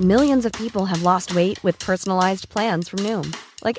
No in people way wait pies new like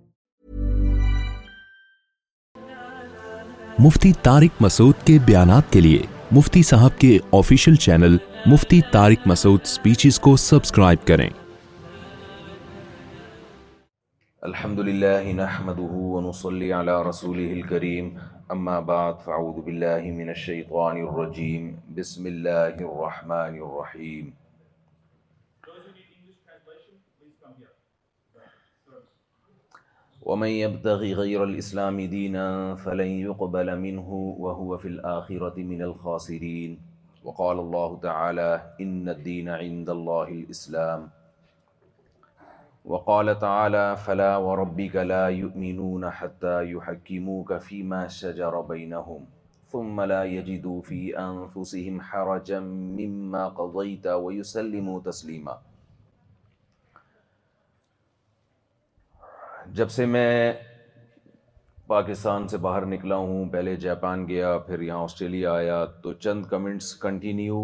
مفتی مسعود کے کے بیانات لیے مفتی صاحب کے آفیشیل چینل مفتی مسعود سپیچز کو سبسکرائب کریں الحمد للہ نحمده ونصلي على رسوله الكريم اما بعد فاعوذ باللہ من الشیطان الرجیم بسم اللہ الرحمن الرحیم ومن يبتغي غير الإسلام دينا فلن يقبل منه وهو في الآخرة من الخاسرين وقال الله تعالى إن الدين عند الله الإسلام وقال تعالى فلا وربك لا يؤمنون حتى يحكموك فيما شجر بينهم ثم لا يجدوا في أنفسهم حرجا مما قضيت ويسلموا تسليماً جب سے میں پاکستان سے باہر نکلا ہوں پہلے جاپان گیا پھر یہاں آسٹریلیا آیا تو چند کمنٹس کنٹینیو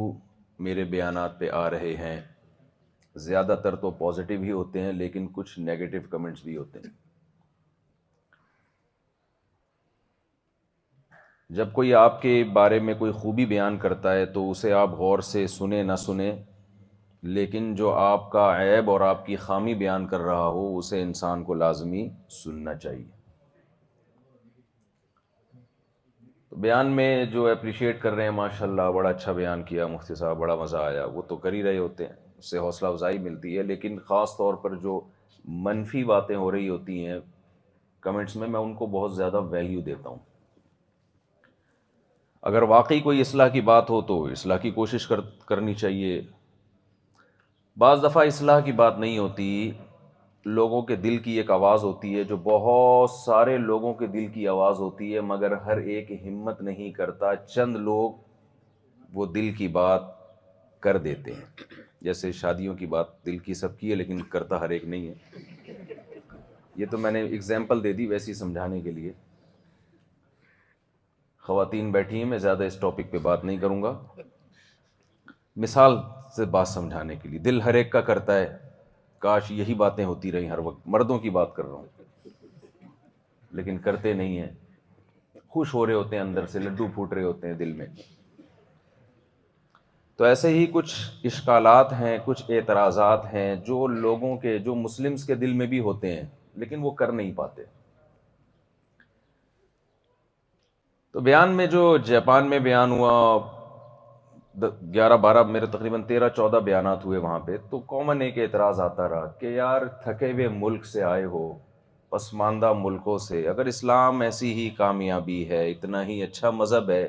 میرے بیانات پہ آ رہے ہیں زیادہ تر تو پازیٹیو ہی ہوتے ہیں لیکن کچھ نگیٹو کمنٹس بھی ہوتے ہیں جب کوئی آپ کے بارے میں کوئی خوبی بیان کرتا ہے تو اسے آپ غور سے سنیں نہ سنیں لیکن جو آپ کا عیب اور آپ کی خامی بیان کر رہا ہو اسے انسان کو لازمی سننا چاہیے بیان میں جو اپریشیٹ کر رہے ہیں ماشاء اللہ بڑا اچھا بیان کیا مفتی صاحب بڑا مزہ آیا وہ تو کر ہی رہے ہوتے ہیں اس سے حوصلہ افزائی ملتی ہے لیکن خاص طور پر جو منفی باتیں ہو رہی ہوتی ہیں کمنٹس میں میں ان کو بہت زیادہ ویلیو دیتا ہوں اگر واقعی کوئی اصلاح کی بات ہو تو اصلاح کی کوشش کر کرنی چاہیے بعض دفعہ اصلاح کی بات نہیں ہوتی لوگوں کے دل کی ایک آواز ہوتی ہے جو بہت سارے لوگوں کے دل کی آواز ہوتی ہے مگر ہر ایک ہمت نہیں کرتا چند لوگ وہ دل کی بات کر دیتے ہیں جیسے شادیوں کی بات دل کی سب کی ہے لیکن کرتا ہر ایک نہیں ہے یہ تو میں نے اگزامپل دے دی ویسی سمجھانے کے لیے خواتین بیٹھی ہیں میں زیادہ اس ٹاپک پہ بات نہیں کروں گا مثال سے بات سمجھانے کے لیے دل ہر ایک کا کرتا ہے کاش یہی باتیں ہوتی رہی ہر وقت مردوں کی بات کر رہا ہوں لیکن کرتے نہیں ہیں خوش ہو رہے ہوتے ہیں اندر سے لڈو پھوٹ رہے ہوتے ہیں دل میں تو ایسے ہی کچھ اشکالات ہیں کچھ اعتراضات ہیں جو لوگوں کے جو مسلمس کے دل میں بھی ہوتے ہیں لیکن وہ کر نہیں پاتے تو بیان میں جو جاپان میں بیان ہوا گیارہ بارہ میرے تقریباً تیرہ چودہ بیانات ہوئے وہاں پہ تو کامن ایک اعتراض آتا رہا کہ یار تھکے ہوئے ملک سے آئے ہو پسماندہ ملکوں سے اگر اسلام ایسی ہی کامیابی ہے اتنا ہی اچھا مذہب ہے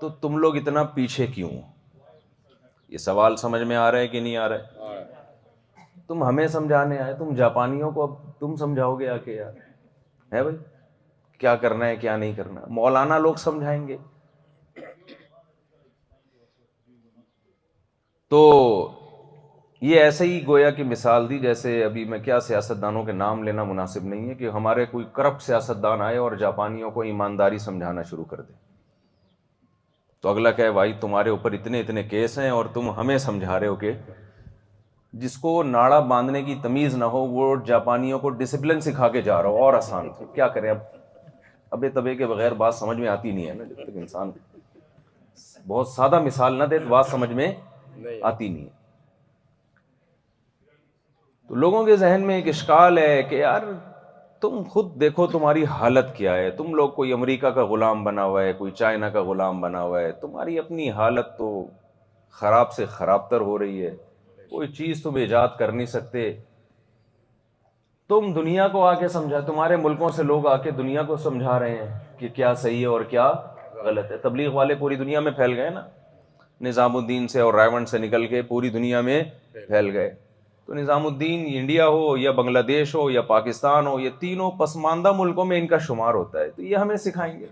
تو تم لوگ اتنا پیچھے کیوں یہ سوال سمجھ میں آ رہا ہے کہ نہیں آ رہا ہے تم ہمیں سمجھانے آئے تم جاپانیوں کو اب تم سمجھاؤ گے آ کے یار ہے بھائی کیا کرنا ہے کیا نہیں کرنا مولانا لوگ سمجھائیں گے تو یہ ایسے ہی گویا کی مثال دی جیسے ابھی میں کیا سیاست دانوں کے نام لینا مناسب نہیں ہے کہ ہمارے کوئی کرپٹ سیاست دان آئے اور جاپانیوں کو ایمانداری سمجھانا شروع کر دے تو اگلا کہ بھائی تمہارے اوپر اتنے اتنے کیس ہیں اور تم ہمیں سمجھا رہے ہو کہ جس کو ناڑا باندھنے کی تمیز نہ ہو وہ جاپانیوں کو ڈسپلن سکھا کے جا رہا ہو اور آسان تھا کیا کریں اب ابے طبے کے بغیر بات سمجھ میں آتی نہیں ہے نا جب تک انسان بہت سادہ مثال نہ دے تو بات سمجھ میں آتی نہیں ہے تو لوگوں کے ذہن میں ایک اشکال ہے کہ یار تم خود دیکھو تمہاری حالت کیا ہے تم لوگ کوئی امریکہ کا غلام بنا ہوا ہے کوئی چائنا کا غلام بنا ہوا ہے تمہاری اپنی حالت تو خراب سے خراب تر ہو رہی ہے کوئی چیز تم ایجاد کر نہیں سکتے تم دنیا کو آ کے سمجھا تمہارے ملکوں سے لوگ آ کے دنیا کو سمجھا رہے ہیں کہ کیا صحیح ہے اور کیا غلط ہے تبلیغ والے پوری دنیا میں پھیل گئے نا نظام الدین سے اور رائے سے نکل کے پوری دنیا میں پھیل گئے تو نظام الدین انڈیا ہو یا بنگلہ دیش ہو یا پاکستان ہو یا تینوں پسماندہ ملکوں میں ان کا شمار ہوتا ہے تو یہ ہمیں سکھائیں گے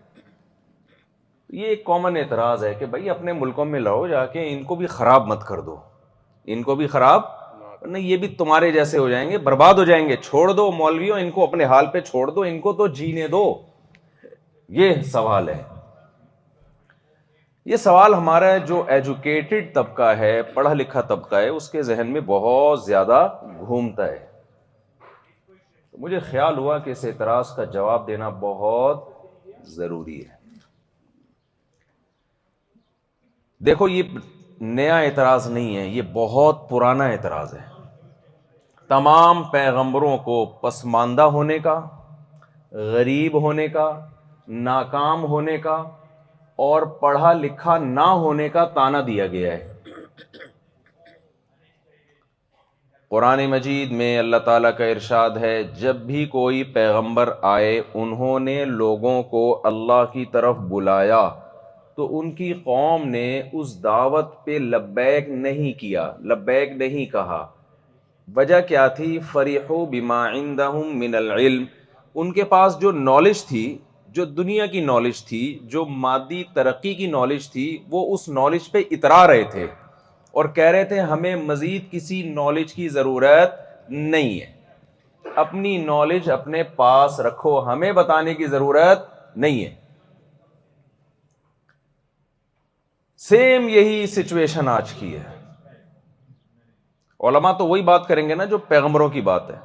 یہ ایک کامن اعتراض ہے کہ بھائی اپنے ملکوں میں لاؤ جا کے ان کو بھی خراب مت کر دو ان کو بھی خراب نہیں یہ بھی تمہارے جیسے ہو جائیں گے برباد ہو جائیں گے چھوڑ دو مولویوں ان کو اپنے حال پہ چھوڑ دو ان کو تو جینے دو یہ سوال ہے یہ سوال ہمارا جو ایجوکیٹڈ طبقہ ہے پڑھا لکھا طبقہ ہے اس کے ذہن میں بہت زیادہ گھومتا ہے مجھے خیال ہوا کہ اس اعتراض کا جواب دینا بہت ضروری ہے دیکھو یہ نیا اعتراض نہیں ہے یہ بہت پرانا اعتراض ہے تمام پیغمبروں کو پسماندہ ہونے کا غریب ہونے کا ناکام ہونے کا اور پڑھا لکھا نہ ہونے کا تانا دیا گیا ہے قرآن مجید میں اللہ تعالیٰ کا ارشاد ہے جب بھی کوئی پیغمبر آئے انہوں نے لوگوں کو اللہ کی طرف بلایا تو ان کی قوم نے اس دعوت پہ لبیک نہیں کیا لبیک نہیں کہا وجہ کیا تھی فریح و بیمائند من العلم ان کے پاس جو نالج تھی جو دنیا کی نالج تھی جو مادی ترقی کی نالج تھی وہ اس نالج پہ اترا رہے تھے اور کہہ رہے تھے ہمیں مزید کسی نالج کی ضرورت نہیں ہے اپنی نالج اپنے پاس رکھو ہمیں بتانے کی ضرورت نہیں ہے سیم یہی سچویشن آج کی ہے علماء تو وہی بات کریں گے نا جو پیغمبروں کی بات ہے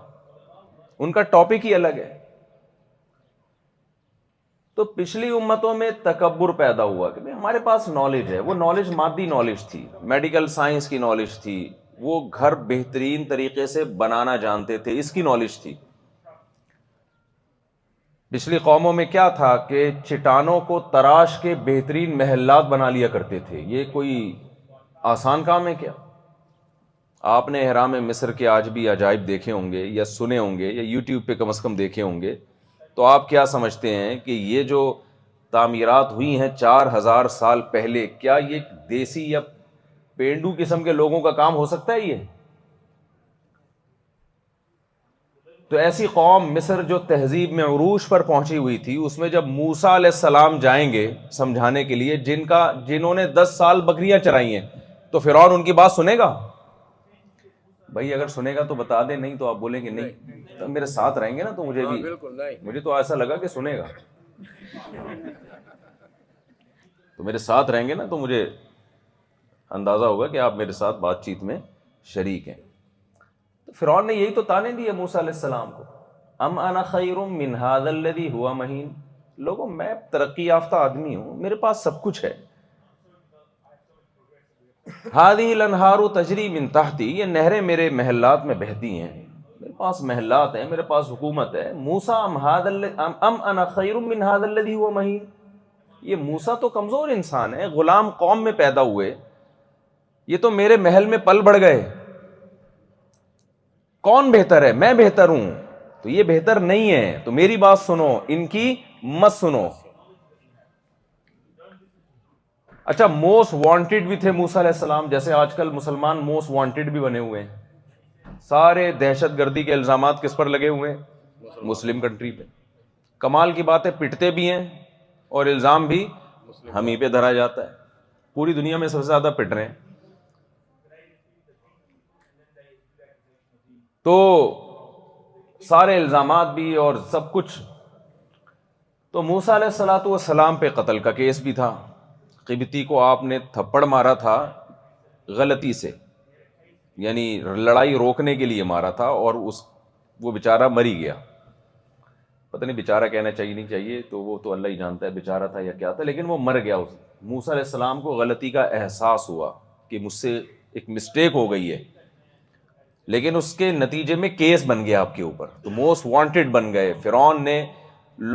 ان کا ٹاپک ہی الگ ہے تو پچھلی امتوں میں تکبر پیدا ہوا کہ ہمارے پاس نالج ہے وہ نالج مادی نالج تھی میڈیکل سائنس کی نالج تھی وہ گھر بہترین طریقے سے بنانا جانتے تھے اس کی نالج تھی پچھلی قوموں میں کیا تھا کہ چٹانوں کو تراش کے بہترین محلات بنا لیا کرتے تھے یہ کوئی آسان کام ہے کیا آپ نے احرام مصر کے آج بھی عجائب دیکھے ہوں گے یا سنے ہوں گے یا یوٹیوب پہ کم از کم دیکھے ہوں گے تو آپ کیا سمجھتے ہیں کہ یہ جو تعمیرات ہوئی ہیں چار ہزار سال پہلے کیا یہ دیسی یا پینڈو قسم کے لوگوں کا کام ہو سکتا ہے یہ تو ایسی قوم مصر جو تہذیب میں عروج پر پہنچی ہوئی تھی اس میں جب موسا علیہ السلام جائیں گے سمجھانے کے لیے جن کا جنہوں نے دس سال بکریاں چرائی ہیں تو فرعون ان کی بات سنے گا بھائی اگر سنے گا تو بتا دیں نہیں تو آپ بولیں گے نہیں تو میرے ساتھ رہیں گے نا تو مجھے ہاں، بھی مجھے تو ایسا لگا کہ سنے گا تو میرے ساتھ رہیں گے نا تو مجھے اندازہ ہوگا کہ آپ میرے ساتھ بات چیت میں شریک ہیں تو فرعون نے یہی تو تانے دیے موسیٰ علیہ السلام کو ام انا خیر من مہین لوگوں میں ترقی یافتہ آدمی ہوں میرے پاس سب کچھ ہے ہادی تجری تجریتی یہ نہریں میرے محلات میں بہتی ہیں میرے پاس محلات ہیں میرے پاس حکومت ہے موسا ام انا خیر من حاد الدی ہوا مہین یہ موسا تو کمزور انسان ہے غلام قوم میں پیدا ہوئے یہ تو میرے محل میں پل بڑھ گئے کون بہتر ہے میں بہتر ہوں تو یہ بہتر نہیں ہے تو میری بات سنو ان کی مت سنو اچھا موسٹ وانٹیڈ بھی تھے موسا علیہ السلام جیسے آج کل مسلمان موسٹ وانٹیڈ بھی بنے ہوئے ہیں سارے دہشت گردی کے الزامات کس پر لگے ہوئے ہیں مسلم کنٹری پہ کمال کی بات ہے پٹتے بھی ہیں اور الزام بھی ہم ہی پہ دھرا جاتا ہے پوری دنیا میں سب سے زیادہ پٹ رہے ہیں تو سارے الزامات بھی اور سب کچھ تو موسا علیہ السلاۃ والسلام السلام پہ قتل کا کیس بھی تھا قبتی کو آپ نے تھپڑ مارا تھا غلطی سے یعنی لڑائی روکنے کے لیے مارا تھا اور اس وہ بیچارہ مری گیا پتہ نہیں بیچارہ کہنا چاہیے نہیں چاہیے تو وہ تو اللہ ہی جانتا ہے بیچارہ تھا یا کیا تھا لیکن وہ مر گیا اس موسا علیہ السلام کو غلطی کا احساس ہوا کہ مجھ سے ایک مسٹیک ہو گئی ہے لیکن اس کے نتیجے میں کیس بن گیا آپ کے اوپر تو موسٹ وانٹیڈ بن گئے فرعون نے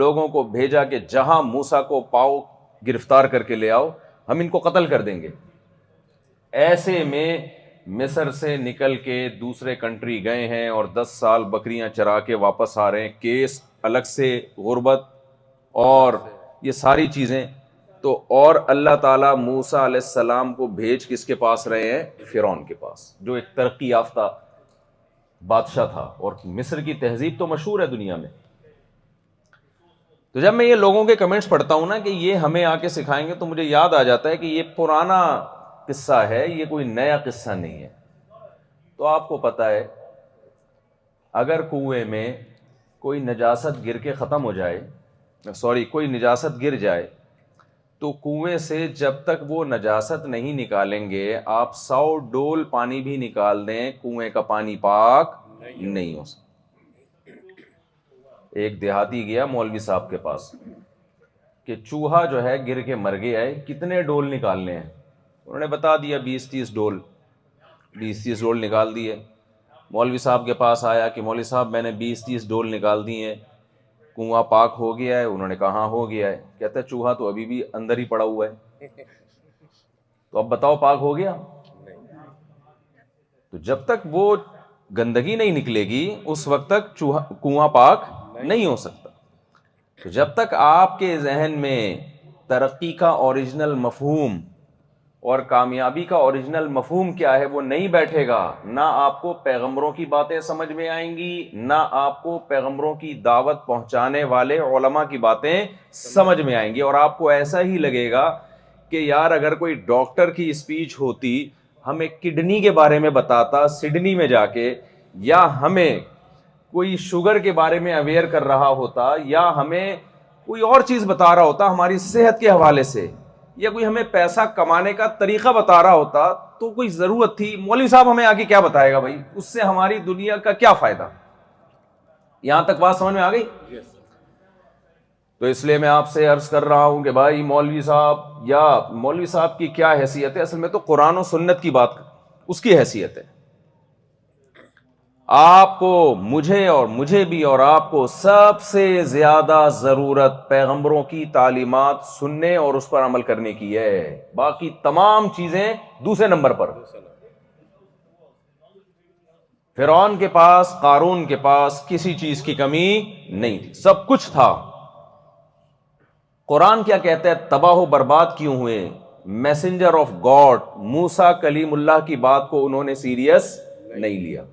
لوگوں کو بھیجا کہ جہاں موسا کو پاؤ گرفتار کر کے لے آؤ ہم ان کو قتل کر دیں گے ایسے میں مصر سے نکل کے دوسرے کنٹری گئے ہیں اور دس سال بکریاں چرا کے واپس آ رہے ہیں کیس الگ سے غربت اور یہ ساری چیزیں تو اور اللہ تعالیٰ موسا علیہ السلام کو بھیج کس کے پاس رہے ہیں فرون کے پاس جو ایک ترقی یافتہ بادشاہ تھا اور مصر کی تہذیب تو مشہور ہے دنیا میں تو جب میں یہ لوگوں کے کمنٹس پڑھتا ہوں نا کہ یہ ہمیں آ کے سکھائیں گے تو مجھے یاد آ جاتا ہے کہ یہ پرانا قصہ ہے یہ کوئی نیا قصہ نہیں ہے تو آپ کو پتہ ہے اگر کنویں میں کوئی نجاست گر کے ختم ہو جائے سوری کوئی نجاست گر جائے تو کنویں سے جب تک وہ نجاست نہیں نکالیں گے آپ سو ڈول پانی بھی نکال دیں کنویں کا پانی پاک نہیں ہو سکتا ایک دیہاتی گیا مولوی صاحب کے پاس کہ چوہا جو ہے گر کے مر گیا ہے کتنے ڈول نکالنے ہیں انہوں نے بتا دیا بیس تیس ڈول بیس تیس ڈول نکال دیے مولوی صاحب کے پاس آیا کہ مولوی صاحب میں نے بیس تیس ڈول نکال دی ہیں کنواں پاک ہو گیا ہے انہوں نے کہا ہاں، ہو گیا ہے کہتا ہے چوہا تو ابھی بھی اندر ہی پڑا ہوا ہے تو اب بتاؤ پاک ہو گیا تو جب تک وہ گندگی نہیں نکلے گی اس وقت تک چوہا کنواں پاک نہیں ہو سکتا تو جب تک آپ کے ذہن میں ترقی کا اوریجنل مفہوم اور کامیابی کا اوریجنل مفہوم کیا ہے وہ نہیں بیٹھے گا نہ آپ کو پیغمبروں کی باتیں سمجھ میں آئیں گی نہ آپ کو پیغمبروں کی دعوت پہنچانے والے علماء کی باتیں سمجھ میں آئیں گی اور آپ کو ایسا ہی لگے گا کہ یار اگر کوئی ڈاکٹر کی اسپیچ ہوتی ہمیں کڈنی کے بارے میں بتاتا سڈنی میں جا کے یا ہمیں کوئی شوگر کے بارے میں اویئر کر رہا ہوتا یا ہمیں کوئی اور چیز بتا رہا ہوتا ہماری صحت کے حوالے سے یا کوئی ہمیں پیسہ کمانے کا طریقہ بتا رہا ہوتا تو کوئی ضرورت تھی مولوی صاحب ہمیں آگے کیا بتائے گا بھائی اس سے ہماری دنیا کا کیا فائدہ یہاں تک بات سمجھ میں آ گئی تو اس لیے میں آپ سے عرض کر رہا ہوں کہ بھائی مولوی صاحب یا مولوی صاحب کی کیا حیثیت ہے اصل میں تو قرآن و سنت کی بات اس کی حیثیت ہے آپ کو مجھے اور مجھے بھی اور آپ کو سب سے زیادہ ضرورت پیغمبروں کی تعلیمات سننے اور اس پر عمل کرنے کی ہے باقی تمام چیزیں دوسرے نمبر پر فرون کے پاس قارون کے پاس کسی چیز کی کمی نہیں تھی سب کچھ تھا قرآن کیا کہتا ہے تباہ و برباد کیوں ہوئے messenger of God Musa Kalimullah کی بات کو انہوں نے سیریس نہیں لیا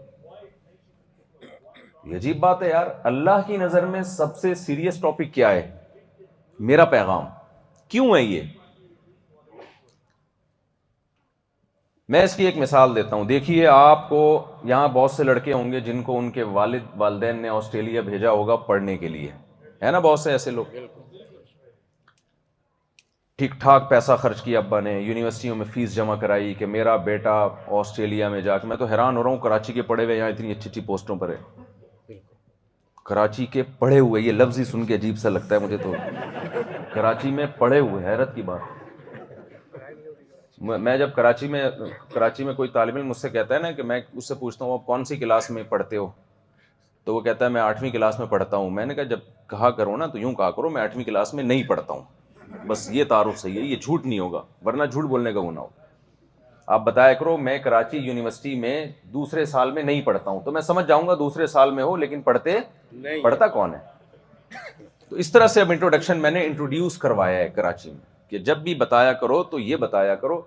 عجیب بات ہے یار اللہ کی نظر میں سب سے سیریس ٹاپک کیا ہے میرا پیغام کیوں ہے یہ میں اس کی ایک مثال دیتا ہوں دیکھیے آپ کو یہاں بہت سے لڑکے ہوں گے جن کو ان کے والد والدین نے آسٹریلیا بھیجا ہوگا پڑھنے کے لیے ہے نا بہت سے ایسے لوگ ٹھیک ٹھاک پیسہ خرچ کیا ابا نے یونیورسٹیوں میں فیس جمع کرائی کہ میرا بیٹا آسٹریلیا میں جا کے میں تو حیران ہو رہا ہوں کراچی کے پڑھے ہوئے یہاں اتنی اچھی اچھی پوسٹوں پر ہے کراچی کے پڑھے ہوئے یہ لفظ ہی سن کے عجیب سا لگتا ہے مجھے تو کراچی میں پڑھے ہوئے حیرت کی بات میں جب کراچی میں کراچی میں کوئی طالب علم مجھ سے کہتا ہے نا کہ میں اس سے پوچھتا ہوں آپ کون سی کلاس میں پڑھتے ہو تو وہ کہتا ہے میں آٹھویں کلاس میں پڑھتا ہوں میں نے کہا جب کہا کرو نا تو یوں کہا کرو میں آٹھویں کلاس میں نہیں پڑھتا ہوں بس یہ تعارف صحیح ہے یہ جھوٹ نہیں ہوگا ورنہ جھوٹ بولنے کا گناہ ہوگا آپ بتایا کرو میں کراچی یونیورسٹی میں دوسرے سال میں نہیں پڑھتا ہوں تو میں سمجھ جاؤں گا دوسرے سال میں ہو لیکن پڑھتے پڑھتا کون ہے تو اس طرح سے اب انٹروڈکشن میں نے انٹروڈیوس کروایا ہے کراچی میں کہ جب بھی بتایا کرو تو یہ بتایا کرو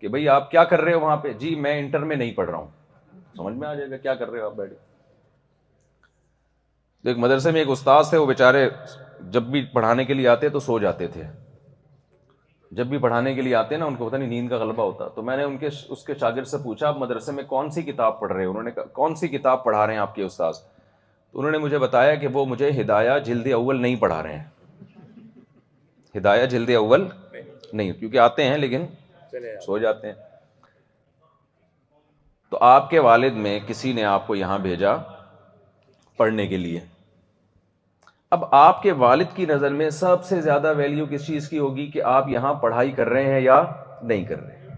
کہ بھائی آپ کیا کر رہے ہو وہاں پہ جی میں انٹر میں نہیں پڑھ رہا ہوں سمجھ میں آ جائے گا کیا کر رہے ہو آپ بیٹھے تو ایک مدرسے میں ایک استاد تھے وہ بیچارے جب بھی پڑھانے کے لیے آتے تو سو جاتے تھے جب بھی پڑھانے کے لیے آتے ہیں نا ان کو پتا نہیں نیند کا غلبہ ہوتا تو میں نے ان کے اس کے شاگرد سے پوچھا آپ مدرسے میں کون سی کتاب پڑھ رہے ہیں انہوں نے کون سی کتاب پڑھا رہے ہیں آپ کے استاذ تو انہوں نے مجھے بتایا کہ وہ مجھے ہدایہ جلد اول نہیں پڑھا رہے ہیں ہدایا جلد اول نہیں کیونکہ آتے ہیں لیکن سو جاتے ہیں تو آپ کے والد میں کسی نے آپ کو یہاں بھیجا پڑھنے کے لیے اب آپ کے والد کی نظر میں سب سے زیادہ ویلیو کس چیز کی ہوگی کہ آپ یہاں پڑھائی کر رہے ہیں یا نہیں کر رہے ہیں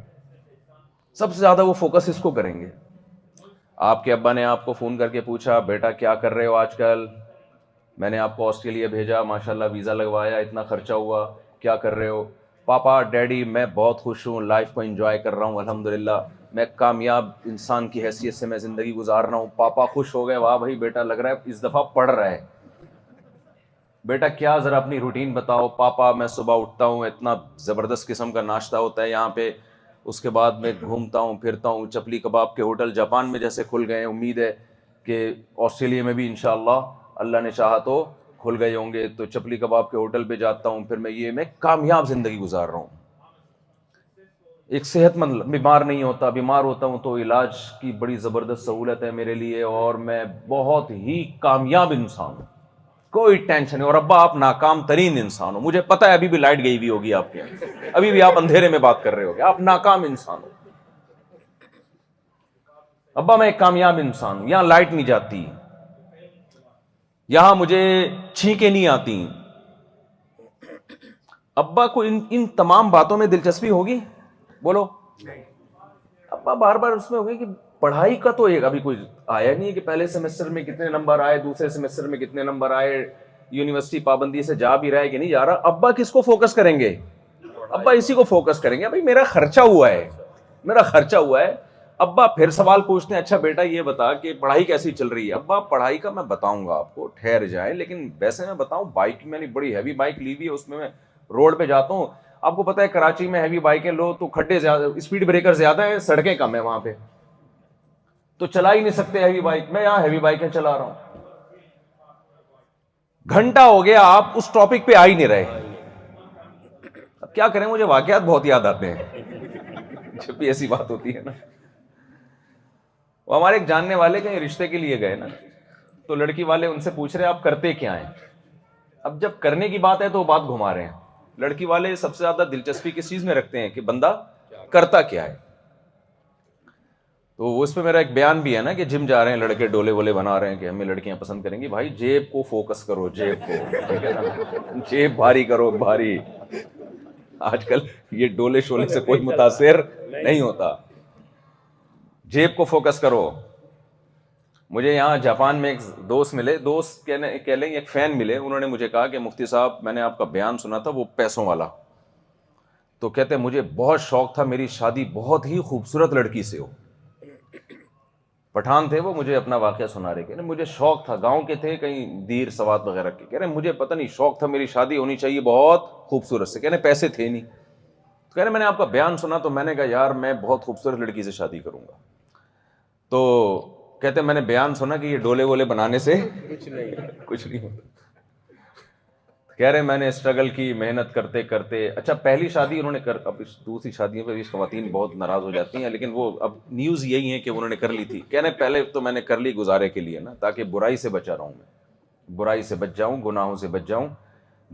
سب سے زیادہ وہ فوکس اس کو کریں گے آپ کے ابا نے آپ کو فون کر کے پوچھا بیٹا کیا کر رہے ہو آج کل میں نے آپ کو آسٹریلیا بھیجا ماشاء اللہ ویزا لگوایا اتنا خرچہ ہوا کیا کر رہے ہو پاپا ڈیڈی میں بہت خوش ہوں لائف کو انجوائے کر رہا ہوں الحمد للہ میں کامیاب انسان کی حیثیت سے میں زندگی گزار رہا ہوں پاپا خوش ہو گئے واہ بھائی بیٹا لگ رہا ہے اس دفعہ پڑھ رہا ہے بیٹا کیا ذرا اپنی روٹین بتاؤ پاپا میں صبح اٹھتا ہوں اتنا زبردست قسم کا ناشتہ ہوتا ہے یہاں پہ اس کے بعد میں گھومتا ہوں پھرتا ہوں چپلی کباب کے ہوٹل جاپان میں جیسے کھل گئے ہیں امید ہے کہ آسٹریلیا میں بھی انشاءاللہ اللہ نے چاہا تو کھل گئے ہوں گے تو چپلی کباب کے ہوٹل پہ جاتا ہوں پھر میں یہ میں کامیاب زندگی گزار رہا ہوں ایک صحت مند بیمار نہیں ہوتا بیمار ہوتا ہوں تو علاج کی بڑی زبردست سہولت ہے میرے لیے اور میں بہت ہی کامیاب انسان ہوں کوئی ٹینشن نہیں اور ابا آپ ناکام ترین انسان ہو مجھے پتا ہے ابھی بھی لائٹ گئی ہوئی ہوگی آپ کے ابھی بھی آپ اندھیرے میں بات کر رہے آپ ناکام انسان ہو ابا میں ایک کامیاب انسان ہوں یہاں لائٹ نہیں جاتی یہاں مجھے چھینکیں نہیں آتی ابا کو ان ان تمام باتوں میں دلچسپی ہوگی بولو ابا بار بار اس میں ہوگی کہ پڑھائی کا تو ایک ابھی کوئی آیا نہیں ہے کہ پہلے سیمسٹر میں کتنے نمبر آئے دوسرے سیمسٹر میں کتنے نمبر آئے یونیورسٹی پابندی سے جا بھی رہا ہے کہ نہیں جا رہا ابا کس کو فوکس کریں گے ابا اسی کو فوکس کریں گے میرا خرچہ ہوا ہے میرا خرچہ ہوا ہے ابا پھر سوال پوچھتے ہیں اچھا بیٹا یہ بتا کہ پڑھائی کیسی چل رہی ہے ابا پڑھائی کا میں بتاؤں گا آپ کو ٹھہر جائیں لیکن ویسے میں بتاؤں بائک میں نے بڑی ہیوی بائک لی ہوئی ہے اس میں میں روڈ پہ جاتا ہوں آپ کو پتا ہے کراچی میں ہیوی بائکیں لو تو کھڈے زیادہ اسپیڈ بریکر زیادہ ہیں سڑکیں کم ہیں وہاں پہ تو چلا ہی نہیں سکتے ہیوی بائک میں یہاں ہیوی چلا رہا ہوں گھنٹہ ہو گیا آپ اس ٹاپک پہ آ ہی نہیں رہے اب کیا کریں مجھے واقعات بہت یاد آتے ہیں جب بھی ایسی بات ہوتی ہے نا وہ ہمارے ایک جاننے والے رشتے کے لیے گئے نا تو لڑکی والے ان سے پوچھ رہے آپ کرتے کیا ہیں اب جب کرنے کی بات ہے تو وہ بات گھما رہے ہیں لڑکی والے سب سے زیادہ دلچسپی کس چیز میں رکھتے ہیں کہ بندہ کرتا کیا ہے تو وہ اس پہ میرا ایک بیان بھی ہے نا کہ جم جا رہے ہیں لڑکے ڈولے وولے بنا رہے ہیں کہ ہمیں لڑکیاں پسند کریں گی بھائی جیب جیب جیب کو کو فوکس کرو کرو بھاری بھاری آج کل یہ ڈولے شولے سے کوئی متاثر نہیں ہوتا جیب کو فوکس کرو مجھے یہاں جاپان میں ایک دوست ملے دوست کہہ لیں ایک فین ملے انہوں نے مجھے کہا کہ مفتی صاحب میں نے آپ کا بیان سنا تھا وہ پیسوں والا تو کہتے مجھے بہت شوق تھا میری شادی بہت ہی خوبصورت لڑکی سے ہو پٹھان تھے وہ مجھے اپنا واقعہ سنا رہے کہ مجھے شوق تھا گاؤں کے تھے کہیں دیر سوات وغیرہ کے کہہ رہے مجھے پتہ نہیں شوق تھا میری شادی ہونی چاہیے بہت خوبصورت سے کہہ رہے پیسے تھے نہیں تو کہہ رہے میں نے آپ کا بیان سنا تو میں نے کہا یار میں بہت خوبصورت لڑکی سے شادی کروں گا تو کہتے میں نے بیان سنا کہ یہ ڈولے وولے بنانے سے کچھ نہیں کچھ نہیں ہوتا کہہ رہے میں نے اسٹرگل کی محنت کرتے کرتے اچھا پہلی شادی انہوں نے کر اب اس دوسری شادیوں پہ بھی خواتین بہت ناراض ہو جاتی ہیں لیکن وہ اب نیوز یہی ہے کہ انہوں نے کر لی تھی کہنے پہلے تو میں نے کر لی گزارے کے لیے نا تاکہ برائی سے بچا رہا ہوں میں برائی سے بچ جاؤں گناہوں سے بچ جاؤں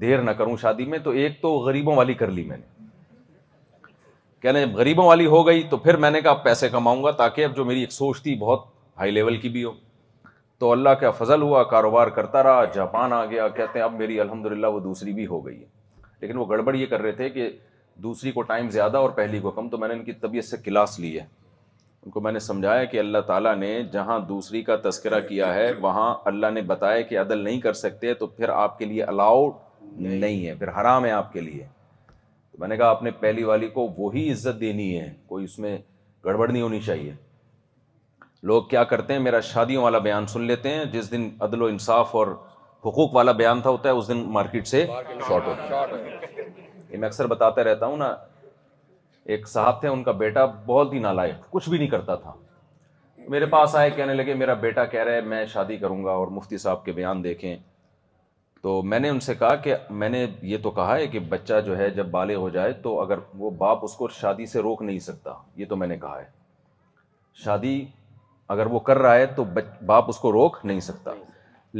دیر نہ کروں شادی میں تو ایک تو غریبوں والی کر لی میں نے کہنے غریبوں والی ہو گئی تو پھر میں نے کہا پیسے کماؤں گا تاکہ اب جو میری ایک سوچ تھی بہت ہائی لیول کی بھی ہو تو اللہ کا فضل ہوا کاروبار کرتا رہا جاپان آ گیا کہتے ہیں اب میری الحمد للہ وہ دوسری بھی ہو گئی ہے لیکن وہ گڑبڑ یہ کر رہے تھے کہ دوسری کو ٹائم زیادہ اور پہلی کو کم تو میں نے ان کی طبیعت سے کلاس لی ہے ان کو میں نے سمجھایا کہ اللہ تعالیٰ نے جہاں دوسری کا تذکرہ کیا ہے وہاں اللہ نے بتایا کہ عدل نہیں کر سکتے تو پھر آپ کے لیے الاؤڈ نہیں ہے پھر حرام ہے آپ کے لیے تو میں نے کہا آپ نے پہلی والی کو وہی عزت دینی ہے کوئی اس میں گڑبڑ نہیں ہونی چاہیے لوگ کیا کرتے ہیں میرا شادیوں والا بیان سن لیتے ہیں جس دن عدل و انصاف اور حقوق والا بیان تھا ہوتا ہے اس دن مارکیٹ سے شارٹ ہوتا ہے یہ میں اکثر بتاتے رہتا ہوں نا ایک صاحب تھے ان کا بیٹا بہت ہی نالائق کچھ بھی نہیں کرتا تھا میرے پاس آئے کہنے لگے میرا بیٹا کہہ رہا ہے میں شادی کروں گا اور مفتی صاحب کے بیان دیکھیں تو میں نے ان سے کہا کہ میں نے یہ تو کہا ہے کہ بچہ جو ہے جب بالے ہو جائے تو اگر وہ باپ اس کو شادی سے روک نہیں سکتا یہ تو میں نے کہا ہے شادی اگر وہ کر رہا ہے تو باپ اس کو روک نہیں سکتا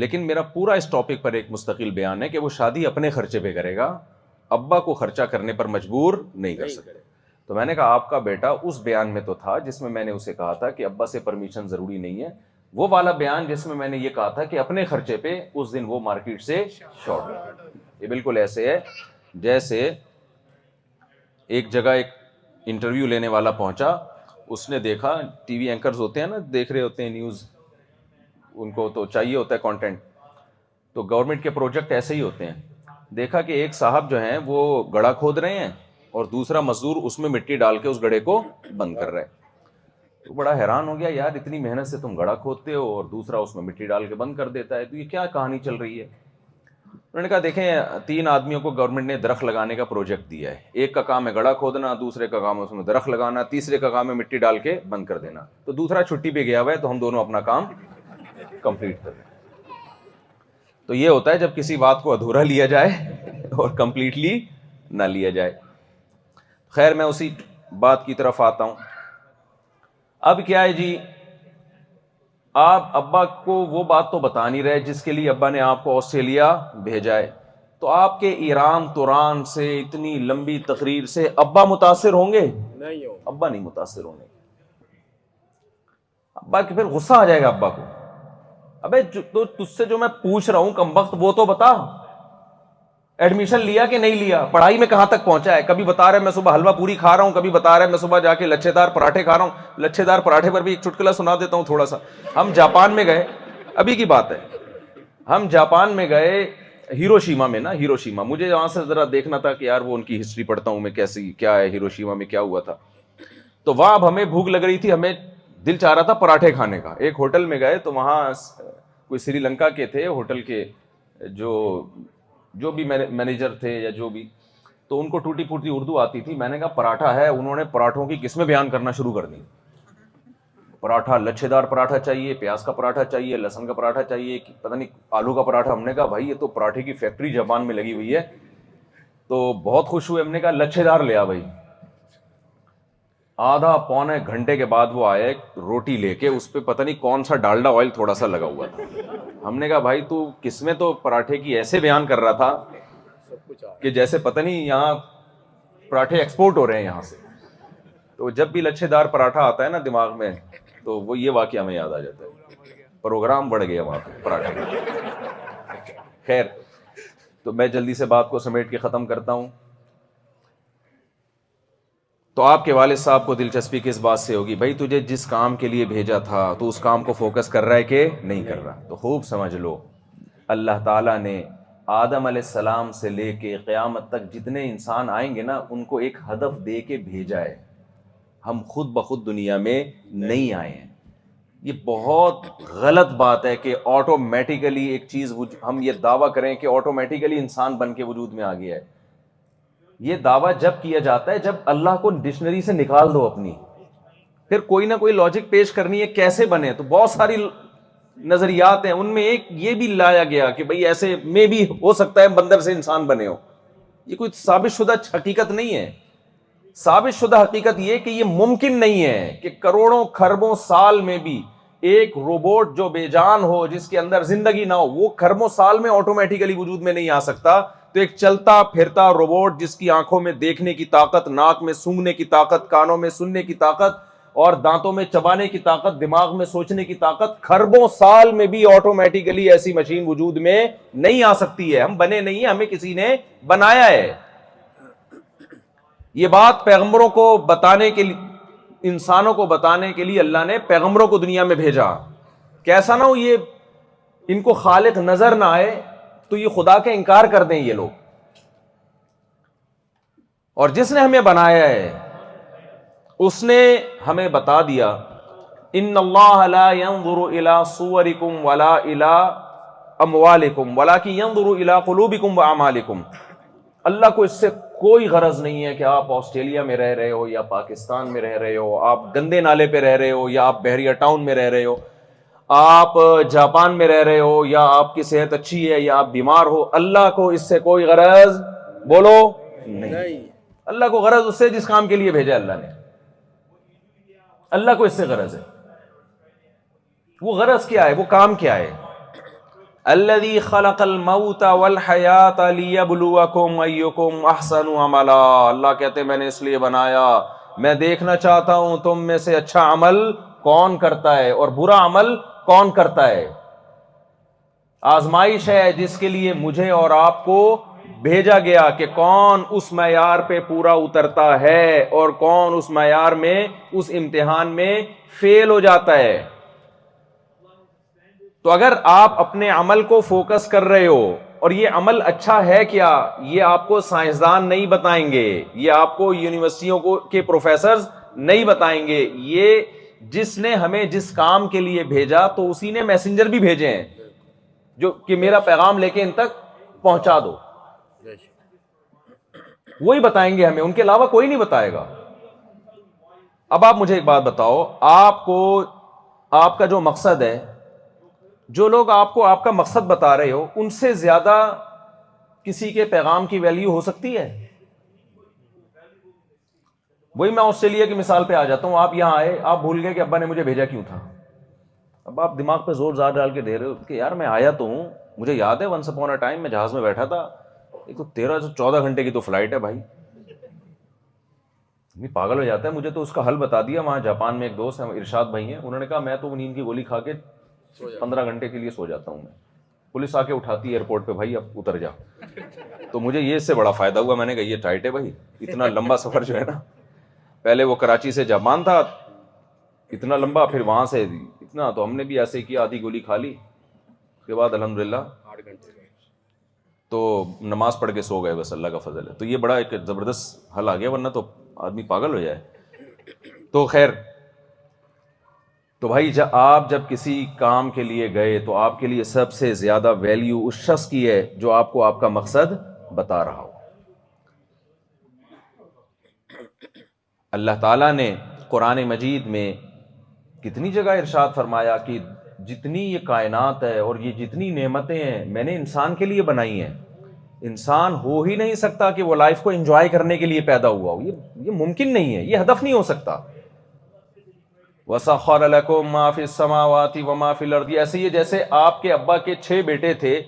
لیکن میرا پورا اس ٹاپک پر ایک مستقل بیان ہے کہ وہ شادی اپنے خرچے پہ کرے گا ابا کو خرچہ کرنے پر مجبور نہیں کر سکتے تو میں نے کہا آپ کا بیٹا اس بیان میں تو تھا جس میں میں نے اسے کہا تھا کہ ابا سے پرمیشن ضروری نہیں ہے وہ والا بیان جس میں میں نے یہ کہا تھا کہ اپنے خرچے پہ اس دن وہ مارکیٹ سے شارٹ یہ بالکل ایسے ہے جیسے ایک جگہ ایک انٹرویو لینے والا پہنچا اس نے دیکھا ٹی وی اینکرز ہوتے ہیں نا دیکھ رہے ہوتے ہیں نیوز ان کو تو چاہیے ہوتا ہے کانٹینٹ تو گورنمنٹ کے پروجیکٹ ایسے ہی ہوتے ہیں دیکھا کہ ایک صاحب جو ہیں وہ گڑھا کھود رہے ہیں اور دوسرا مزدور اس میں مٹی ڈال کے اس گڑھے کو بند کر رہے تو بڑا حیران ہو گیا یار اتنی محنت سے تم گڑھا کھودتے ہو اور دوسرا اس میں مٹی ڈال کے بند کر دیتا ہے تو یہ کیا کہانی چل رہی ہے انہوں نے کہا دیکھیں تین آدمیوں کو گورنمنٹ نے درخت لگانے کا پروجیکٹ دیا ہے ایک کا کام ہے گڑا کھودنا دوسرے کا کام ہے اس میں درخت لگانا تیسرے کا کام ہے مٹی ڈال کے بند کر دینا تو دوسرا چھٹی پہ گیا ہوا ہے تو ہم دونوں اپنا کام کمپلیٹ کر دیں تو یہ ہوتا ہے جب کسی بات کو ادھورا لیا جائے اور کمپلیٹلی نہ لیا جائے خیر میں اسی بات کی طرف آتا ہوں اب کیا ہے جی آپ ابا کو وہ بات تو بتا نہیں رہے جس کے لیے ابا نے آپ کو آسٹریلیا بھیجا ہے تو آپ کے ایران توران سے اتنی لمبی تقریر سے ابا متاثر ہوں گے نہیں ابا نہیں متاثر ہوں گے ابا کے پھر غصہ آ جائے گا ابا کو ابے تو تج سے جو میں پوچھ رہا ہوں کم وقت وہ تو بتا ایڈمیشن لیا کہ نہیں لیا پڑھائی میں کہاں تک پہنچا ہے کبھی بتا رہے میں صبح حلوہ پوری کھا رہا ہوں کبھی بتا رہا ہے میں صبح جا کے لچھے دار پراٹھے کھا رہا ہوں لچھے دار پراٹھے پر بھی ایک چٹکلا سنا دیتا ہوں تھوڑا سا ہم جاپان میں گئے ابھی کی بات ہے ہم جاپان میں گئے ہیرو شیما میں نا ہیرو شیما مجھے وہاں سے ذرا دیکھنا تھا کہ یار وہ ان کی ہسٹری پڑھتا ہوں میں کیسی کیا ہے ہیرو شیما میں کیا ہوا تھا تو وہاں اب ہمیں بھوک لگ رہی تھی ہمیں دل چاہ رہا تھا پراٹھے کھانے کا ایک ہوٹل میں گئے تو وہاں کوئی سری لنکا کے تھے ہوٹل کے جو جو بھی مینیجر تھے یا جو بھی تو ان کو ٹوٹی پھوٹی اردو آتی تھی میں نے کہا پراٹھا ہے انہوں نے پراٹھوں کی قسمیں بیان کرنا شروع کر دی پراٹھا لچھے دار پراٹھا چاہیے پیاز کا پراٹھا چاہیے لہسن کا پراٹھا چاہیے پتا نہیں آلو کا پراٹھا ہم نے کہا بھائی یہ تو پراٹھے کی فیکٹری جاپان میں لگی ہوئی ہے تو بہت خوش ہوئے ہم نے کہا لچھے دار لیا بھائی آدھا پونے گھنٹے کے بعد وہ آئے روٹی لے کے اس پہ پتہ نہیں کون سا ڈالڈا آئل تھوڑا سا لگا ہوا تھا ہم نے کہا بھائی تو کس میں تو پراٹھے کی ایسے بیان کر رہا تھا کہ جیسے پتہ نہیں یہاں پراٹھے ایکسپورٹ ہو رہے ہیں یہاں سے تو جب بھی لچھے دار پراٹھا آتا ہے نا دماغ میں تو وہ یہ واقعہ ہمیں یاد آ جاتا ہے پروگرام بڑھ گیا وہاں پہ پراٹھے خیر تو میں جلدی سے بات کو سمیٹ کے ختم کرتا ہوں تو آپ کے والد صاحب کو دلچسپی کس بات سے ہوگی بھائی تجھے جس کام کے لیے بھیجا تھا تو اس کام کو فوکس کر رہا ہے کہ نہیں کر رہا تو خوب سمجھ لو اللہ تعالیٰ نے آدم علیہ السلام سے لے کے قیامت تک جتنے انسان آئیں گے نا ان کو ایک ہدف دے کے بھیجا ہے ہم خود بخود دنیا میں نہیں آئے ہیں یہ بہت غلط بات ہے کہ آٹومیٹیکلی ایک چیز ہم یہ دعویٰ کریں کہ آٹومیٹیکلی انسان بن کے وجود میں آ گیا ہے یہ دعویٰ جب کیا جاتا ہے جب اللہ کو ڈکشنری سے نکال دو اپنی پھر کوئی نہ کوئی لاجک پیش کرنی ہے کیسے بنے تو بہت ساری نظریات ہیں ان میں ایک یہ بھی لایا گیا کہ ایسے میں بھی ہو سکتا ہے بندر سے انسان بنے ہو یہ کوئی ثابت شدہ حقیقت نہیں ہے ثابت شدہ حقیقت یہ کہ یہ ممکن نہیں ہے کہ کروڑوں کھربوں سال میں بھی ایک روبوٹ جو بے جان ہو جس کے اندر زندگی نہ ہو وہ کھربوں سال میں آٹومیٹیکلی وجود میں نہیں آ سکتا تو ایک چلتا پھرتا روبوٹ جس کی آنکھوں میں دیکھنے کی طاقت ناک میں سونگنے کی طاقت کانوں میں سننے کی طاقت اور دانتوں میں چبانے کی طاقت دماغ میں سوچنے کی طاقت خربوں سال میں بھی آٹومیٹیکلی ایسی مشین وجود میں نہیں آ سکتی ہے ہم بنے نہیں ہمیں کسی نے بنایا ہے یہ بات پیغمبروں کو بتانے کے لیے انسانوں کو بتانے کے لیے اللہ نے پیغمبروں کو دنیا میں بھیجا کیسا نہ ہو یہ ان کو خالق نظر نہ آئے تو یہ خدا کے انکار کر دیں یہ لوگ اور جس نے ہمیں بنایا ہے اس نے ہمیں بتا دیا ان اللہ لا ينظر الى ولا الى در ولكن ينظر الى و امال اللہ کو اس سے کوئی غرض نہیں ہے کہ آپ آسٹریلیا میں رہ رہے ہو یا پاکستان میں رہ رہے ہو آپ گندے نالے پہ رہ رہے ہو یا آپ بحریہ ٹاؤن میں رہ رہے ہو آپ جاپان میں رہ رہے ہو یا آپ کی صحت اچھی ہے یا آپ بیمار ہو اللہ کو اس سے کوئی غرض بولو نہیں اللہ کو غرض اس سے جس کام کے لیے بھیجا اللہ نے اللہ کو اس سے غرض ہے وہ غرض کیا ہے وہ کام کیا ہے اللہ کہتے ہیں میں نے اس لیے بنایا میں دیکھنا چاہتا ہوں تم میں سے اچھا عمل کون کرتا ہے اور برا عمل کون کرتا ہے آزمائش ہے جس کے لیے مجھے اور آپ کو بھیجا گیا کہ کون اس معیار پہ پورا اترتا ہے اور کون اس معیار میں اس امتحان میں فیل ہو جاتا ہے تو اگر آپ اپنے عمل کو فوکس کر رہے ہو اور یہ عمل اچھا ہے کیا یہ آپ کو سائنسدان نہیں بتائیں گے یہ آپ کو یونیورسٹیوں کے پروفیسرز نہیں بتائیں گے یہ جس نے ہمیں جس کام کے لیے بھیجا تو اسی نے میسنجر بھی بھیجے ہیں جو کہ میرا پیغام لے کے ان تک پہنچا دو وہی بتائیں گے ہمیں ان کے علاوہ کوئی نہیں بتائے گا اب آپ مجھے ایک بات بتاؤ آپ کو آپ کا جو مقصد ہے جو لوگ آپ کو آپ کا مقصد بتا رہے ہو ان سے زیادہ کسی کے پیغام کی ویلیو ہو سکتی ہے وہی میں اس سے کہ مثال پہ آ جاتا ہوں آپ یہاں آئے آپ بھول گئے کہ ابا نے مجھے بھیجا کیوں تھا اب آپ دماغ پہ زور زار ڈال کے دے رہے ہو کہ یار میں آیا تو ہوں مجھے یاد ہے ونس اپون اے ٹائم میں جہاز میں بیٹھا تھا ایک تو تیرہ سو چودہ گھنٹے کی تو فلائٹ ہے بھائی پاگل ہو جاتا ہے مجھے تو اس کا حل بتا دیا وہاں جاپان میں ایک دوست ہیں ارشاد بھائی ہیں انہوں نے کہا میں تو نیند کی گولی کھا کے پندرہ گھنٹے کے لیے سو جاتا ہوں میں پولیس آ کے اٹھاتی ایئرپورٹ پہ بھائی اب اتر جا تو مجھے یہ اس سے بڑا فائدہ ہوا میں نے کہا یہ ٹائٹ ہے بھائی اتنا لمبا سفر جو ہے نا پہلے وہ کراچی سے جاپان تھا اتنا لمبا پھر وہاں سے اتنا تو ہم نے بھی ایسے ہی آدھی گولی کھا لی اس کے بعد الحمد للہ تو نماز پڑھ کے سو گئے بس اللہ کا فضل ہے تو یہ بڑا ایک زبردست حل آ گیا ورنہ تو آدمی پاگل ہو جائے تو خیر تو بھائی جب آپ جب کسی کام کے لیے گئے تو آپ کے لیے سب سے زیادہ ویلیو اس شخص کی ہے جو آپ کو آپ کا مقصد بتا رہا ہو اللہ تعالیٰ نے قرآن مجید میں کتنی جگہ ارشاد فرمایا کہ جتنی یہ کائنات ہے اور یہ جتنی نعمتیں ہیں میں نے انسان کے لیے بنائی ہیں انسان ہو ہی نہیں سکتا کہ وہ لائف کو انجوائے کرنے کے لیے پیدا ہوا ہو یہ ممکن نہیں ہے یہ ہدف نہیں ہو سکتا فِي السَّمَاوَاتِ و فِي الْأَرْضِ ایسے یہ جیسے آپ کے ابا کے چھ بیٹے تھے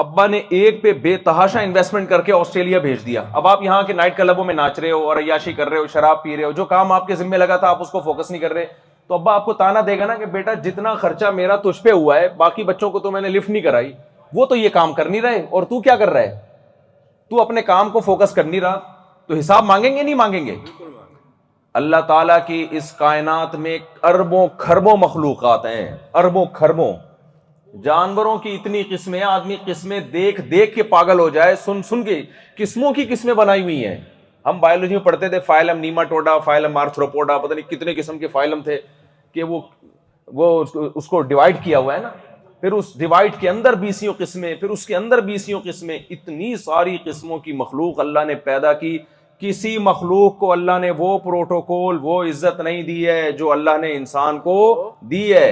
ابا نے ایک پہ بے تحاشا انویسٹمنٹ کر کے آسٹریلیا بھیج دیا اب آپ یہاں کے نائٹ کلبوں میں ناچ رہے ہو اور عیاشی کر رہے ہو شراب پی رہے ہو جو کام آپ کے ذمے لگا تھا آپ اس کو فوکس نہیں کر رہے تو ابا آپ کو تانا دے گا نا کہ بیٹا جتنا خرچہ میرا تجھ پہ ہوا ہے باقی بچوں کو تو میں نے لفٹ نہیں کرائی وہ تو یہ کام کر نہیں رہے اور تو کیا کر رہا ہے تو اپنے کام کو فوکس کر نہیں رہا تو حساب مانگیں گے نہیں مانگیں گے اللہ تعالیٰ کی اس کائنات میں اربوں کھربوں مخلوقات ہیں اربوں کھربوں جانوروں کی اتنی قسمیں آدمی قسمیں دیکھ دیکھ کے پاگل ہو جائے سن سن کے قسموں کی قسمیں بنائی ہوئی ہیں ہم بایولوجی میں پڑھتے تھے فائلم نیما ٹوڈا فائلم آرتھروپوڈا پتہ نہیں کتنے قسم کے فائلم تھے کہ وہ وہ اس کو ڈیوائڈ کیا ہوا ہے نا پھر اس ڈیوائڈ کے اندر بیسیوں قسمیں پھر اس کے اندر بیسیوں قسمیں اتنی ساری قسموں کی مخلوق اللہ نے پیدا کی کسی مخلوق کو اللہ نے وہ پروٹوکول وہ عزت نہیں دی ہے جو اللہ نے انسان کو دی ہے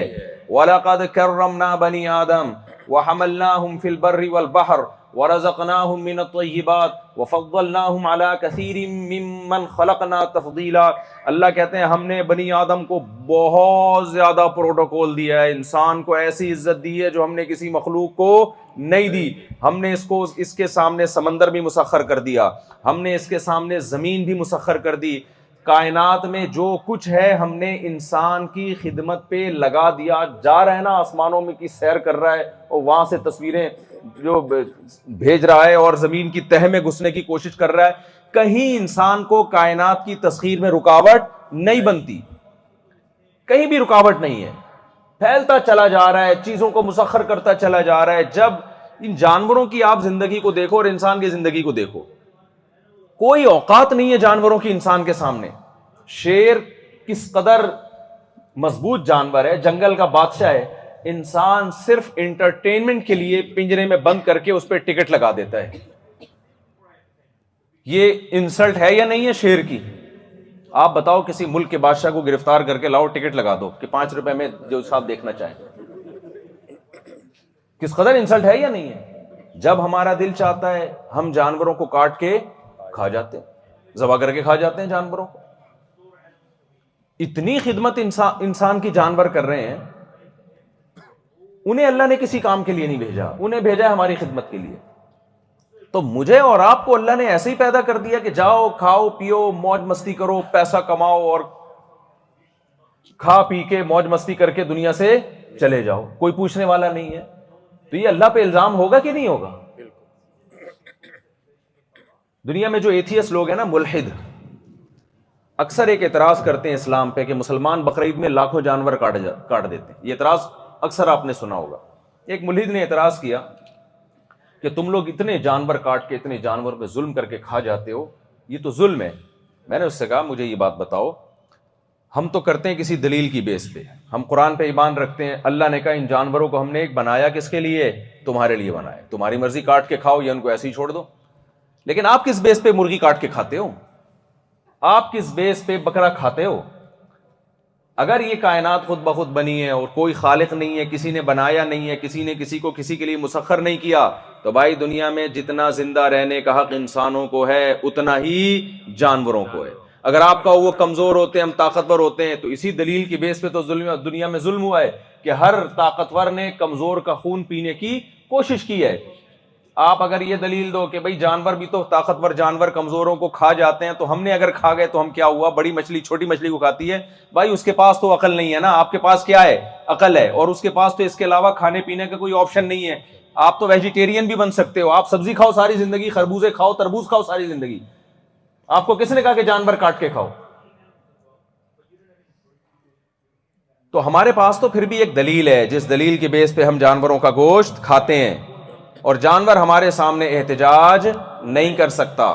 وَلَقَدْ كَرَّمْنَا بَنِي آدَمْ وَحَمَلْنَاهُمْ فِي الْبَرِّ وَالْبَحْرِ ورزقناهم من نا وفضلناهم على كثير ممن خلقنا نا اللہ کہتے ہیں ہم نے بنی آدم کو بہت زیادہ پروٹوکول دیا ہے انسان کو ایسی عزت دی ہے جو ہم نے کسی مخلوق کو نہیں دی ہم نے اس کو اس کے سامنے سمندر بھی مسخر کر دیا ہم نے اس کے سامنے زمین بھی مسخر کر دی کائنات میں جو کچھ ہے ہم نے انسان کی خدمت پہ لگا دیا جا رہا ہے نا آسمانوں میں کی سیر کر رہا ہے اور وہاں سے تصویریں جو بھیج رہا ہے اور زمین کی تہ میں گھسنے کی کوشش کر رہا ہے کہیں انسان کو کائنات کی تسخیر میں رکاوٹ نہیں بنتی کہیں بھی رکاوٹ نہیں ہے پھیلتا چلا جا رہا ہے چیزوں کو مسخر کرتا چلا جا رہا ہے جب ان جانوروں کی آپ زندگی کو دیکھو اور انسان کی زندگی کو دیکھو کوئی اوقات نہیں ہے جانوروں کی انسان کے سامنے شیر کس قدر مضبوط جانور ہے جنگل کا بادشاہ ہے انسان صرف انٹرٹینمنٹ کے لیے پنجرے میں بند کر کے اس پہ ٹکٹ لگا دیتا ہے یہ انسلٹ ہے یا نہیں ہے شیر کی آپ بتاؤ کسی ملک کے بادشاہ کو گرفتار کر کے لاؤ ٹکٹ لگا دو کہ پانچ روپے میں جو صاحب دیکھنا چاہیں کس قدر انسلٹ ہے یا نہیں ہے جب ہمارا دل چاہتا ہے ہم جانوروں کو کاٹ کے کھا جاتے ہیں ذبح کر کے کھا جاتے ہیں جانوروں کو اتنی خدمت انسان کی جانور کر رہے ہیں انہیں اللہ نے کسی کام کے لیے نہیں بھیجا انہیں بھیجا ہماری خدمت کے لیے تو مجھے اور آپ کو اللہ نے ایسے ہی پیدا کر دیا کہ جاؤ کھاؤ پیو موج مستی کرو پیسہ کماؤ اور کھا پی کے موج مستی کر کے دنیا سے چلے جاؤ کوئی پوچھنے والا نہیں ہے تو یہ اللہ پہ الزام ہوگا کہ نہیں ہوگا دنیا میں جو ایتھیس لوگ ہیں نا ملحد اکثر ایک اعتراض کرتے ہیں اسلام پہ کہ مسلمان بقرعید میں لاکھوں جانور کاٹ دیتے ہیں یہ اعتراض اکثر آپ نے سنا ہوگا ایک ملید نے اعتراض کیا کہ تم لوگ اتنے جانور کاٹ کے اتنے جانور پہ ظلم کر کے کھا جاتے ہو یہ تو ظلم ہے میں نے اس سے کہا مجھے یہ بات بتاؤ ہم تو کرتے ہیں کسی دلیل کی بیس پہ ہم قرآن پہ ایمان رکھتے ہیں اللہ نے کہا ان جانوروں کو ہم نے ایک بنایا کس کے لیے تمہارے لیے بنایا تمہاری مرضی کاٹ کے کھاؤ یا ان کو ایسے ہی چھوڑ دو لیکن آپ کس بیس پہ مرغی کاٹ کے کھاتے ہو آپ کس بیس پہ بکرا کھاتے ہو اگر یہ کائنات خود بخود بنی ہے اور کوئی خالق نہیں ہے کسی نے بنایا نہیں ہے کسی نے کسی کو کسی کے لیے مسخر نہیں کیا تو بھائی دنیا میں جتنا زندہ رہنے کا حق انسانوں کو ہے اتنا ہی جانوروں کو ہے اگر آپ کا وہ کمزور ہوتے ہیں ہم طاقتور ہوتے ہیں تو اسی دلیل کی بیس پہ تو ظلم دنیا میں ظلم ہوا ہے کہ ہر طاقتور نے کمزور کا خون پینے کی کوشش کی ہے آپ اگر یہ دلیل دو کہ بھائی جانور بھی تو طاقتور جانور کمزوروں کو کھا جاتے ہیں تو ہم نے اگر کھا گئے تو ہم کیا ہوا بڑی مچھلی چھوٹی مچھلی کو کھاتی ہے بھائی اس کے پاس تو عقل نہیں ہے نا آپ کے پاس کیا ہے عقل ہے اور اس کے پاس تو اس کے علاوہ کھانے پینے کا کوئی آپشن نہیں ہے آپ تو ویجیٹیرین بھی بن سکتے ہو آپ سبزی کھاؤ ساری زندگی خربوزے کھاؤ تربوز کھاؤ ساری زندگی آپ کو کس نے کہا کہ جانور کاٹ کے کھاؤ تو ہمارے پاس تو پھر بھی ایک دلیل ہے جس دلیل کے بیس پہ ہم جانوروں کا گوشت کھاتے ہیں اور جانور ہمارے سامنے احتجاج نہیں کر سکتا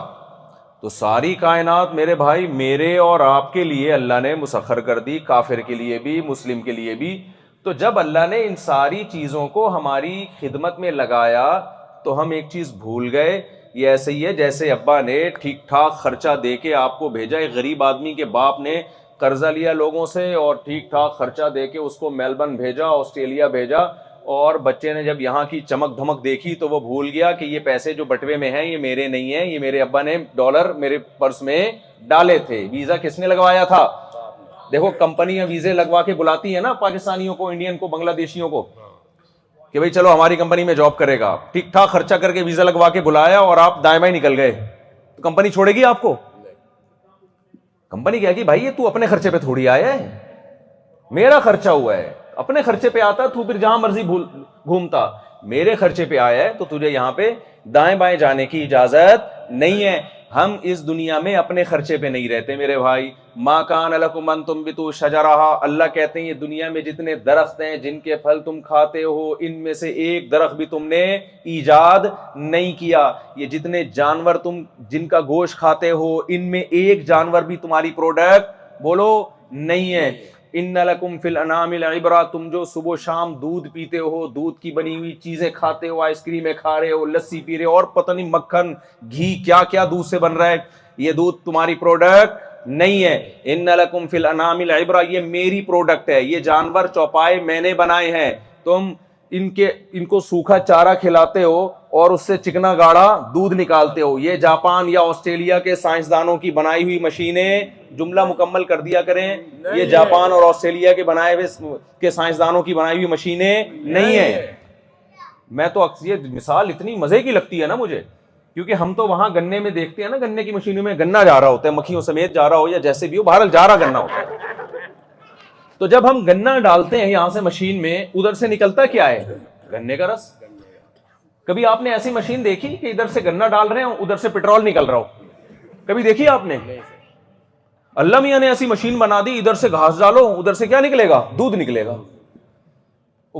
تو ساری کائنات میرے بھائی میرے اور آپ کے لیے اللہ نے مسخر کر دی کافر کے لیے بھی مسلم کے لیے بھی تو جب اللہ نے ان ساری چیزوں کو ہماری خدمت میں لگایا تو ہم ایک چیز بھول گئے یہ ایسے ہی ہے جیسے ابا نے ٹھیک ٹھاک خرچہ دے کے آپ کو بھیجا ایک غریب آدمی کے باپ نے قرضہ لیا لوگوں سے اور ٹھیک ٹھاک خرچہ دے کے اس کو میلبرن بھیجا آسٹریلیا بھیجا اور بچے نے جب یہاں کی چمک دھمک دیکھی تو وہ بھول گیا کہ یہ پیسے جو بٹوے میں ہیں یہ میرے نہیں ہیں یہ میرے ابا نے ڈالر میرے پرس میں ڈالے تھے ویزا کس نے لگوایا تھا دیکھو کمپنی ویزے لگوا کے بلاتی نا پاکستانیوں کو انڈین کو بنگلہ دیشیوں کو کہ بھائی چلو ہماری کمپنی میں جاب کرے گا ٹھیک ٹھاک خرچہ کر کے ویزا لگوا کے بلایا اور آپ دائیں بائیں نکل گئے تو کمپنی چھوڑے گی آپ کو کمپنی گی بھائی یہ تو اپنے خرچے پہ تھوڑی آیا ہے میرا خرچہ ہوا ہے اپنے خرچے پہ آتا تو پھر جہاں مرضی بھول گھومتا میرے خرچے پہ آیا ہے تو تجھے یہاں پہ دائیں بائیں جانے کی اجازت نہیں ہے ہم اس دنیا میں اپنے خرچے پہ نہیں رہتے میرے بھائی ماں کان الکمن تم بھی تو شجرا اللہ کہتے ہیں یہ دنیا میں جتنے درخت ہیں جن کے پھل تم کھاتے ہو ان میں سے ایک درخت بھی تم نے ایجاد نہیں کیا یہ جتنے جانور تم جن کا گوشت کھاتے ہو ان میں ایک جانور بھی تمہاری پروڈکٹ بولو نہیں ہے ان لکم تم جو صبح و شام دودھ پیتے ہو دودھ کی بنی ہوئی چیزیں کھاتے ہو آئس کریمیں کھا رہے رہے ہو لسی پی ہو اور پتہ نہیں مکھن گھی کیا کیا دودھ سے بن رہا ہے یہ دودھ تمہاری پروڈکٹ نہیں ہے ان لکم فی العامل عیبرا یہ میری پروڈکٹ ہے یہ جانور چوپائے میں نے بنائے ہیں تم ان کے ان کو سوکھا چارہ کھلاتے ہو اور اس سے چکنا گاڑا دودھ نکالتے ہو یہ جاپان یا آسٹریلیا کے سائنسدانوں کی بنائی ہوئی مشینیں جملہ مکمل کر دیا کریں یہ جاپان اور آسٹریلیا کے کے بنائے ہوئے سائنسدانوں کی بنائی ہوئی مشینیں نہیں ہیں میں تو مثال اتنی مزے کی لگتی ہے نا مجھے کیونکہ ہم تو وہاں گنے میں دیکھتے ہیں نا گنے کی مشینوں میں گنا جا رہا ہوتا ہے مکھیوں سمیت جا رہا ہو یا جیسے بھی ہو بہرحال جا رہا گنا ہوتا ہے تو جب ہم گنا ڈالتے ہیں یہاں سے مشین میں ادھر سے نکلتا کیا ہے گنے کا رس کبھی آپ نے ایسی مشین دیکھی کہ ادھر سے گنا ڈال رہے ہیں ادھر سے پٹرول نکل رہا ہو کبھی دیکھی آپ نے اللہ میاں نے ایسی مشین بنا دی ادھر سے گھاس ڈالو ادھر سے کیا نکلے گا دودھ نکلے گا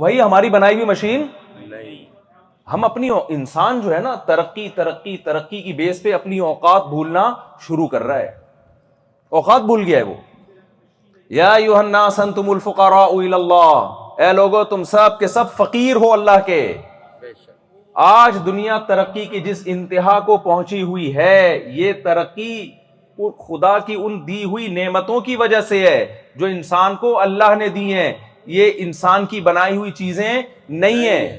بھائی ہماری بنائی ہوئی مشین ہم اپنی انسان جو ہے نا ترقی ترقی ترقی کی بیس پہ اپنی اوقات بھولنا شروع کر رہا ہے اوقات بھول گیا ہے وہ یا اے لوگو تم سب کے سب فقیر ہو اللہ کے آج دنیا ترقی کی جس انتہا کو پہنچی ہوئی ہے یہ ترقی خدا کی ان دی ہوئی نعمتوں کی وجہ سے ہے جو انسان کو اللہ نے دی ہیں یہ انسان کی بنائی ہوئی چیزیں نہیں ہیں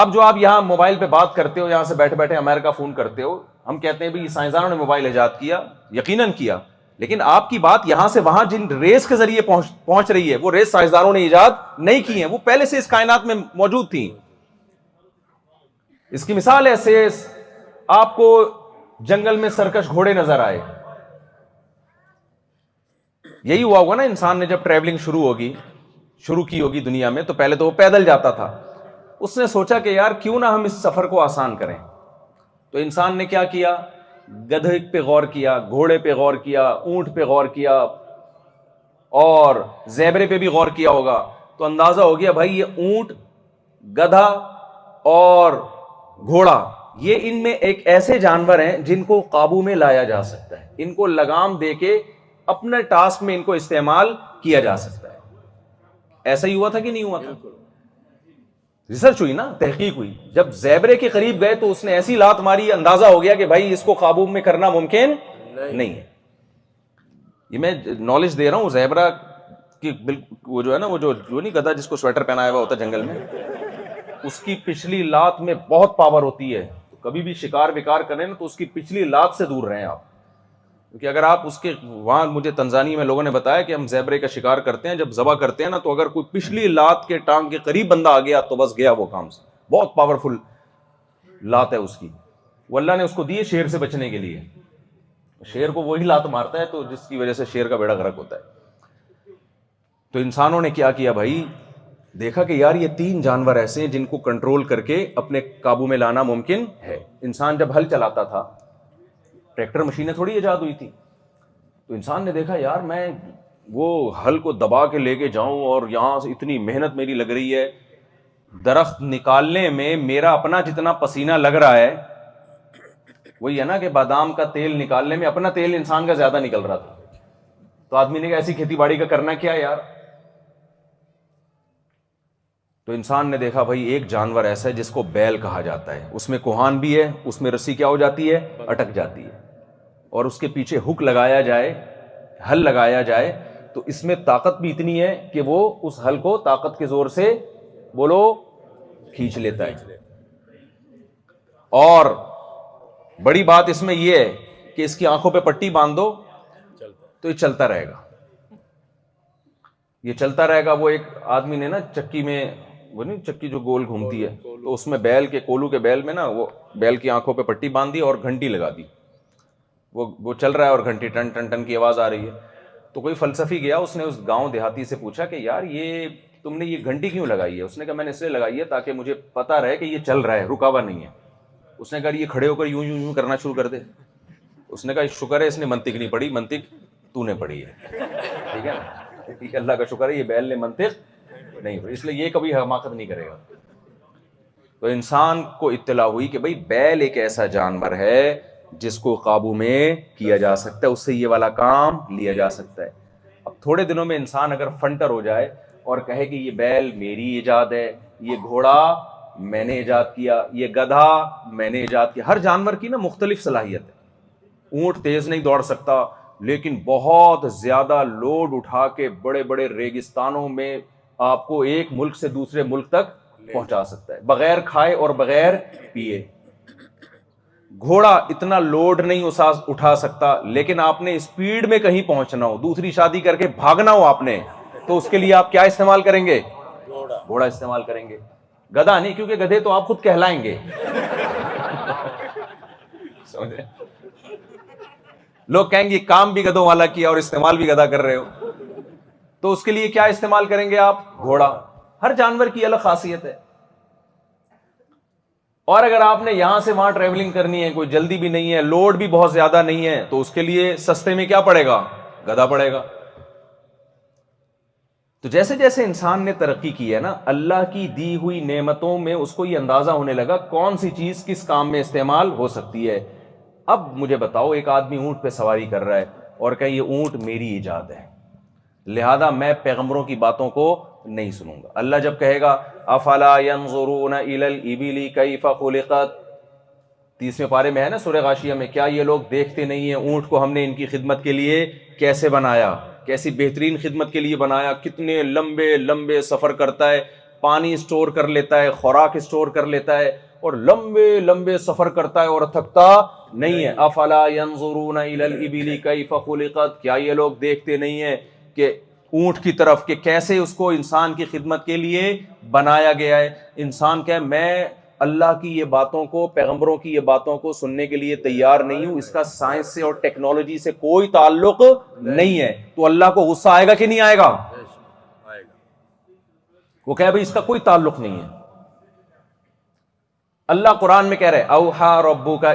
آپ جو آپ یہاں موبائل پہ بات کرتے ہو یہاں سے بیٹھے بیٹھے امیرکا فون کرتے ہو ہم کہتے ہیں بھائی سائنسدانوں نے موبائل ایجاد کیا یقیناً کیا لیکن آپ کی بات یہاں سے وہاں جن ریس کے ذریعے پہنچ رہی ہے وہ ریس سائنسدانوں نے ایجاد نہیں کی ہے وہ پہلے سے اس کائنات میں موجود تھیں اس کی مثال ایسے آپ کو جنگل میں سرکش گھوڑے نظر آئے یہی ہوا ہوگا نا انسان نے جب ٹریولنگ شروع ہوگی شروع کی ہوگی دنیا میں تو پہلے تو وہ پیدل جاتا تھا اس نے سوچا کہ یار کیوں نہ ہم اس سفر کو آسان کریں تو انسان نے کیا کیا گدھے پہ غور کیا گھوڑے پہ غور کیا اونٹ پہ غور کیا اور زیبرے پہ بھی غور کیا ہوگا تو اندازہ ہو گیا بھائی یہ اونٹ گدھا اور گھوڑا یہ ان میں ایک ایسے جانور ہیں جن کو قابو میں لایا جا سکتا ہے ان کو لگام دے کے اپنے ٹاسک میں ان کو استعمال کیا جا سکتا ہے ایسا ہی ہوا تھا کہ نہیں ہوا تھا ریسرچ ہوئی نا تحقیق ہوئی جب زیبرے کے قریب گئے تو اس نے ایسی لات ماری اندازہ ہو گیا کہ بھائی اس کو قابو میں کرنا ممکن نہیں ہے یہ میں نالج دے رہا ہوں زیبرا کی وہ جو ہے نا وہ جو نہیں کہتا جس کو سویٹر پہنایا ہوا ہوتا ہے جنگل میں اس کی پچھلی لات میں بہت پاور ہوتی ہے کبھی بھی شکار وکار کریں نا تو اس کی پچھلی لات سے دور رہیں آپ کیونکہ اگر آپ اس کے وہاں مجھے تنزانی میں لوگوں نے بتایا کہ ہم زیبرے کا شکار کرتے ہیں جب ذبح کرتے ہیں نا تو اگر کوئی پچھلی لات کے ٹانگ کے قریب بندہ آ گیا تو بس گیا وہ کام سے بہت پاورفل لات ہے اس کی وہ اللہ نے اس کو دی شیر سے بچنے کے لیے شیر کو وہی لات مارتا ہے تو جس کی وجہ سے شیر کا بیڑا گرک ہوتا ہے تو انسانوں نے کیا کیا بھائی دیکھا کہ یار یہ تین جانور ایسے ہیں جن کو کنٹرول کر کے اپنے قابو میں لانا ممکن ہے انسان جب ہل چلاتا تھا ٹریکٹر مشینیں تھوڑی ایجاد ہوئی تھی تو انسان نے دیکھا یار میں وہ ہل کو دبا کے لے کے جاؤں اور یہاں سے اتنی محنت میری لگ رہی ہے درخت نکالنے میں میرا اپنا جتنا پسینہ لگ رہا ہے وہی ہے نا کہ بادام کا تیل نکالنے میں اپنا تیل انسان کا زیادہ نکل رہا تھا تو آدمی نے کہا ایسی کھیتی باڑی کا کرنا کیا یار تو انسان نے دیکھا بھائی ایک جانور ایسا ہے جس کو بیل کہا جاتا ہے اس میں کوہان بھی ہے اس میں رسی کیا ہو جاتی ہے اٹک جاتی ہے اور اس کے پیچھے ہک لگایا جائے ہل لگایا جائے تو اس میں طاقت بھی اتنی ہے کہ وہ اس ہل کو طاقت کے زور سے بولو کھینچ لیتا ہے اور بڑی بات اس میں یہ ہے کہ اس کی آنکھوں پہ پٹی باندھ دو تو یہ چلتا رہے گا یہ چلتا رہے گا وہ ایک آدمی نے نا چکی میں وہ نہیں چکی جو گول گھومتی ہے تو اس میں بیل کے کولو کے بیل میں نا وہ بیل کی آنکھوں پہ پٹی باندھ دی اور گھنٹی لگا دی وہ وہ چل رہا ہے اور گھنٹی ٹن ٹن ٹن کی آواز آ رہی ہے تو کوئی فلسفی گیا اس نے اس گاؤں دیہاتی سے پوچھا کہ یار یہ تم نے یہ گھنٹی کیوں لگائی ہے اس نے کہا میں نے اس لیے لگائی ہے تاکہ مجھے پتا رہے کہ یہ چل رہا ہے رکاوا نہیں ہے اس نے کہا یہ کھڑے ہو کر یوں یوں یوں کرنا شروع کر دے اس نے کہا شکر ہے اس نے منطق نہیں پڑھی منطق تو نے پڑھی ہے ٹھیک ہے نا اللہ کا شکر ہے یہ بیل نے منطق نہیں اس لیے یہ کبھی حماقت نہیں کرے گا تو انسان کو اطلاع ہوئی کہ بھائی بیل ایک ایسا جانور ہے جس کو قابو میں کیا جا سکتا ہے اس سے یہ والا کام لیا جا سکتا ہے اب تھوڑے دنوں میں انسان اگر فنٹر ہو جائے اور کہے کہ یہ بیل میری ایجاد ہے یہ گھوڑا میں نے ایجاد کیا یہ گدھا میں نے ایجاد کیا ہر جانور کی نا مختلف صلاحیت ہے اونٹ تیز نہیں دوڑ سکتا لیکن بہت زیادہ لوڈ اٹھا کے بڑے بڑے ریگستانوں میں آپ کو ایک ملک سے دوسرے ملک تک پہنچا سکتا ہے بغیر کھائے اور بغیر پیے گھوڑا اتنا لوڈ نہیں اٹھا سکتا لیکن آپ نے اسپیڈ میں کہیں پہنچنا ہو دوسری شادی کر کے بھاگنا ہو آپ نے تو اس کے لیے آپ کیا استعمال کریں گے گھوڑا استعمال کریں گے گدا نہیں کیونکہ گدے تو آپ خود کہلائیں گے لوگ کہیں گے کام بھی گدوں والا کیا اور استعمال بھی گدا کر رہے ہو تو اس کے لیے کیا استعمال کریں گے آپ گھوڑا ہر جانور کی الگ خاصیت ہے اور اگر آپ نے یہاں سے وہاں ٹریولنگ کرنی ہے کوئی جلدی بھی نہیں ہے لوڈ بھی بہت زیادہ نہیں ہے تو اس کے لیے سستے میں کیا پڑے گا گدا پڑے گا تو جیسے جیسے انسان نے ترقی کی ہے نا اللہ کی دی ہوئی نعمتوں میں اس کو یہ اندازہ ہونے لگا کون سی چیز کس کام میں استعمال ہو سکتی ہے اب مجھے بتاؤ ایک آدمی اونٹ پہ سواری کر رہا ہے اور کہ یہ اونٹ میری ایجاد ہے لہذا میں پیغمبروں کی باتوں کو نہیں سنوں گا اللہ جب کہے گا افلا ينظرون الى الابل كيف خلقت تیسویں پارے میں ہے نا سورہ غاشیہ میں کیا یہ لوگ دیکھتے نہیں ہیں اونٹ کو ہم نے ان کی خدمت کے لیے کیسے بنایا کیسی بہترین خدمت کے لیے بنایا کتنے لمبے لمبے سفر کرتا ہے پانی اسٹور کر لیتا ہے خوراک اسٹور کر لیتا ہے اور لمبے لمبے سفر کرتا ہے اور تھکتا نہیں ہے افلا ينظرون الى الابل كيف خلقت کیا یہ لوگ دیکھتے نہیں ہیں کہ اونٹ کی طرف کہ کیسے اس کو انسان کی خدمت کے لیے بنایا گیا ہے انسان کہ میں اللہ کی یہ باتوں کو پیغمبروں کی یہ باتوں کو سننے کے لیے تیار نہیں ہوں اس کا سائنس سے اور ٹیکنالوجی سے کوئی تعلق نہیں ہے تو اللہ کو غصہ آئے گا کہ نہیں آئے گا وہ کہ کوئی تعلق نہیں ہے اللہ قرآن میں کہہ رہے اوہا ربو کا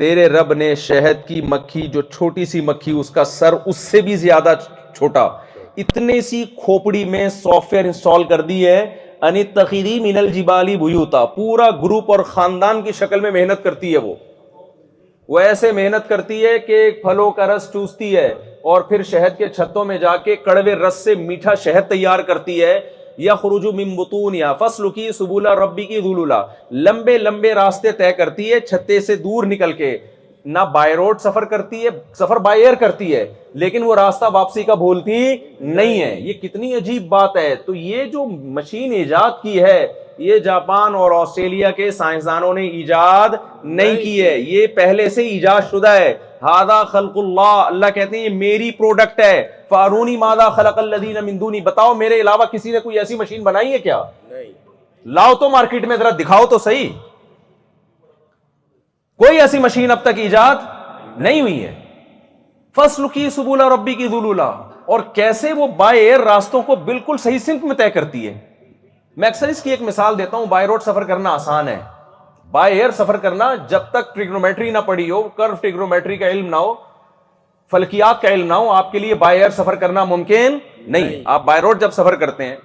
تیرے رب نے شہد کی مکھی جو چھوٹی سی مکھی اس کا سر اس سے بھی زیادہ چھوٹا اتنے سی کھوپڑی میں سافٹ ویئر انسٹال کر دی ہے انی من الجبالی بھیوتا پورا گروپ اور خاندان کی شکل میں محنت کرتی ہے وہ ایسے محنت کرتی ہے کہ پھلوں کا رس چوستی ہے اور پھر شہد کے چھتوں میں جا کے کڑوے رس سے میٹھا شہد تیار کرتی ہے یا یا ممبتون فصل کی سبولا ربی کی گولولہ لمبے لمبے راستے طے کرتی ہے چھتے سے دور نکل کے نہ بائی روڈ سفر کرتی ہے سفر بائی ایئر کرتی ہے لیکن وہ راستہ واپسی کا بھولتی نہیں ہے یہ کتنی عجیب بات ہے تو یہ جو مشین ایجاد کی ہے یہ جاپان اور آسٹریلیا کے سائنسدانوں نے ایجاد نہیں کی ہے یہ پہلے سے ایجاد شدہ ہے ہادا خلق اللہ اللہ کہتے ہیں یہ میری پروڈکٹ ہے فارونی مادا خلق اللہ بتاؤ میرے علاوہ کسی نے کوئی ایسی مشین بنائی ہے کیا لاؤ تو مارکیٹ میں ذرا دکھاؤ تو صحیح کوئی ایسی مشین اب تک ایجاد نہیں ہوئی ہے فصل کی سبولہ ربی کی ذلولہ اور کیسے وہ بائی ایئر راستوں کو بالکل صحیح سمت میں طے کرتی ہے میں اکثر اس کی ایک مثال دیتا ہوں بائی روڈ سفر کرنا آسان ہے بائی ایئر سفر کرنا جب تک ٹریگنومیٹری نہ پڑی ہو کرو ٹریگنومیٹری کا کا علم علم نہ نہ ہو ہو فلکیات آپ کے لیے بائی ایئر سفر کرنا ممکن نہیں آپ بائی روڈ جب سفر کرتے ہیں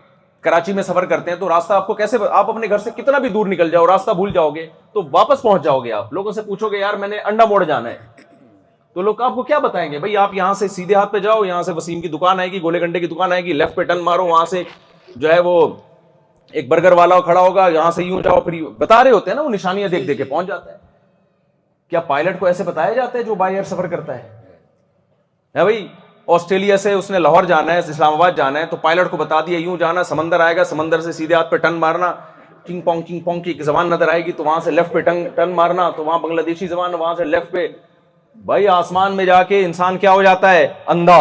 کراچی میں سفر کرتے ہیں تو راستہ آپ کو کیسے آپ اپنے گھر سے کتنا بھی دور نکل جاؤ راستہ بھول جاؤ گے تو واپس پہنچ جاؤ گے آپ لوگوں سے پوچھو گے یار میں نے انڈا موڑ جانا ہے تو لوگ آپ کو کیا بتائیں گے بھائی آپ یہاں سے سیدھے ہاتھ پہ جاؤ یہاں سے وسیم کی دکان آئے گی گولے گنڈے کی دکان آئے گی لیفٹ پہ ٹرن مارو وہاں سے جو ہے وہ ایک برگر والا کھڑا ہوگا یہاں سے یوں جاؤ پھر بتا رہے ہوتے ہیں نا وہ نشانیاں دیکھ دیکھ کے پہنچ جاتا ہے کیا پائلٹ کو ایسے بتایا جاتا ہے جو بائی ایئر سفر کرتا ہے بھائی آسٹریلیا سے اس نے لاہور جانا ہے اسلام آباد جانا ہے تو پائلٹ کو بتا دیا یوں جانا سمندر آئے گا سمندر سے سیدھے ہاتھ پہ ٹن مارنا چنگ پونگ کنگ پونگ کی ایک زبان نظر آئے گی تو وہاں سے لیفٹ پہ ٹن مارنا تو وہاں بنگلہ دیشی زبان وہاں سے لیفٹ پہ بھائی آسمان میں جا کے انسان کیا ہو جاتا ہے اندھا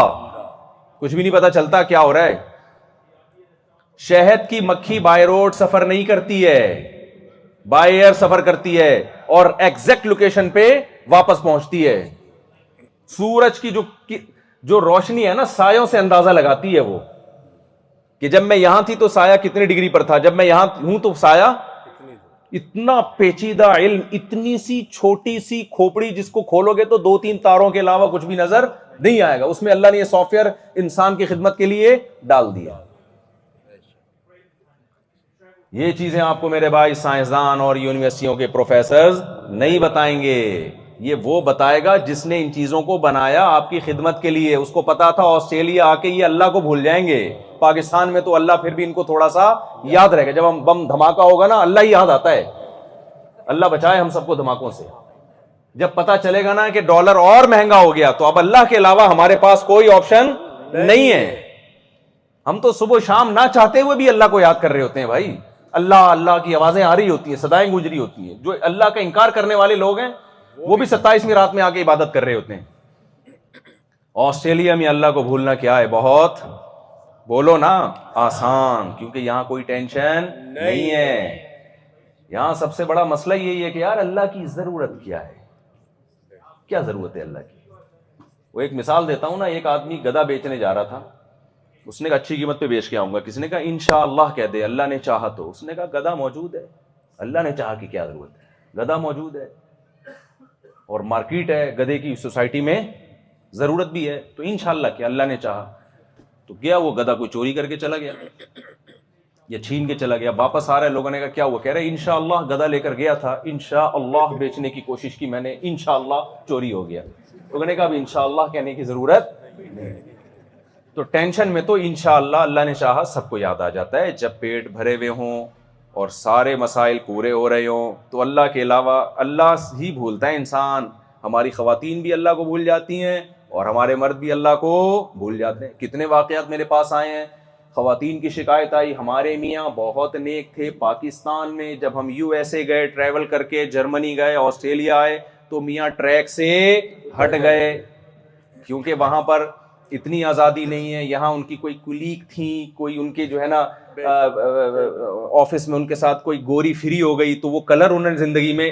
کچھ بھی نہیں پتا چلتا کیا ہو رہا ہے شہد کی مکھی بائی روڈ سفر نہیں کرتی ہے بائی ایئر سفر کرتی ہے اور ایگزیکٹ لوکیشن پہ واپس پہنچتی ہے سورج کی جو جو روشنی ہے نا سایوں سے اندازہ لگاتی ہے وہ کہ جب میں یہاں تھی تو سایہ کتنی ڈگری پر تھا جب میں یہاں ہوں تو سایہ اتنا پیچیدہ علم اتنی سی چھوٹی سی کھوپڑی جس کو کھولو گے تو دو تین تاروں کے علاوہ کچھ بھی نظر نہیں آئے گا اس میں اللہ نے یہ سافٹ ویئر انسان کی خدمت کے لیے ڈال دیا یہ چیزیں آپ کو میرے بھائی سائنسدان اور یونیورسٹیوں کے پروفیسرز نہیں بتائیں گے یہ وہ بتائے گا جس نے ان چیزوں کو بنایا آپ کی خدمت کے لیے اس کو پتا تھا آسٹریلیا آ کے یہ اللہ کو بھول جائیں گے پاکستان میں تو اللہ پھر بھی ان کو تھوڑا سا یاد رہے گا جب ہم بم دھماکہ ہوگا نا اللہ یاد آتا ہے اللہ بچائے ہم سب کو دھماکوں سے جب پتا چلے گا نا کہ ڈالر اور مہنگا ہو گیا تو اب اللہ کے علاوہ ہمارے پاس کوئی آپشن نہیں ہے ہم تو صبح شام نہ چاہتے ہوئے بھی اللہ کو یاد کر رہے ہوتے ہیں بھائی اللہ اللہ کی آوازیں آ رہی ہوتی ہیں سدائیں رہی ہوتی ہیں جو اللہ کا انکار کرنے والے لوگ ہیں وہ بھی ستائیسویں رات میں آ کے عبادت کر رہے ہوتے ہیں آسٹریلیا میں اللہ کو بھولنا کیا ہے بہت بولو نا آسان کیونکہ یہاں کوئی ٹینشن نہیں ہے یہاں سب سے بڑا مسئلہ یہی ہے کہ یار اللہ کی ضرورت کیا ہے کیا ضرورت ہے اللہ کی وہ ایک مثال دیتا ہوں نا ایک آدمی گدا بیچنے جا رہا تھا اس نے کہا اچھی قیمت پہ کے آؤں گا کسی نے کہا ان شاء اللہ کہہ دے اللہ نے چاہا تو اس نے کہا گدا موجود ہے اللہ نے چاہا کہ کیا ضرورت ہے گدا موجود ہے اور مارکیٹ ہے گدے کی سوسائٹی میں ضرورت بھی ہے تو ان شاء اللہ اللہ نے چاہا تو گیا وہ گدا کو چوری کر کے چلا گیا یا چھین کے چلا گیا واپس آ رہا ہے لوگوں نے کہا کیا وہ کہہ رہے ان شاء اللہ گدا لے کر گیا تھا ان شاء اللہ بیچنے کی کوشش کی میں نے ان شاء اللہ چوری ہو گیا لوگوں نے کہا ان شاء اللہ کہنے کی ضرورت تو ٹینشن میں تو انشاءاللہ اللہ اللہ نے چاہا سب کو یاد آ جاتا ہے جب پیٹ بھرے ہوئے ہوں اور سارے مسائل پورے ہو رہے ہوں تو اللہ کے علاوہ اللہ ہی بھولتا ہے انسان ہماری خواتین بھی اللہ کو بھول جاتی ہیں اور ہمارے مرد بھی اللہ کو بھول جاتے ہیں کتنے واقعات میرے پاس آئے ہیں خواتین کی شکایت آئی ہمارے میاں بہت نیک تھے پاکستان میں جب ہم یو ایس اے گئے ٹریول کر کے جرمنی گئے آسٹریلیا آئے تو میاں ٹریک سے ہٹ گئے کیونکہ وہاں پر اتنی آزادی نہیں ہے یہاں ان کی کوئی کلیگ تھی کوئی ان کے جو ہے نا آفس میں ان کے ساتھ کوئی گوری فری ہو گئی تو وہ کلر انہوں نے زندگی میں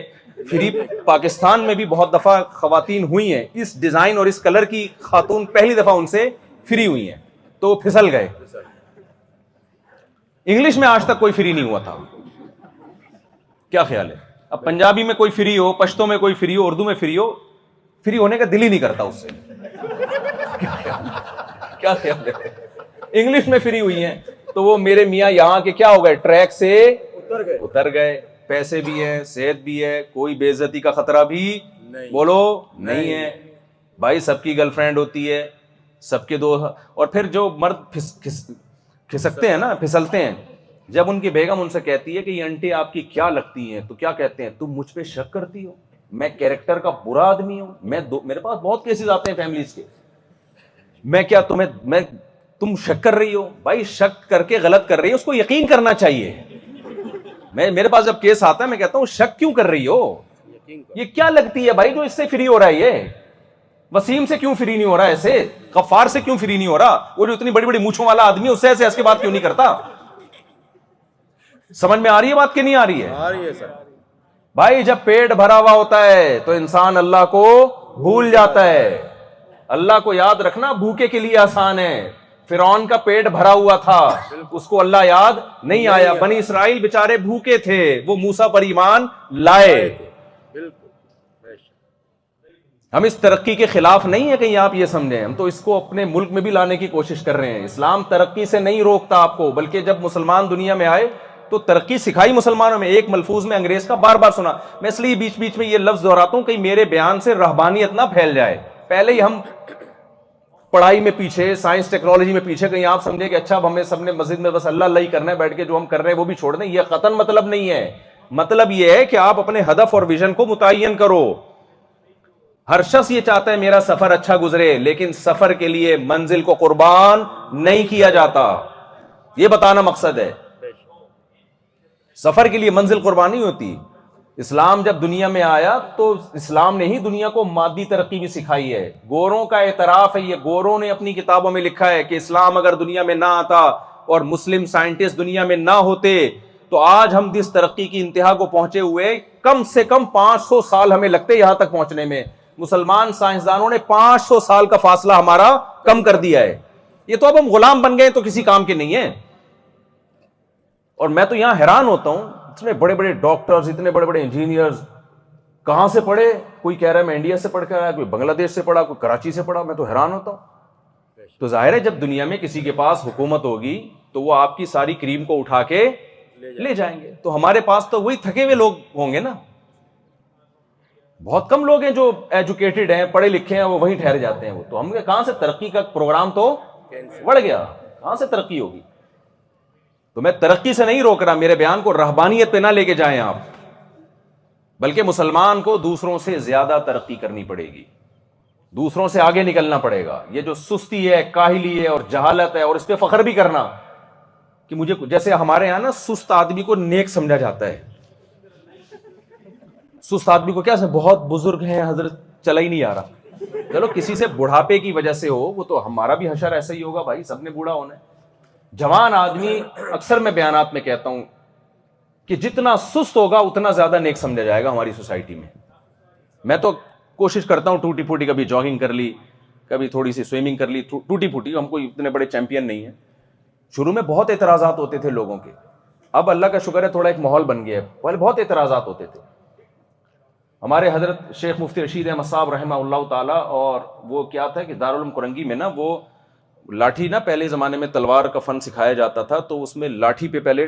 فری پاکستان میں بھی بہت دفعہ خواتین ہوئی ہیں اس ڈیزائن اور اس کلر کی خاتون پہلی دفعہ ان سے فری ہوئی ہیں تو وہ پھسل گئے انگلش میں آج تک کوئی فری نہیں ہوا تھا کیا خیال ہے اب پنجابی میں کوئی فری ہو پشتوں میں کوئی فری ہو اردو میں فری ہو فری ہونے کا دل ہی نہیں کرتا اس سے کیا خیال ہے انگلش میں فری ہوئی ہیں تو وہ میرے میاں یہاں کے کیا ہو گئے ٹریک سے اتر گئے اتر گئے پیسے بھی ہیں صحت بھی ہے کوئی بے عزتی کا خطرہ بھی بولو نہیں ہے بھائی سب کی گرل فرینڈ ہوتی ہے سب کے دو اور پھر جو مرد کھسکتے ہیں نا پھسلتے ہیں جب ان کی بیگم ان سے کہتی ہے کہ یہ انٹی آپ کی کیا لگتی ہیں تو کیا کہتے ہیں تم مجھ پہ شک کرتی ہو میں کیریکٹر کا برا آدمی ہوں میں میرے پاس بہت کیسز آتے ہیں فیملیز کے میں کیا تمہیں میں تم شک کر رہی ہو بھائی شک کر کے غلط کر رہی ہو اس کو یقین کرنا چاہیے میں میرے پاس جب کیس آتا ہے میں کہتا ہوں شک کیوں کر رہی ہو یہ کیا لگتی ہے بھائی جو اس سے فری ہو رہا ہے یہ وسیم سے کیوں فری نہیں ہو رہا ایسے غفار سے کیوں فری نہیں ہو رہا وہ جو اتنی بڑی بڑی مونچھوں والا آدمی اس سے ایسے ایسے بات کیوں نہیں کرتا سمجھ میں آ رہی ہے بات کہ نہیں آ رہی ہے بھائی جب پیٹ بھرا ہوا ہوتا ہے تو انسان اللہ کو بھول جاتا ہے اللہ کو یاد رکھنا بھوکے کے لیے آسان ہے فرون کا پیٹ بھرا ہوا تھا اس کو اللہ یاد نہیں آیا بنی اسرائیل بےچارے بھوکے تھے وہ موسا پر ایمان لائے ہم اس ترقی کے خلاف نہیں ہے کہیں آپ یہ سمجھیں ہم تو اس کو اپنے ملک میں بھی لانے کی کوشش کر رہے ہیں اسلام ترقی سے نہیں روکتا آپ کو بلکہ جب مسلمان دنیا میں آئے تو ترقی سکھائی مسلمانوں میں ایک ملفوظ میں انگریز کا بار بار سنا میں اس لیے بیچ بیچ میں یہ لفظ دہراتا ہوں کہ میرے بیان سے رہبانیت نہ پھیل جائے پہلے ہی ہم پڑھائی میں پیچھے سائنس ٹیکنالوجی میں پیچھے کہیں آپ سمجھے کہ اچھا اب سب نے مسجد میں بس اللہ اللہ ہی کرنا ہے بیٹھ کے جو ہم کر رہے ہیں وہ بھی چھوڑ دیں یہ مطلب مطلب ہے کہ آپ اپنے ہدف اور ویژن کو متعین کرو ہر شخص یہ چاہتا ہے میرا سفر اچھا گزرے لیکن سفر کے لیے منزل کو قربان نہیں کیا جاتا یہ بتانا مقصد ہے سفر کے لیے منزل قربانی ہوتی اسلام جب دنیا میں آیا تو اسلام نے ہی دنیا کو مادی ترقی بھی سکھائی ہے گوروں کا اعتراف ہے یہ گوروں نے اپنی کتابوں میں لکھا ہے کہ اسلام اگر دنیا میں نہ آتا اور مسلم سائنٹسٹ دنیا میں نہ ہوتے تو آج ہم جس ترقی کی انتہا کو پہنچے ہوئے کم سے کم پانچ سو سال ہمیں لگتے یہاں تک پہنچنے میں مسلمان سائنسدانوں نے پانچ سو سال کا فاصلہ ہمارا کم کر دیا ہے یہ تو اب ہم غلام بن گئے تو کسی کام کے نہیں ہے اور میں تو یہاں حیران ہوتا ہوں اتنے بڑے بڑے ڈاکٹرز اتنے بڑے بڑے انجینئرز کہاں سے پڑھے کوئی کہہ رہا ہے میں انڈیا سے پڑھ کر کوئی بنگلہ دیش سے پڑھا کوئی کراچی سے پڑھا میں تو حیران ہوتا ہوں تو ظاہر ہے جب دنیا میں کسی کے پاس حکومت ہوگی تو وہ آپ کی ساری کریم کو اٹھا کے لے جائیں گے تو ہمارے پاس تو وہی تھکے ہوئے لوگ ہوں گے نا بہت کم لوگ ہیں جو ایجوکیٹڈ ہیں پڑھے لکھے ہیں وہ وہیں ٹھہر جاتے ہیں وہ تو ہم کہاں سے ترقی کا پروگرام تو بڑھ گیا کہاں سے ترقی ہوگی تو میں ترقی سے نہیں روک رہا میرے بیان کو رہبانیت پہ نہ لے کے جائیں آپ بلکہ مسلمان کو دوسروں سے زیادہ ترقی کرنی پڑے گی دوسروں سے آگے نکلنا پڑے گا یہ جو سستی ہے کاہلی ہے اور جہالت ہے اور اس پہ فخر بھی کرنا کہ مجھے جیسے ہمارے یہاں نا سست آدمی کو نیک سمجھا جاتا ہے سست آدمی کو کیا بہت بزرگ ہیں حضرت چلا ہی نہیں آ رہا چلو کسی سے بڑھاپے کی وجہ سے ہو وہ تو ہمارا بھی حشر ایسا ہی ہوگا بھائی سب نے بوڑھا ہونا ہے جوان آدمی اکثر میں بیانات میں کہتا ہوں کہ جتنا سست ہوگا اتنا زیادہ نیک سمجھا جائے گا ہماری سوسائٹی میں میں تو کوشش کرتا ہوں ٹوٹی پھوٹی کبھی جاگنگ کر لی کبھی تھوڑی سی سوئمنگ کر لی ٹوٹی پھوٹی ہم کوئی اتنے بڑے چیمپئن نہیں ہیں شروع میں بہت اعتراضات ہوتے تھے لوگوں کے اب اللہ کا شکر ہے تھوڑا ایک ماحول بن گیا ہے پہلے بہت اعتراضات ہوتے تھے ہمارے حضرت شیخ مفتی رشید احمد صاحب رحمہ اللہ تعالیٰ اور وہ کیا تھا کہ دارالعلوم کرنگی میں نا وہ لاٹھی نا پہلے زمانے میں تلوار کا فن سکھایا جاتا تھا تو اس میں لاٹھی پہ پہلے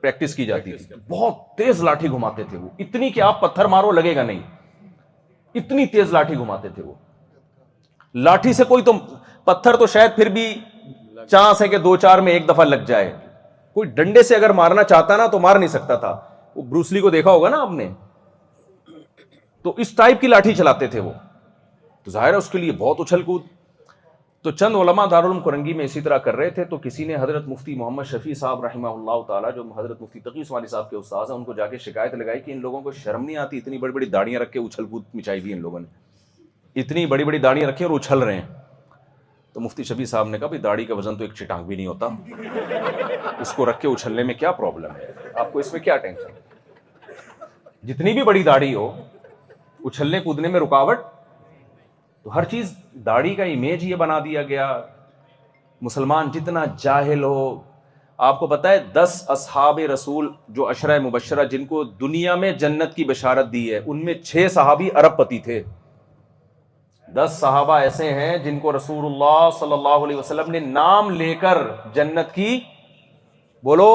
پریکٹس کی جاتی تھی بہت تیز لاٹھی گھماتے تھے وہ وہ اتنی اتنی کہ آپ پتھر مارو لگے گا نہیں تیز لاٹھی گھماتے تھے لاٹھی سے کوئی تو پتھر تو شاید پھر بھی چانس ہے کہ دو چار میں ایک دفعہ لگ جائے کوئی ڈنڈے سے اگر مارنا چاہتا نا تو مار نہیں سکتا تھا وہ بروسلی کو دیکھا ہوگا نا آپ نے تو اس ٹائپ کی لاٹھی چلاتے تھے وہ تو ظاہر ہے اس کے لیے بہت اچھل کود تو چند علماء دارالعلوم کرنگی میں اسی طرح کر رہے تھے تو کسی نے حضرت مفتی محمد شفیع صاحب رحمہ اللہ تعالیٰ جو حضرت مفتی تقی عثمانی صاحب کے استاذ ہیں ان کو جا کے شکایت لگائی کہ ان لوگوں کو شرم نہیں آتی اتنی بڑی بڑی داڑیاں رکھ کے اچھل کود مچائی ہوئی ان لوگوں نے اتنی بڑی بڑی داڑیاں رکھیں اور اچھل رہے ہیں تو مفتی شفیع صاحب نے کہا داڑھی کا وزن تو ایک چٹانگ بھی نہیں ہوتا اس کو رکھ کے اچھلنے میں کیا پرابلم ہے آپ کو اس میں کیا ٹینشن جتنی بھی بڑی داڑھی ہو اچھلنے کودنے میں رکاوٹ تو ہر چیز داڑھی کا امیج یہ بنا دیا گیا مسلمان جتنا جاہل ہو آپ کو پتہ ہے دس اصحاب رسول جو اشرا مبشرہ جن کو دنیا میں جنت کی بشارت دی ہے ان میں چھ صحابی ارب پتی تھے دس صحابہ ایسے ہیں جن کو رسول اللہ صلی اللہ علیہ وسلم نے نام لے کر جنت کی بولو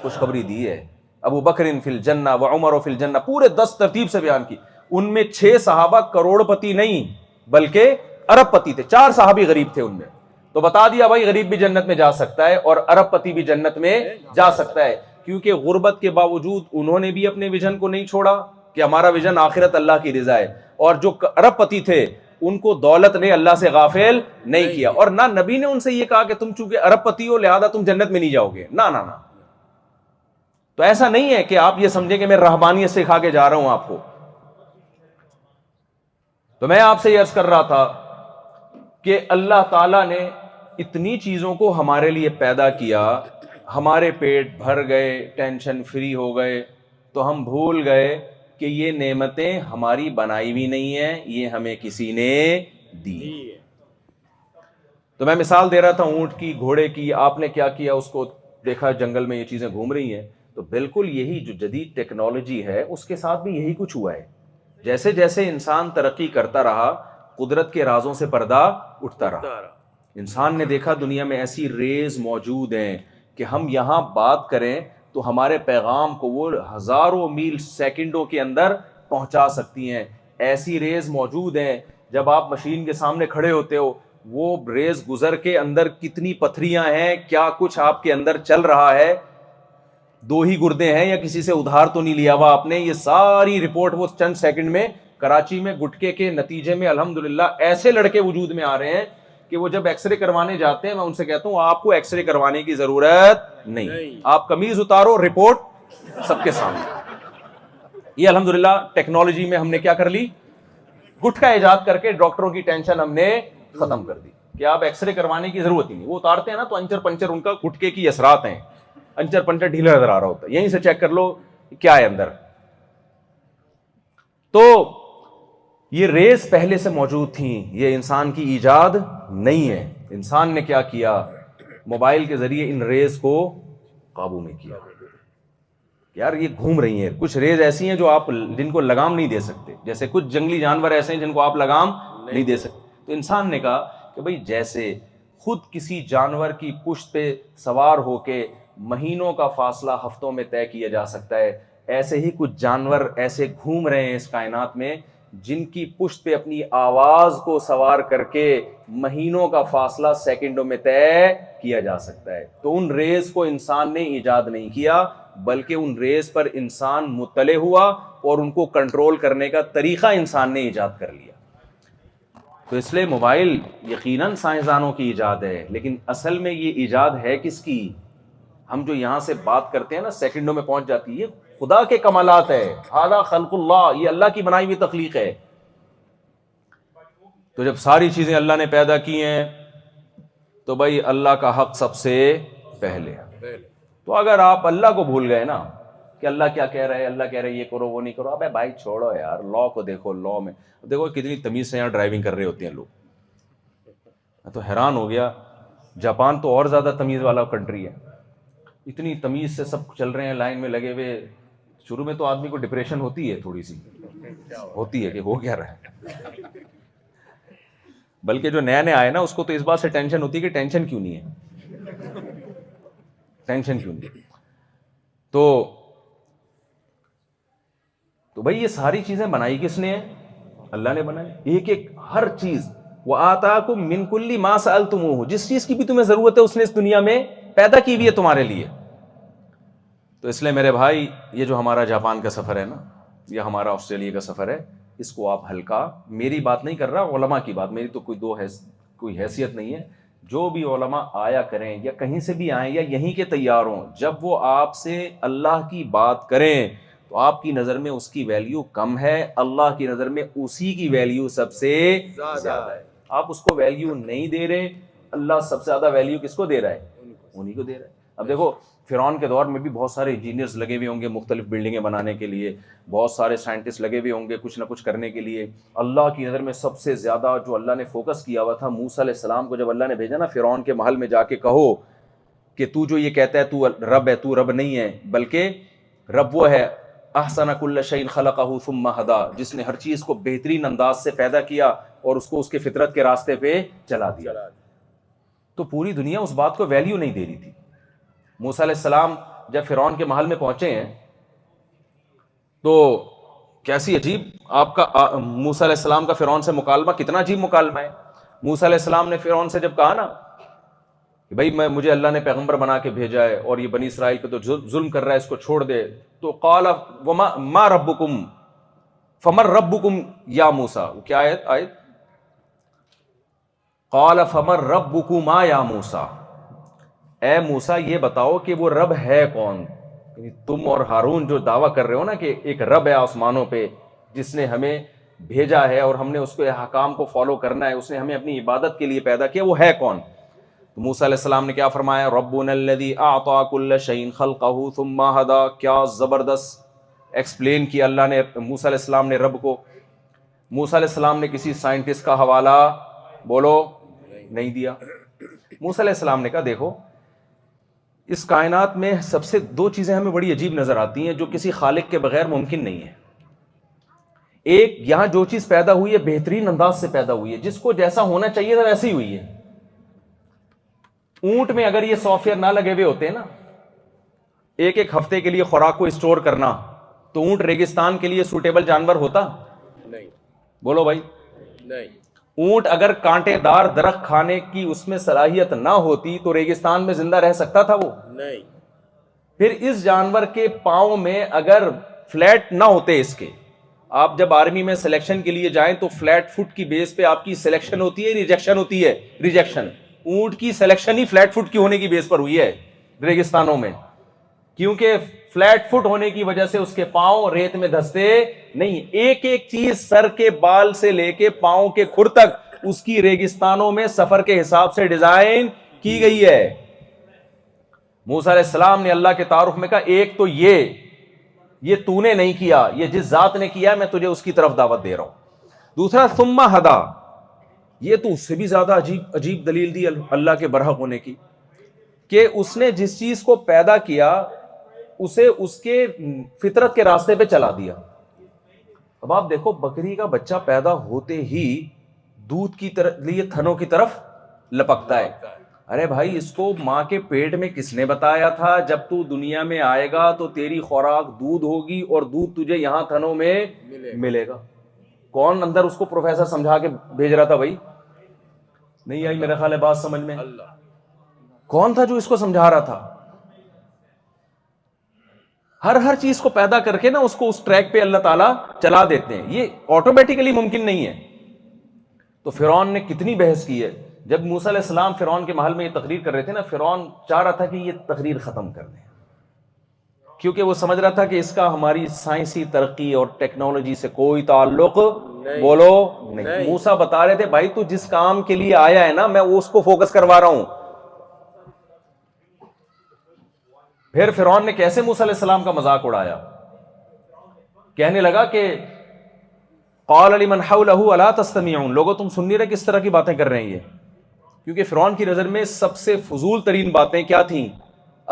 خوشخبری دی ہے ابو بکر فل جنا و عمر و فل جنا پورے دس ترتیب سے بیان کی ان میں چھ صحابہ کروڑ پتی نہیں بلکہ ارب پتی تھے چار صحابی غریب تھے ان میں تو بتا دیا بھائی غریب بھی جنت میں جا سکتا ہے اور ارب پتی بھی جنت میں جا سکتا ہے کیونکہ غربت کے باوجود انہوں نے بھی اپنے کو نہیں چھوڑا کہ ہمارا ویژن آخرت اللہ کی رضا ہے اور جو ارب پتی تھے ان کو دولت نے اللہ سے غافل نہیں کیا اور نہ نبی نے ان سے یہ کہا کہ تم چونکہ ارب پتی ہو لہذا تم جنت میں نہیں جاؤ گے نہ نہ تو ایسا نہیں ہے کہ آپ یہ سمجھیں کہ میں رہبانیت کھا کے جا رہا ہوں آپ کو تو میں آپ سے یہ عرض کر رہا تھا کہ اللہ تعالیٰ نے اتنی چیزوں کو ہمارے لیے پیدا کیا ہمارے پیٹ بھر گئے ٹینشن فری ہو گئے تو ہم بھول گئے کہ یہ نعمتیں ہماری بنائی ہوئی نہیں ہیں یہ ہمیں کسی نے دی تو میں مثال دے رہا تھا اونٹ کی گھوڑے کی آپ نے کیا کیا اس کو دیکھا جنگل میں یہ چیزیں گھوم رہی ہیں تو بالکل یہی جو جدید ٹیکنالوجی ہے اس کے ساتھ بھی یہی کچھ ہوا ہے جیسے جیسے انسان ترقی کرتا رہا قدرت کے رازوں سے پردہ اٹھتا رہا انسان نے دیکھا دنیا میں ایسی ریز موجود ہیں کہ ہم یہاں بات کریں تو ہمارے پیغام کو وہ ہزاروں میل سیکنڈوں کے اندر پہنچا سکتی ہیں ایسی ریز موجود ہیں جب آپ مشین کے سامنے کھڑے ہوتے ہو وہ ریز گزر کے اندر کتنی پتھریاں ہیں کیا کچھ آپ کے اندر چل رہا ہے دو ہی گردے ہیں یا کسی سے ادھار تو نہیں لیا ہوا آپ نے یہ ساری رپورٹ وہ چند سیکنڈ میں کراچی میں گٹکے کے نتیجے میں الحمد للہ ایسے لڑکے وجود میں آ رہے ہیں کہ وہ جب ایکس رے کروانے جاتے ہیں میں ان سے کہتا ہوں آپ کو ایکس رے کروانے کی ضرورت نہیں آپ کمیز اتارو رپورٹ سب کے سامنے یہ الحمد للہ ٹیکنالوجی میں ہم نے کیا کر لی گٹکا ایجاد کر کے ڈاکٹروں کی ٹینشن ہم نے ختم کر دی کہ آپ ایکس رے کروانے کی ضرورت ہی نہیں وہ اتارتے ہیں نا تو انچر پنچر ان کا گٹکے کی اثرات ہیں انچر پنچر نظر آ رہا ہوتا ہے یہیں سے چیک کر لو کیا ہے اندر تو یہ ریس پہلے سے موجود تھیں یہ انسان کی ایجاد نہیں ہے انسان نے کیا کیا کیا موبائل کے ذریعے ان ریز کو قابو میں یار یہ گھوم رہی ہیں کچھ ریز ایسی ہیں جو آپ جن کو لگام نہیں دے سکتے جیسے کچھ جنگلی جانور ایسے ہیں جن کو آپ لگام نہیں دے سکتے تو انسان نے کہا کہ بھائی جیسے خود کسی جانور کی پشت پہ سوار ہو کے مہینوں کا فاصلہ ہفتوں میں طے کیا جا سکتا ہے ایسے ہی کچھ جانور ایسے گھوم رہے ہیں اس کائنات میں جن کی پشت پہ اپنی آواز کو سوار کر کے مہینوں کا فاصلہ سیکنڈوں میں طے کیا جا سکتا ہے تو ان ریز کو انسان نے ایجاد نہیں کیا بلکہ ان ریز پر انسان مطلع ہوا اور ان کو کنٹرول کرنے کا طریقہ انسان نے ایجاد کر لیا تو اس لیے موبائل یقیناً سائنسدانوں کی ایجاد ہے لیکن اصل میں یہ ایجاد ہے کس کی ہم جو یہاں سے بات کرتے ہیں نا سیکنڈوں میں پہنچ جاتی ہے خدا کے کمالات ہے اعلیٰ خلق اللہ یہ اللہ کی بنائی ہوئی تخلیق ہے تو جب ساری چیزیں اللہ نے پیدا کی ہیں تو بھائی اللہ کا حق سب سے پہلے تو اگر آپ اللہ کو بھول گئے نا کہ اللہ کیا کہہ رہے اللہ کہہ رہے یہ کرو وہ نہیں کرو اب بھائی چھوڑو یار لا کو دیکھو لا میں دیکھو کتنی تمیز سے یہاں ڈرائیونگ کر رہے ہوتے ہیں لوگ تو حیران ہو گیا جاپان تو اور زیادہ تمیز والا کنٹری ہے اتنی تمیز سے سب چل رہے ہیں لائن میں لگے ہوئے شروع میں تو آدمی کو ڈپریشن ہوتی ہے تھوڑی سی ہوتی ہے کہ ہو رہا ہے بلکہ جو نیا نیا آئے نا اس کو تو اس بات سے ٹینشن ہوتی ہے کہ ٹینشن کیوں نہیں ہے ٹینشن کیوں نہیں تو تو بھائی یہ ساری چیزیں بنائی کس نے اللہ نے بنائی ایک ایک ہر چیز وہ آتا کو منکلی ماں سال ہو جس چیز کی بھی تمہیں ضرورت ہے اس نے اس دنیا میں پیدا کی بھی ہے تمہارے لیے تو اس لیے میرے بھائی یہ جو ہمارا جاپان کا سفر ہے نا یا ہمارا آسٹریلیا کا سفر ہے اس کو آپ ہلکا میری بات نہیں کر رہا علماء کی بات میری تو کوئی دو حیث کوئی حیثیت نہیں ہے جو بھی علماء آیا کریں یا کہیں سے بھی آئیں یا یہیں کے تیار ہوں جب وہ آپ سے اللہ کی بات کریں تو آپ کی نظر میں اس کی ویلیو کم ہے اللہ کی نظر میں اسی کی ویلیو سب سے زیادہ ہے آپ اس کو ویلیو نہیں دے رہے اللہ سب سے زیادہ ویلیو کس کو دے رہا ہے انہیں کو دے رہا ہے اب دیکھو فرون کے دور میں بھی بہت سارے انجینئرز لگے ہوئے ہوں گے مختلف بلڈنگیں بنانے کے لیے بہت سارے سائنٹسٹ لگے ہوئے ہوں گے کچھ نہ کچھ کرنے کے لیے اللہ کی نظر میں سب سے زیادہ جو اللہ نے فوکس کیا ہوا تھا علیہ السلام کو جب اللہ نے بھیجا نا فرون کے محل میں جا کے کہو کہ تو جو یہ کہتا ہے تو رب ہے تو رب نہیں ہے بلکہ رب وہ ہے احسن کل شعین خلق ہدا جس نے ہر چیز کو بہترین انداز سے پیدا کیا اور اس کو اس کے فطرت کے راستے پہ چلا دیا تو پوری دنیا اس بات کو ویلیو نہیں دے رہی تھی موس علیہ السلام جب فرعون کے محل میں پہنچے ہیں تو کیسی عجیب آپ کا موسیٰ علیہ السلام کا فرعون سے مکالمہ کتنا عجیب مکالمہ ہے موسیٰ علیہ السلام نے فرعون سے جب کہا نا کہ بھائی میں مجھے اللہ نے پیغمبر بنا کے بھیجا ہے اور یہ بنی اسرائیل پہ تو ظلم کر رہا ہے اس کو چھوڑ دے تو قال ما ربکم فمر ربکم یا موسا کیا آیت آیت قال فمر ربکما یا موسا اے موسا یہ بتاؤ کہ وہ رب ہے کون یعنی تم اور ہارون جو دعویٰ کر رہے ہو نا کہ ایک رب ہے آسمانوں پہ جس نے ہمیں بھیجا ہے اور ہم نے اس کے حکام کو فالو کرنا ہے اس نے ہمیں اپنی عبادت کے لیے پیدا کیا وہ ہے کون تو موسا علیہ السلام نے کیا فرمایا ربی آک کل شہین ہدا کیا زبردست ایکسپلین کیا اللہ نے موسیٰ علیہ السلام نے رب کو موسیٰ علیہ السلام نے کسی سائنٹسٹ کا حوالہ بولو نہیں دیا موسیٰ علیہ السلام نے کہا دیکھو اس کائنات میں سب سے دو چیزیں ہمیں بڑی عجیب نظر آتی ہیں جو کسی خالق کے بغیر ممکن نہیں ہے ایک یہاں جو چیز پیدا ہوئی ہے بہترین انداز سے پیدا ہوئی ہے جس کو جیسا ہونا چاہیے ویسے ہی ہوئی ہے اونٹ میں اگر یہ سافٹ ویئر نہ لگے ہوئے ہوتے نا ایک ایک ہفتے کے لیے خوراک کو اسٹور کرنا تو اونٹ ریگستان کے لیے سوٹیبل جانور ہوتا نہیں بولو بھائی نہیں اونٹ اگر کانٹے دار درخت کھانے کی اس میں صلاحیت نہ ہوتی تو ریگستان میں زندہ رہ سکتا تھا وہ نہیں پھر اس جانور کے پاؤں میں اگر فلیٹ نہ ہوتے اس کے آپ جب آرمی میں سلیکشن کے لیے جائیں تو فلیٹ فٹ کی بیس پہ آپ کی سلیکشن ہوتی ہے ریجیکشن ہوتی ہے ریجیکشن اونٹ کی سلیکشن ہی فلیٹ فٹ کی ہونے کی بیس پر ہوئی ہے ریگستانوں میں کیونکہ فلیٹ فٹ ہونے کی وجہ سے اس کے پاؤں ریت میں دھستے نہیں ایک ایک چیز سر کے بال سے لے کے پاؤں کے کھر تک اس کی ریگستانوں میں سفر کے حساب سے ڈیزائن کی گئی ہے موسا علیہ السلام نے اللہ کے تعارف میں کہا ایک تو یہ یہ تو نے نہیں کیا یہ جس ذات نے کیا میں تجھے اس کی طرف دعوت دے رہا ہوں دوسرا سما ہدا یہ تو اس سے بھی زیادہ عجیب دلیل دی اللہ کے برہ ہونے کی کہ اس نے جس چیز کو پیدا کیا اسے اس کے فطرت کے راستے پہ چلا دیا اب آپ دیکھو بکری کا بچہ پیدا ہوتے ہی دودھ کی طرف لیے تھنوں کی طرف لپکتا ہے ارے بھائی اس کو ماں کے پیٹ میں کس نے بتایا تھا جب تو دنیا میں آئے گا تو تیری خوراک دودھ ہوگی اور دودھ تجھے یہاں تھنوں میں ملے گا کون اندر اس کو پروفیسر سمجھا کے بھیج رہا تھا بھائی نہیں آئی میرے خیال ہے بات سمجھ میں کون تھا جو اس کو سمجھا رہا تھا ہر ہر چیز کو پیدا کر کے نا اس کو اس ٹریک پہ اللہ تعالیٰ چلا دیتے ہیں یہ آٹومیٹیکلی ممکن نہیں ہے تو فرون نے کتنی بحث کی ہے جب موسیٰ علیہ السلام فرون کے محل میں یہ تقریر کر رہے تھے نا فرون چاہ رہا تھا کہ یہ تقریر ختم کر دیں کیونکہ وہ سمجھ رہا تھا کہ اس کا ہماری سائنسی ترقی اور ٹیکنالوجی سے کوئی تعلق بولو نہیں موسا بتا رہے تھے بھائی تو جس کام کے لیے آیا ہے نا میں اس کو فوکس کروا رہا ہوں پھر فرون نے کیسے موسیٰ علیہ السلام کا مذاق اڑایا کہنے لگا کہ قال علی منہا الح المی ہوں لوگوں تم سن نہیں رہے کس طرح کی باتیں کر رہے ہیں یہ کیونکہ فرون کی نظر میں سب سے فضول ترین باتیں کیا تھیں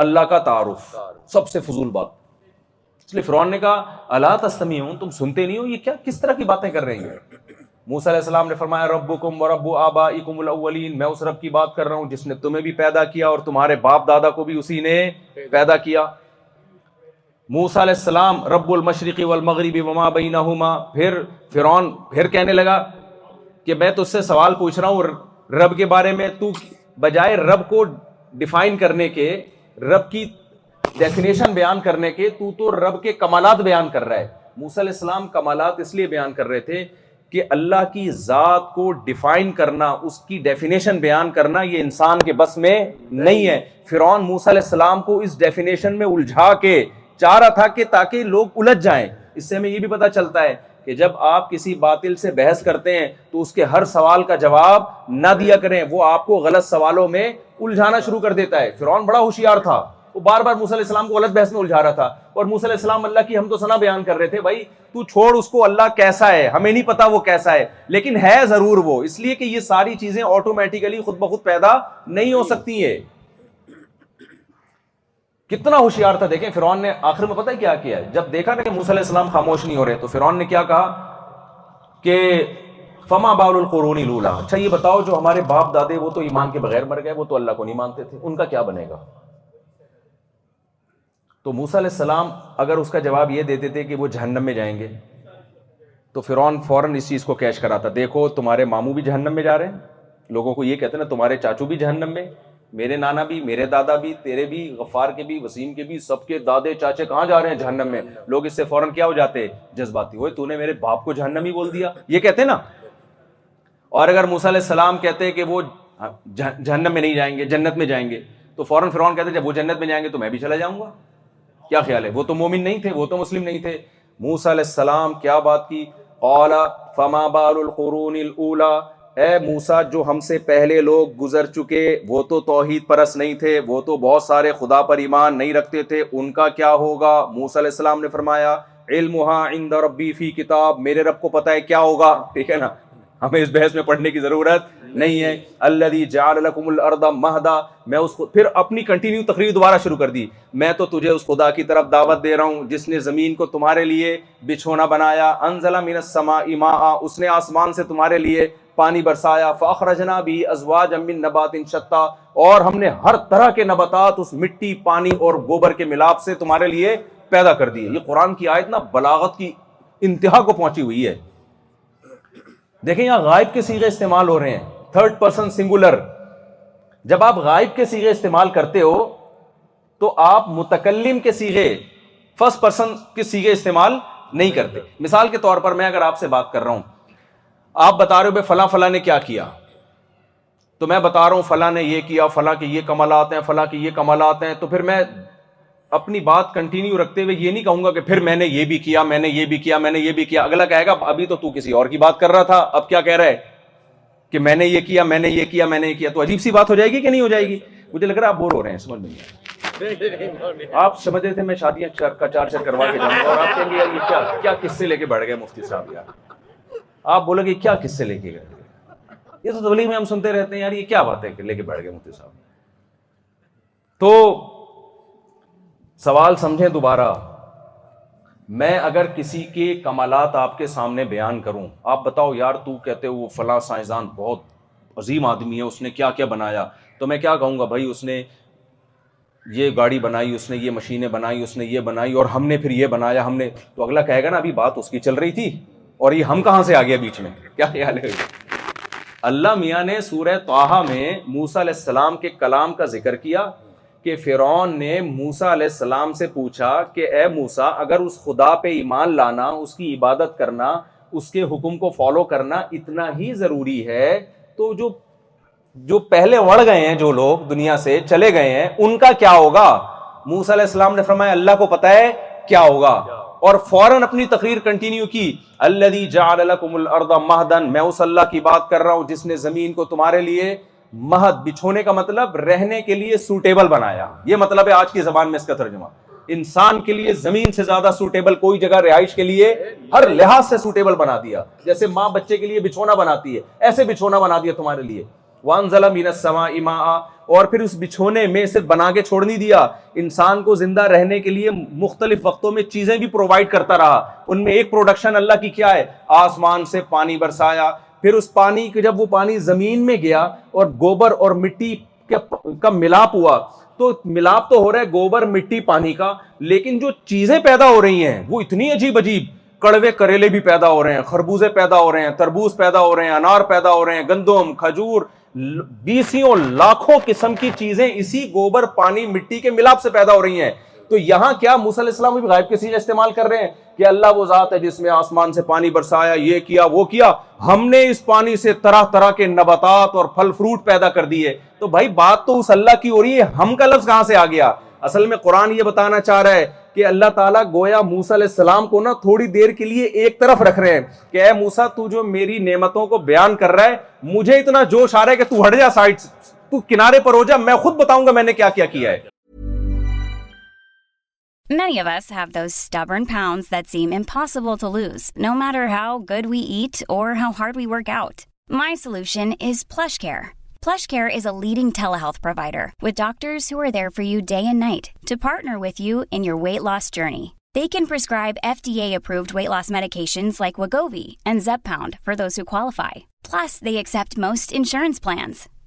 اللہ کا تعارف سب سے فضول بات اس لیے فرون نے کہا اللہ ہوں تم سنتے نہیں ہو یہ کیا کس طرح کی باتیں کر رہے ہیں موس علیہ السلام نے فرمایا ربکم کم و ربو آبا میں اس رب کی بات کر رہا ہوں جس نے تمہیں بھی پیدا کیا اور تمہارے باپ دادا کو بھی اسی نے پیدا کیا موس علیہ السلام رب وما بینہما پھر پھر کہنے لگا کہ میں اس سے سوال پوچھ رہا ہوں رب کے بارے میں تو بجائے رب کو ڈیفائن کرنے کے رب کی ڈیفینیشن بیان کرنے کے تو تو رب کے کمالات بیان کر رہا ہے موسیٰ علیہ السلام کمالات اس لیے بیان کر رہے تھے کہ اللہ کی ذات کو ڈیفائن کرنا اس کی ڈیفینیشن بیان کرنا یہ انسان کے بس میں نہیں ہے فرعون موسیٰ علیہ السلام کو اس ڈیفینیشن میں الجھا کے چاہ رہا تھا کہ تاکہ لوگ الجھ جائیں اس سے ہمیں یہ بھی پتا چلتا ہے کہ جب آپ کسی باطل سے بحث کرتے ہیں تو اس کے ہر سوال کا جواب نہ دیا کریں وہ آپ کو غلط سوالوں میں الجھانا شروع کر دیتا ہے فرعون بڑا ہوشیار تھا وہ بار بار موسیٰ علیہ السلام کو غلط بحث میں الجھا رہا تھا اور موسیٰ علیہ السلام اللہ کی ہم تو سنا بیان کر رہے تھے بھائی تو چھوڑ اس کو اللہ کیسا ہے ہمیں نہیں پتا وہ کیسا ہے لیکن ہے ضرور وہ اس لیے کہ یہ ساری چیزیں آٹومیٹیکلی خود بخود پیدا نہیں ہو سکتی ہیں کتنا ہوشیار تھا دیکھیں فرعون نے آخر میں پتا کیا کیا جب دیکھا نا کہ موسیٰ علیہ السلام خاموش نہیں ہو رہے تو فرعون نے کیا کہا کہ فما بال القرونی لولا اچھا یہ بتاؤ جو ہمارے باپ دادے وہ تو ایمان کے بغیر مر گئے وہ تو اللہ کو نہیں مانتے تھے ان کا کیا بنے گا تو موسا علیہ السلام اگر اس کا جواب یہ دیتے تھے کہ وہ جہنم میں جائیں گے تو فرعون فوراً اس چیز کو کیش کراتا دیکھو تمہارے ماموں بھی جہنم میں جا رہے ہیں لوگوں کو یہ کہتے ہیں نا تمہارے چاچو بھی جہنم میں میرے نانا بھی میرے دادا بھی تیرے بھی غفار کے بھی وسیم کے بھی سب کے دادے چاچے کہاں جا رہے ہیں جہنم میں لوگ اس سے فوراً کیا ہو جاتے جذباتی ہوئے تو نے میرے باپ کو جہنم ہی بول دیا یہ کہتے نا اور اگر موسیٰ علیہ السلام کہتے کہ وہ جہنم میں نہیں جائیں گے جنت میں جائیں گے تو فوراً فرعون کہتے جب وہ جنت میں جائیں گے تو میں بھی چلا جاؤں گا کیا خیال ہے وہ تو مومن نہیں تھے وہ تو مسلم نہیں تھے موسا علیہ السلام کیا بات کی فما بال القرون اے جو ہم سے پہلے لوگ گزر چکے وہ تو توحید پرس نہیں تھے وہ تو بہت سارے خدا پر ایمان نہیں رکھتے تھے ان کا کیا ہوگا موسا علیہ السلام نے فرمایا علم ربی فی کتاب میرے رب کو پتہ ہے کیا ہوگا ٹھیک ہے نا ہمیں اس بحث میں پڑھنے کی ضرورت نہیں ہے اللہ الارض مہدا میں اس کو پھر اپنی کنٹینیو تقریر دوبارہ شروع کر دی میں تو تجھے اس خدا کی طرف دعوت دے رہا ہوں جس نے زمین کو تمہارے لیے بچھونا بنایا انزل من السماء ماء اس نے آسمان سے تمہارے لیے پانی برسایا فاخرجنا بھی ازواج امن نبات ان شتا اور ہم نے ہر طرح کے نباتات اس مٹی پانی اور گوبر کے ملاپ سے تمہارے لیے پیدا کر دیے یہ قرآن کی آیت نا بلاغت کی انتہا کو پہنچی ہوئی ہے دیکھیں یہاں غائب کے سیغے استعمال ہو رہے ہیں تھرڈ پرسن سنگولر جب آپ غائب کے سیگے استعمال کرتے ہو تو آپ متکلم کے سیغے فرسٹ پرسن کے سیگے استعمال نہیں کرتے مثال کے طور پر میں اگر آپ سے بات کر رہا ہوں آپ بتا رہے ہو بھائی فلاں فلاں نے کیا کیا تو میں بتا رہا ہوں فلاں نے یہ کیا فلاں کے یہ کمالات ہیں فلاں کے یہ کمالات ہیں تو پھر میں اپنی بات کنٹینیو رکھتے ہوئے یہ نہیں کہوں گا کہ پھر میں نے یہ بھی کیا میں نے یہ بھی کیا میں نے یہ بھی کیا اگلا کہے گا ابھی تو تو کسی اور کی بات کر رہا تھا اب کیا کہہ رہا ہے کہ میں نے یہ کیا میں نے یہ کیا میں نے یہ کیا تو عجیب سی بات ہو جائے گی کہ نہیں ہو جائے گی مجھے لگ رہا آپ بور ہو رہے ہیں سمجھ نہیں آپ رہے تھے میں شادیاں چار چار کا کروا کے کے جاؤں گا اور آپ کہیں گے یہ کیا کس سے لے گئے مفتی صاحب یار آپ بولو گے کیا کس سے لے کے گئے یہ تو تبلیغ میں ہم سنتے رہتے ہیں یار یہ کیا باتیں لے کے بیٹھ گئے مفتی صاحب تو سوال سمجھیں دوبارہ میں اگر کسی کے کمالات آپ کے سامنے بیان کروں آپ بتاؤ یار تو کہتے ہو وہ فلاں سائنسدان بہت عظیم آدمی ہے اس نے کیا کیا بنایا تو میں کیا کہوں گا بھائی اس نے یہ گاڑی بنائی اس نے یہ مشینیں بنائی اس نے یہ بنائی اور ہم نے پھر یہ بنایا ہم نے تو اگلا کہے گا نا ابھی بات اس کی چل رہی تھی اور یہ ہم کہاں سے آ گیا بیچ میں کیا خیال ہے اللہ میاں نے سورہ توحا میں موسیٰ علیہ السلام کے کلام کا ذکر کیا کہ فرعون نے موسا علیہ السلام سے پوچھا کہ اے موسا اگر اس خدا پہ ایمان لانا اس کی عبادت کرنا اس کے حکم کو فالو کرنا اتنا ہی ضروری ہے تو جو جو جو پہلے وڑ گئے ہیں لوگ دنیا سے چلے گئے ہیں ان کا کیا ہوگا موسا علیہ السلام نے فرمایا اللہ کو پتا ہے کیا ہوگا اور فوراً اپنی تقریر کنٹینیو کی اللہ جعل لکم الارض مہدن میں اس اللہ کی بات کر رہا ہوں جس نے زمین کو تمہارے لیے مہد بچھونے کا مطلب رہنے کے لیے سوٹیبل بنایا یہ مطلب ہے آج کی زبان میں اس کا ترجمہ انسان کے لیے زمین سے زیادہ سوٹیبل کوئی جگہ رہائش کے لیے ہر لحاظ سے سوٹیبل بنا دیا جیسے ماں بچے کے لیے بچھونا بناتی ہے ایسے بچھونا بنا دیا تمہارے لیے وانزلا مین السماء ماء اور پھر اس بچھونے میں صرف بنا کے چھوڑ نہیں دیا انسان کو زندہ رہنے کے لیے مختلف وقتوں میں چیزیں بھی پرووائڈ کرتا رہا ان میں ایک پروڈکشن اللہ کی کیا ہے آسمان سے پانی برسایا پھر اس پانی کے جب وہ پانی زمین میں گیا اور گوبر اور مٹی کا ملاپ ہوا تو ملاپ تو ہو رہا ہے گوبر مٹی پانی کا لیکن جو چیزیں پیدا ہو رہی ہیں وہ اتنی عجیب عجیب کڑوے کریلے بھی پیدا ہو رہے ہیں خربوزے پیدا ہو رہے ہیں تربوز پیدا ہو رہے ہیں انار پیدا ہو رہے ہیں گندم کھجور بیسوں لاکھوں قسم کی چیزیں اسی گوبر پانی مٹی کے ملاپ سے پیدا ہو رہی ہیں تو یہاں کیا موسیٰ علیہ السلام بھی غائب کے سیز استعمال کر رہے ہیں کہ اللہ وہ ذات ہے جس میں آسمان سے پانی برسایا یہ کیا وہ کیا ہم نے اس پانی سے طرح طرح کے نباتات اور پھل فروٹ پیدا کر دیے تو بھائی بات تو اس اللہ کی ہو رہی ہے ہم کا لفظ کہاں سے آ گیا اصل میں قرآن یہ بتانا چاہ رہا ہے کہ اللہ تعالیٰ گویا موسیٰ علیہ السلام کو نا تھوڑی دیر کے لیے ایک طرف رکھ رہے ہیں کہ اے موسیٰ تو جو میری نعمتوں کو بیان کر رہا ہے مجھے اتنا جوش آ رہا ہے کہ تو ہٹ جا سائڈ تو کنارے پر ہو جا میں خود بتاؤں گا میں نے کیا کیا کیا ہے how good we eat our leading telehealth provider with doctors you day and night to partner with you in your weight loss journey they can prescribe FDA approved weight loss medications like Wegovy and Zepbound for those who qualify plus they accept most insurance plans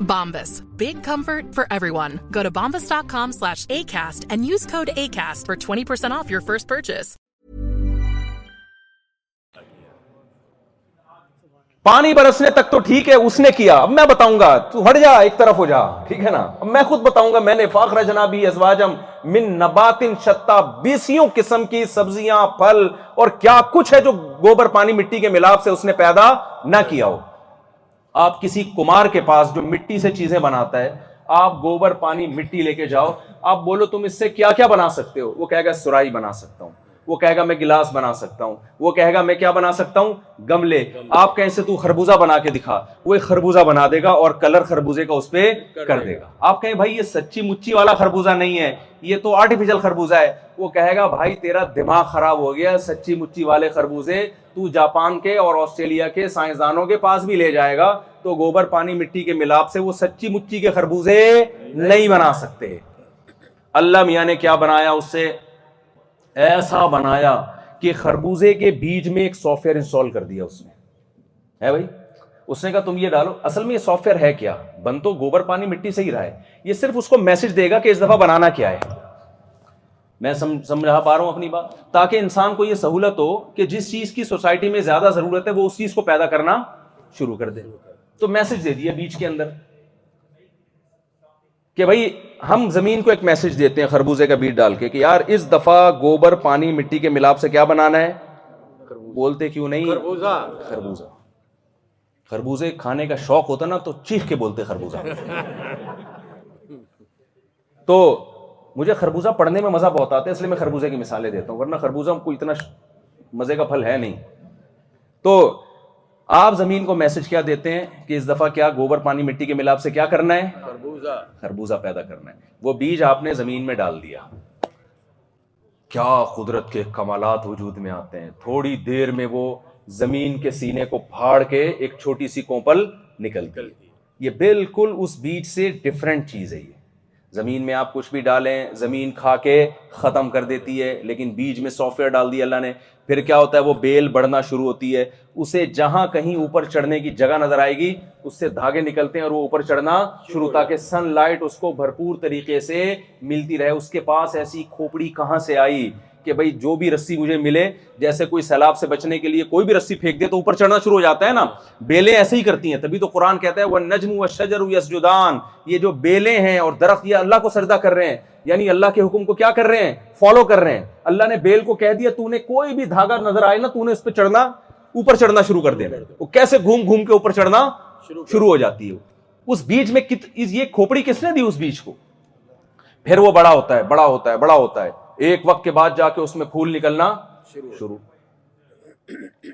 Bombas. Big comfort for for everyone. Go to bombas.com slash ACAST ACAST and use code 20% off your first purchase. پانی برسنے کیا اب میں بتاؤں گا ہٹ جا ایک طرف ہو جا ٹھیک ہے نا اب میں خود بتاؤں گا میں نے جنابی شتا بیسیوں قسم کی سبزیاں پھل اور کیا کچھ ہے جو گوبر پانی مٹی کے ملاب سے اس نے پیدا نہ کیا ہو آپ کسی کمار کے پاس جو مٹی سے چیزیں بناتا ہے آپ گوبر پانی مٹی لے کے جاؤ آپ بولو تم اس سے کیا کیا بنا سکتے ہو وہ گا سرائی بنا سکتا ہوں وہ کہے گا میں گلاس بنا سکتا ہوں وہ کہے گا میں کیا بنا سکتا ہوں گملے آپ کہیں سے تو خربوزہ بنا کے دکھا وہ ایک خربوزہ بنا دے گا اور کلر خربوزے کا اس پہ کر دے گا گا آپ کہیں بھائی بھائی یہ یہ سچی مچی والا خربوزہ خربوزہ نہیں ہے ہے تو آرٹیفیشل وہ کہے تیرا دماغ خراب ہو گیا سچی مچی والے خربوزے تو جاپان کے اور آسٹریلیا کے سائنسدانوں کے پاس بھی لے جائے گا تو گوبر پانی مٹی کے ملاپ سے وہ سچی مچی کے خربوزے نہیں بنا سکتے اللہ میاں نے کیا بنایا اس سے ایسا بنایا کہ خربوزے کے بیج میں ایک سافٹ ویئر انسٹال کر دیا اس نے ہے بھائی اس نے کہا تم یہ ڈالو اصل میں یہ سافٹ ویئر ہے کیا بن تو گوبر پانی مٹی سے ہی رہا ہے یہ صرف اس کو میسج دے گا کہ اس دفعہ بنانا کیا ہے میں سمجھا پا رہا ہوں اپنی بات تاکہ انسان کو یہ سہولت ہو کہ جس چیز کی سوسائٹی میں زیادہ ضرورت ہے وہ اس چیز کو پیدا کرنا شروع کر دے تو میسج دے دیا بیچ کے اندر کہ بھائی ہم زمین کو ایک میسج دیتے ہیں خربوزے کا بیٹ ڈال کے کہ یار اس دفعہ گوبر پانی مٹی کے ملاپ سے کیا بنانا ہے بولتے کیوں نہیں خربوزہ خربوزے کھانے کا شوق ہوتا نا تو چیخ کے بولتے خربوزہ تو مجھے خربوزہ پڑھنے میں مزہ بہت آتا ہے اس لیے میں خربوزے کی مثالیں دیتا ہوں ورنہ خربوزہ اتنا مزے کا پھل ہے نہیں تو آپ زمین کو میسج کیا دیتے ہیں کہ اس دفعہ کیا گوبر پانی مٹی کے ملاپ سے کیا کرنا ہے خربوزہ پیدا کرنا ہے وہ بیج آپ نے زمین میں ڈال دیا کیا قدرت کے کمالات وجود میں آتے ہیں تھوڑی دیر میں وہ زمین کے سینے کو پھاڑ کے ایک چھوٹی سی کوپل نکل گئی یہ بالکل اس بیج سے ڈفرینٹ چیز ہے یہ زمین میں آپ کچھ بھی ڈالیں زمین کھا کے ختم کر دیتی ہے لیکن بیج میں سافٹ ویئر ڈال دی اللہ نے پھر کیا ہوتا ہے وہ بیل بڑھنا شروع ہوتی ہے اسے جہاں کہیں اوپر چڑھنے کی جگہ نظر آئے گی اس سے دھاگے نکلتے ہیں اور وہ اوپر چڑھنا شروع تاکہ سن لائٹ اس کو بھرپور طریقے سے ملتی رہے اس کے پاس ایسی کھوپڑی کہاں سے آئی کہ بھائی جو بھی رسی مجھے ملے جیسے کوئی سیلاب سے بچنے کے لیے کوئی بھی رسی پھینک دے تو اوپر چڑھنا شروع ہو جاتا ہے نا بیلیں ایسے ہی کرتی ہیں تبھی تو قرآن کہتا ہے وہ نجم و شجر یسجدان یہ جو بیلیں ہیں اور درخت یہ اللہ کو سجدہ کر رہے ہیں یعنی اللہ کے حکم کو کیا کر رہے ہیں فالو کر رہے ہیں اللہ نے بیل کو کہہ دیا تو نے کوئی بھی دھاگا نظر آئے نا تو نے اس پہ چڑھنا اوپر چڑھنا شروع کر دیا وہ کیسے گھوم گھوم کے اوپر چڑھنا شروع ہو جاتی ہے اس بیچ میں یہ کھوپڑی کس نے دی اس بیچ کو پھر وہ بڑا ہوتا ہے بڑا ہوتا ہے بڑا ہوتا ہے ایک وقت کے بعد جا کے اس میں پھول نکلنا شروع شروع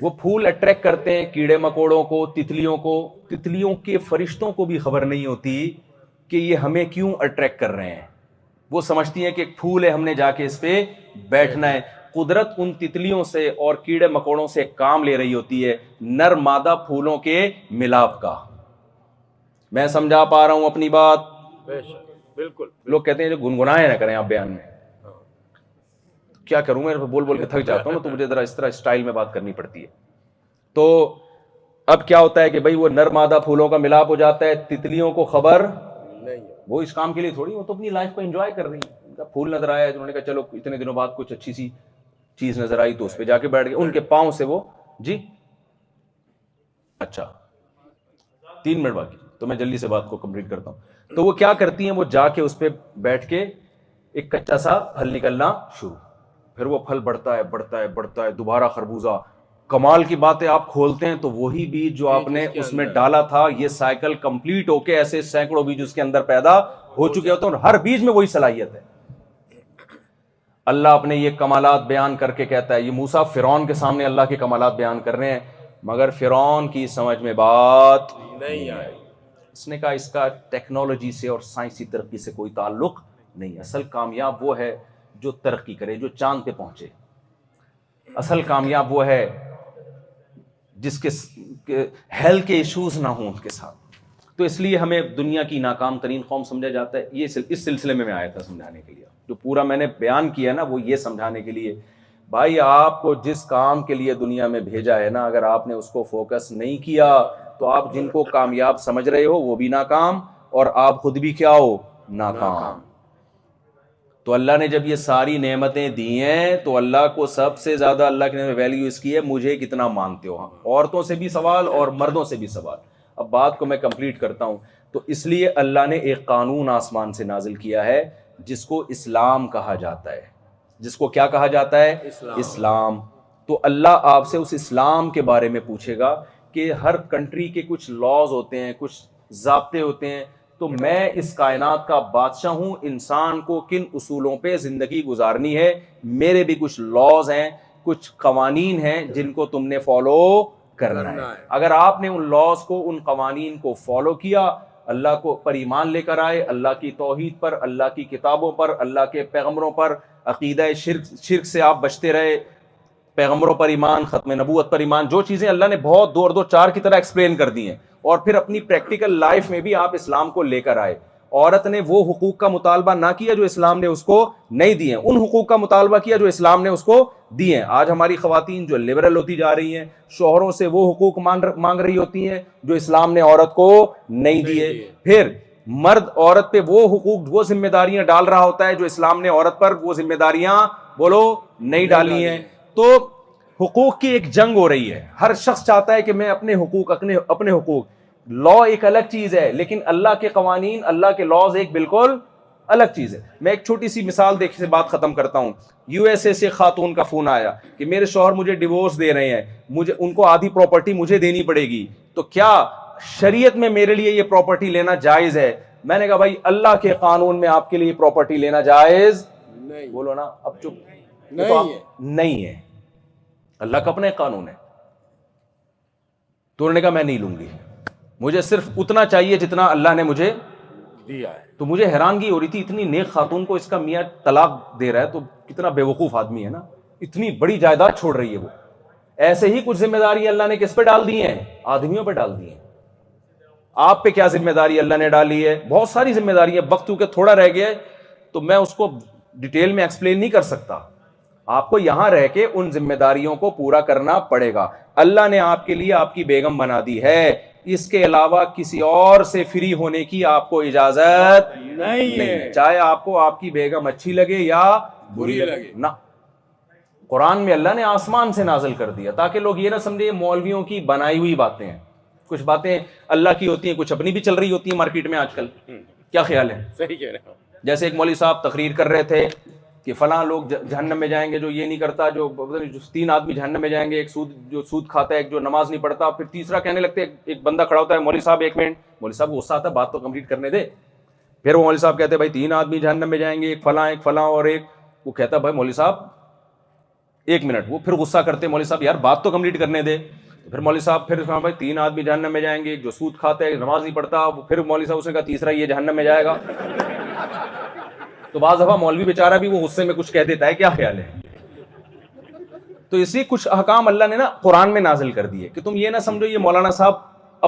وہ پھول اٹریکٹ کرتے ہیں کیڑے مکوڑوں کو تتلیوں کو تتلیوں کے فرشتوں کو بھی خبر نہیں ہوتی کہ یہ ہمیں کیوں اٹریکٹ کر رہے ہیں وہ سمجھتی ہیں کہ ایک پھول ہے ہم نے جا کے اس پہ بیٹھنا ہے قدرت ان تتلیوں سے اور کیڑے مکوڑوں سے کام لے رہی ہوتی ہے نر مادہ پھولوں کے ملاپ کا میں سمجھا پا رہا ہوں اپنی بات بالکل لوگ کہتے ہیں جو گنگنائے نہ کریں آپ بیان میں کیا کروں میں بول بول کے تھک جاتا ہوں تو مجھے ذرا اس طرح اسٹائل میں بات کرنی پڑتی ہے تو اب کیا ہوتا ہے کہ بھائی وہ نرمادہ پھولوں کا ملاپ ہو جاتا ہے تتلیوں کو خبر نہیں وہ اس کام کے لیے تھوڑی وہ تو اپنی لائف کو انجوائے کر رہی پھول نظر آیا نے کہا چلو اتنے دنوں بعد کچھ اچھی سی چیز نظر آئی تو اس پہ جا کے بیٹھ گئے ان کے پاؤں سے وہ جی اچھا تین منٹ باقی تو میں جلدی سے بات کو کمپلیٹ کرتا ہوں تو وہ کیا کرتی ہیں وہ جا کے اس پہ بیٹھ کے ایک کچا سا پھل نکلنا شروع پھر وہ پھل بڑھتا ہے بڑھتا ہے بڑھتا ہے دوبارہ خربوزہ کمال کی باتیں آپ کھولتے ہیں تو وہی بیج جو آپ نے اس میں ڈالا تھا یہ سائیکل کمپلیٹ ہو کے ایسے سینکڑوں بیج اس کے اندر پیدا ہو چکے ہوتے ہیں اور ہر بیج میں وہی صلاحیت ہے اللہ اپنے یہ کمالات بیان کر کے کہتا ہے یہ موسا فرون کے سامنے اللہ کے کمالات بیان کر رہے ہیں مگر فرون کی سمجھ میں بات نہیں آئی اس نے کہا اس کا ٹیکنالوجی سے اور سائنسی ترقی سے کوئی تعلق نہیں اصل کامیاب وہ ہے جو ترقی کرے جو چاند پہ پہنچے اصل کامیاب وہ ہے جس کے ہیلتھ کے ایشوز نہ ہوں ان کے ساتھ تو اس لیے ہمیں دنیا کی ناکام ترین قوم سمجھا جاتا ہے یہ اس سلسلے میں میں آیا تھا سمجھانے کے لیے جو پورا میں نے بیان کیا نا وہ یہ سمجھانے کے لیے بھائی آپ کو جس کام کے لیے دنیا میں بھیجا ہے نا اگر آپ نے اس کو فوکس نہیں کیا تو آپ جن کو کامیاب سمجھ رہے ہو وہ بھی ناکام اور آپ خود بھی کیا ہو ناکام تو اللہ نے جب یہ ساری نعمتیں دی ہیں تو اللہ کو سب سے زیادہ اللہ کی ویلیو اس کی ہے مجھے کتنا مانتے ہو عورتوں سے بھی سوال اور مردوں سے بھی سوال اب بات کو میں کمپلیٹ کرتا ہوں تو اس لیے اللہ نے ایک قانون آسمان سے نازل کیا ہے جس کو اسلام کہا جاتا ہے جس کو کیا کہا جاتا ہے اسلام اسلام. تو اللہ آپ سے اس اسلام کے بارے میں پوچھے گا کہ ہر کنٹری کے کچھ لاز ہوتے ہیں کچھ ضابطے ہوتے ہیں تو میں اس کائنات کا بادشاہ ہوں انسان کو کن اصولوں پہ زندگی گزارنی ہے میرے بھی کچھ لاز ہیں کچھ قوانین ہیں جن کو تم نے فالو کرنا ہے اگر آپ نے ان لاز کو ان قوانین کو فالو کیا اللہ کو پر ایمان لے کر آئے اللہ کی توحید پر اللہ کی کتابوں پر اللہ کے پیغمبروں پر عقیدہ شرک شرک سے آپ بچتے رہے پیغمبروں پر ایمان ختم نبوت پر ایمان جو چیزیں اللہ نے بہت دو اور دو چار کی طرح ایکسپلین کر دی ہیں اور پھر اپنی پریکٹیکل لائف میں بھی آپ اسلام کو لے کر آئے عورت نے وہ حقوق کا مطالبہ نہ کیا جو اسلام نے اس کو نہیں دیے ان حقوق کا مطالبہ کیا جو اسلام نے اس کو دیے ہیں آج ہماری خواتین جو لبرل ہوتی جا رہی ہیں شوہروں سے وہ حقوق مانگ رہی ہوتی ہیں جو اسلام نے عورت کو نہیں دیے پھر مرد عورت پہ وہ حقوق وہ ذمہ داریاں ڈال رہا ہوتا ہے جو اسلام نے عورت پر وہ ذمہ داریاں بولو نہیں ڈالی ہیں تو حقوق کی ایک جنگ ہو رہی ہے ہر شخص چاہتا ہے کہ میں اپنے حقوق اپنے اپنے حقوق لا ایک الگ چیز ہے لیکن اللہ کے قوانین اللہ کے لاز ایک بالکل الگ چیز ہے میں ایک چھوٹی سی مثال دیکھ سے بات ختم کرتا ہوں یو ایس اے سے خاتون کا فون آیا کہ میرے شوہر مجھے ڈیوس دے رہے ہیں مجھے ان کو آدھی پراپرٹی مجھے دینی پڑے گی تو کیا شریعت میں میرے لیے یہ پراپرٹی لینا جائز ہے میں نے کہا بھائی اللہ کے قانون میں آپ کے لیے پراپرٹی لینا جائز بولو نا اب چپ نہیں ہے اللہ کا اپنا ایک قانون ہے تو انہوں نے کہا میں نہیں لوں گی مجھے صرف اتنا چاہیے جتنا اللہ نے مجھے دیا ہے تو مجھے حیرانگی ہو رہی تھی اتنی نیک خاتون کو اس کا میاں طلاق دے رہا ہے تو کتنا بے وقوف آدمی ہے نا اتنی بڑی جائیداد چھوڑ رہی ہے وہ ایسے ہی کچھ ذمہ داری اللہ نے کس پہ ڈال دی ہیں آدمیوں پہ ڈال دی ہیں آپ پہ کیا ذمہ داری اللہ نے ڈالی ہے بہت ساری ذمہ داری ہے وقت کیونکہ تھوڑا رہ گیا ہے تو میں اس کو ڈیٹیل میں ایکسپلین نہیں کر سکتا آپ کو یہاں رہ کے ان ذمہ داریوں کو پورا کرنا پڑے گا اللہ نے آپ کے لیے آپ کی بیگم بنا دی ہے اس کے علاوہ کسی اور سے فری ہونے کی آپ کو اجازت نہیں چاہے آپ کو آپ کی بیگم اچھی لگے یا بری لگے نہ قرآن میں اللہ نے آسمان سے نازل کر دیا تاکہ لوگ یہ نہ سمجھے مولویوں کی بنائی ہوئی باتیں ہیں کچھ باتیں اللہ کی ہوتی ہیں کچھ اپنی بھی چل رہی ہوتی ہیں مارکیٹ میں آج کل کیا خیال ہے صحیح کہہ رہے جیسے ایک مولوی صاحب تقریر کر رہے تھے کہ فلاں لوگ جہنم میں جائیں گے جو یہ نہیں کرتا جو تین آدمی جہنم میں جائیں گے ایک سود جو سود کھاتا ہے ایک جو نماز نہیں پڑھتا پھر تیسرا کہنے لگتے ہیں ایک بندہ کھڑا ہوتا ہے مولوی صاحب ایک منٹ مولوی صاحب غصہ آتا ہے بات تو کمپلیٹ کرنے دے پھر وہ مولوی صاحب کہتے ہیں بھائی تین آدمی جہنم میں جائیں گے ایک فلاں ایک فلاں اور ایک وہ کہتا ہے بھائی مولوی صاحب ایک منٹ وہ پھر غصہ کرتے مولوی صاحب یار بات تو کمپلیٹ کرنے دے پھر مولوی صاحب پھر بھائی مطلب تین آدمی جہنم میں جائیں گے ایک جو سود کھاتا ہے نماز نہیں پڑھتا پھر مولوی صاحب اس نے کہا تیسرا یہ جہنم میں جائے گا تو بعض دفعہ مولوی بیچارہ بھی وہ غصے میں کچھ کہہ دیتا ہے کیا خیال ہے تو اسی کچھ احکام اللہ نے نا قرآن میں نازل کر دیے کہ تم یہ نہ سمجھو یہ مولانا صاحب